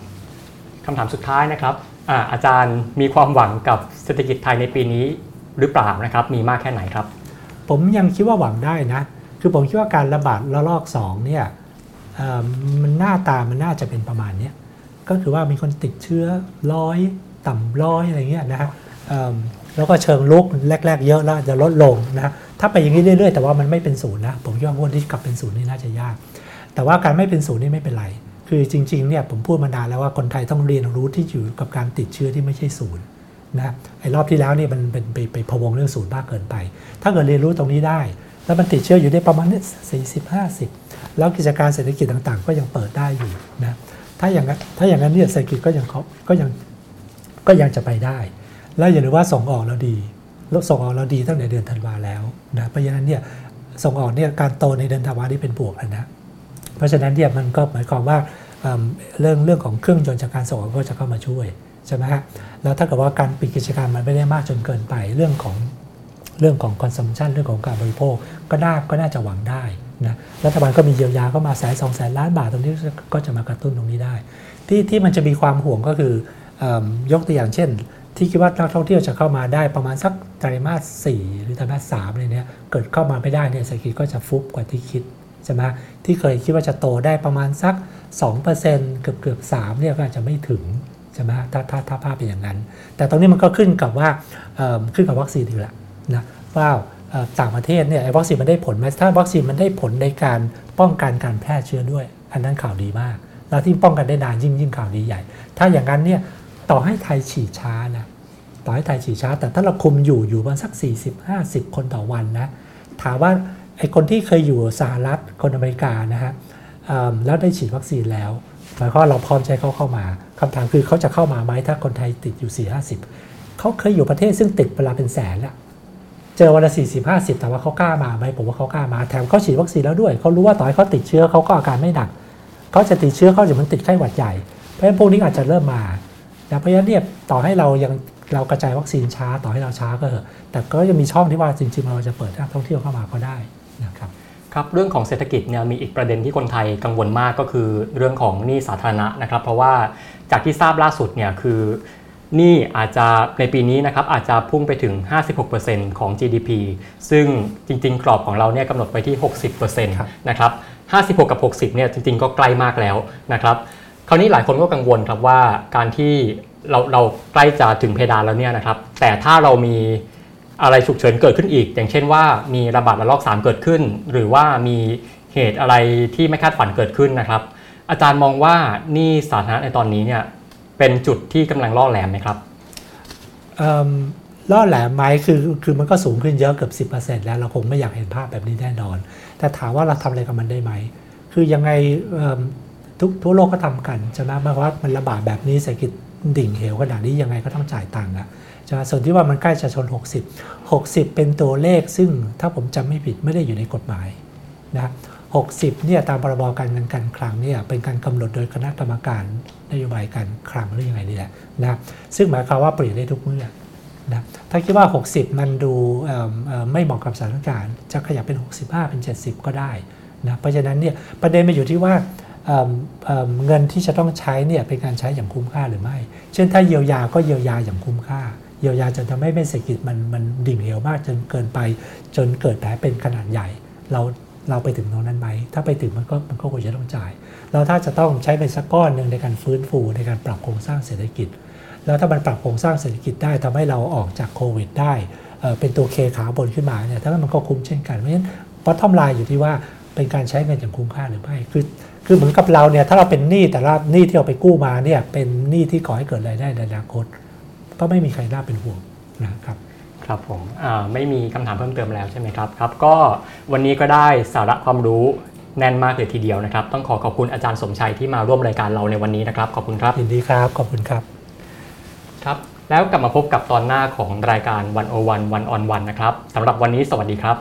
คำถามสุดท้ายนะครับอาอาจารย์มีความหวังกับเศรษฐกิจไทยในปีนี้หรือเปล่านะครับ มีมากแค่ไหนครับ ผมยังคิดว่าหวังได้นะ คือผมคิดว่าการระบาดระลอก2เนี่ยเอ่อมันหน้าตามันน่าจะเป็นประมาณเนี้ยก็คือว่ามีคนติดเชื้อร้อยต่ำร้อยอะไรเงี้ยนะฮะเอิ่ม แล้วก็เชิงลุกแรก ๆ เยอะแล้วจะลดลงนะถ้าไปอย่างนี้เรื่อยๆ แต่ว่ามันไม่เป็นศูนย์นะผมคิดว่างวดที่กลับเป็นศูนย์นี่น่าจะยาก แต่ว่าการไม่เป็นศูนย์นี่ไม่เป็นไร คือจริงๆเนี่ยผมพูดมานานแล้วว่าคนไทยต้องเรียนรู้ที่อยู่กับการติดเชื้อที่ไม่ใช่ศูนย์นะไอ้รอบที่แล้วเนี่ยมันเป็นไปไปพวงเรื่องศูนย์มากเกินไป ถ้าเกิดเรียนรู้ตรงนี้ได้ แล้วมันติดเชื้ออยู่ได้ประมาณนี้สี่สิบห้าสิบแล้วกิจการเศรษฐกิจต่างๆ ก็ยังเปิดได้อยู่นะถ้าอย่างนั้นถ้าอย่างนั้นเนี่ยเศรษฐกิจก็ยังเขาก็ยังก็ยังจะไปได้ แล้วอย่าลืมว่าส่งออกเราดีล้วส่งออกเราดีตั้งแต่เดือนธันวาแล้วนะเพราะฉะนั้นเนี่ยส่งออกเนี่ยการโตในเดือนธันวานี่เป็นบวกแล้วนะเพราะฉะนั้นเนี่ยมันก็หมายความว่าเเรื่องเรื่องของเครื่องยนต์จากการส่งออกก็จะเข้ามาช่วยใช่ไหมฮะแล้วถ้าเกิดว่าการปิดกิจการมันไม่ได้มากจนเกินไปเรื่องของเรื่องของ consumption เรื่องของการบริโภคก็น่าก็น่าจะหวังได้นะรัฐบาลก็มีเยียวยาเข้ามาแสนสองแสนล้านบาทตรงนี้ก็จะมากระตุ้นตรงนี้ได้ ที่ที่มันจะมีความห่วงก็คืออยกตัวอย่างเช่น ที่คิดว่านักท่องเที่ยวจะเข้ามาได้ประมาณสักไตรมาส4หรือไตรมาส3อะไรเนี้ยเกิดเข้ามาไม่ได้เนี่ยเศรษฐกิจก็จะฟุบกว่าที่คิดใช่ไหมที่เคยคิดว่าจะโตได้ประมาณสัก 2%เกือบเกือบ3เนี่ยก็อาจจะไม่ถึงใช่ไหมถ้าถ้าถ้าภาพเป็นอย่างนั้น แต่ตรงนี้มันก็ขึ้นกับว่าขึ้นกับวัคซีนอีกละนะว่าต่างประเทศเนี่ยวัคซีนมันได้ผลไหมถ้าวัคซีนมันได้ผลในการป้องกันการแพร่เชื้อด้วย อันนั้นข่าวดีมาก แล้วที่ป้องกันได้นานยิ่งยิ่งข่าวดีใหญ่ ถ้าอย่างนั้นเนี่ย ต่อให้ไทยฉีดช้านะต่อให้ไทยฉีดช้า แต่ถ้าเราคุมอยู่อยู่ประมาณสัก 40-50 คนต่อวันนะถามว่าไอ้คนที่เคยอยู่สหรัฐคนอเมริกานะฮะแล้วได้ฉีดวัคซีนแล้วหมายความว่าเราพร้อมใจเขาเข้ามาคำถามคือเขาจะเข้ามาไหมถ้าคนไทยติดอยู่ 4 50 เขาเคยอยู่ประเทศซึ่งติดเวลาเป็นแสนแล้วเจอวันละ40 50แต่ว่าเขากล้ามาไหมผมว่าเขากล้ามาแถมเขาฉีดวัคซีนแล้วด้วยเขารู้ว่าต่อให้เขาติดเชื้อเขาก็อาการไม่หนักเขาจะติดเชื้อเขาจะมันติดไข้หวัดใหญ่เพราะฉะนั้นพวกนี้อาจจะเริ่มมา นะเพราะฉะนั้นเนี่ยต่อให้เรายังเรากระจายวัคซีนช้าต่อให้เราช้าก็เถอะแต่ก็ยังมีช่องที่ว่าจริงๆ เราจะเปิดนักท่องเที่ยวเข้ามาก็ได้นะครับครับเรื่องของเศรษฐกิจเนี่ยมีอีกประเด็นที่คนไทยกังวลมากก็คือเรื่องของหนี้สาธารณะนะครับ เพราะว่าจากที่ทราบล่าสุดเนี่ยคือหนี้อาจจะในปีนี้นะครับอาจจะพุ่งไปถึง 56%ของ GDP ซึ่งจริง ๆ กรอบของเราเนี่ยกำหนดไปที่ 60%ครับนะครับ56 กับ 60เนี่ยจริง ๆ ก็ใกล้มากแล้วนะครับ คราวนี้หลายคนก็กังวลครับว่าการที่เราเราใกล้จะถึงเพดานแล้วเนี่ยนะครับแต่ถ้าเรามีอะไรฉุกเฉินเกิดขึ้นอีก อย่างเช่นว่ามีระบาดระลอก 3 เกิดขึ้น หรือว่ามีเหตุอะไรที่ไม่คาดฝันเกิดขึ้นนะครับ อาจารย์มองว่านี่สาธารณะในตอนนี้เนี่ยเป็นจุดที่กำลังล่อแหลมไหมครับล่อแหลมไหมคือคือมันก็สูงขึ้นเยอะเกือบ10%แล้วเราคงไม่อยากเห็นภาพแบบนี้แน่นอน แต่ถามว่าเราทำอะไรกับมันได้ไหม คือยังไง ทุกทั่วโลกก็ทำกันใช่ไหมมาวามว่ามันระบาดแบบนี้เศรษฐกิจดิ่งเหวขนาดนี้ยังไงก็ต้องจ่ายตังค์อะใช่ไหมส่วนที่ว่ามันใกล้จะชน 60 60 เป็นตัวเลขซึ่งถ้าผมจำไม่ผิดไม่ได้อยู่ในกฎหมายนะ60เนี่ยตามพรบการเงินการคลังเนี่ยเป็นการกำหนดโดยคณะกรรมการนโยบายการคลังหรือยังไงนี่แหละนะซึ่งหมายความว่าเปลี่ยนได้ทุกเมื่อนะถ้าคิดว่า 60 มันดูไม่เหมาะกับสถานการณ์ จะขยับเป็น 65 เป็น 70 ก็ได้นะเพราะฉะนั้นเนี่ยประเด็นมันอยู่ที่ว่า เงินที่จะต้องใช้เนี่ยเป็นการใช้อย่างคุ้มค่าหรือไม่ เช่นถ้าเยียวยาก็เยียวยาอย่างคุ้มค่า เยียวยาจนทำให้เศรษฐกิจมันมันดิ่งเหวมากจนเกินไป จนเกิดแผลเป็นขนาดใหญ่ เราเราไปถึงตรงนั้นไหม ถ้าไปถึงมันก็มันก็ควรจะต้องจ่าย แล้วถ้าจะต้องใช้เป็นสักก้อนหนึ่งในการฟื้นฟูในการปรับโครงสร้างเศรษฐกิจ แล้วถ้ามันปรับโครงสร้างเศรษฐกิจได้ทำให้เราออกจากโควิดได้ เป็นตัวเคขาบนขึ้นมาเนี่ยถ้ามันก็คุ้มเช่นกัน เพราะฉะนั้นบอททอมไลน์อยู่ที่ว่าเป็นการใช้เงินอย่างคุ้มค่าหรือไม่ คือ คือเหมือนกับเราเนี่ยถ้าเราเป็นหนี้แต่ละหนี้ที่เราไปกู้มาเนี่ยเป็นหนี้ที่ก่อให้เกิดรายได้ในอนาคต ก็ไม่มีใครน่าเป็นห่วงนะครับครับผมอ่าไม่มีคำถามเพิ่มเติมแล้วใช่ไหมครับครับ ก็วันนี้ก็ได้สาระความรู้แน่นมากเลยทีเดียวนะครับ ต้องขอขอบคุณอาจารย์สมชัยที่มาร่วมรายการเราในวันนี้นะครับ ขอบคุณครับยินดีครับขอบคุณครับครับแล้วกลับมาพบกับตอนหน้าของรายการวันโอวันวันออนวันนะครับสำหรับวันนี้สวัสดีครับ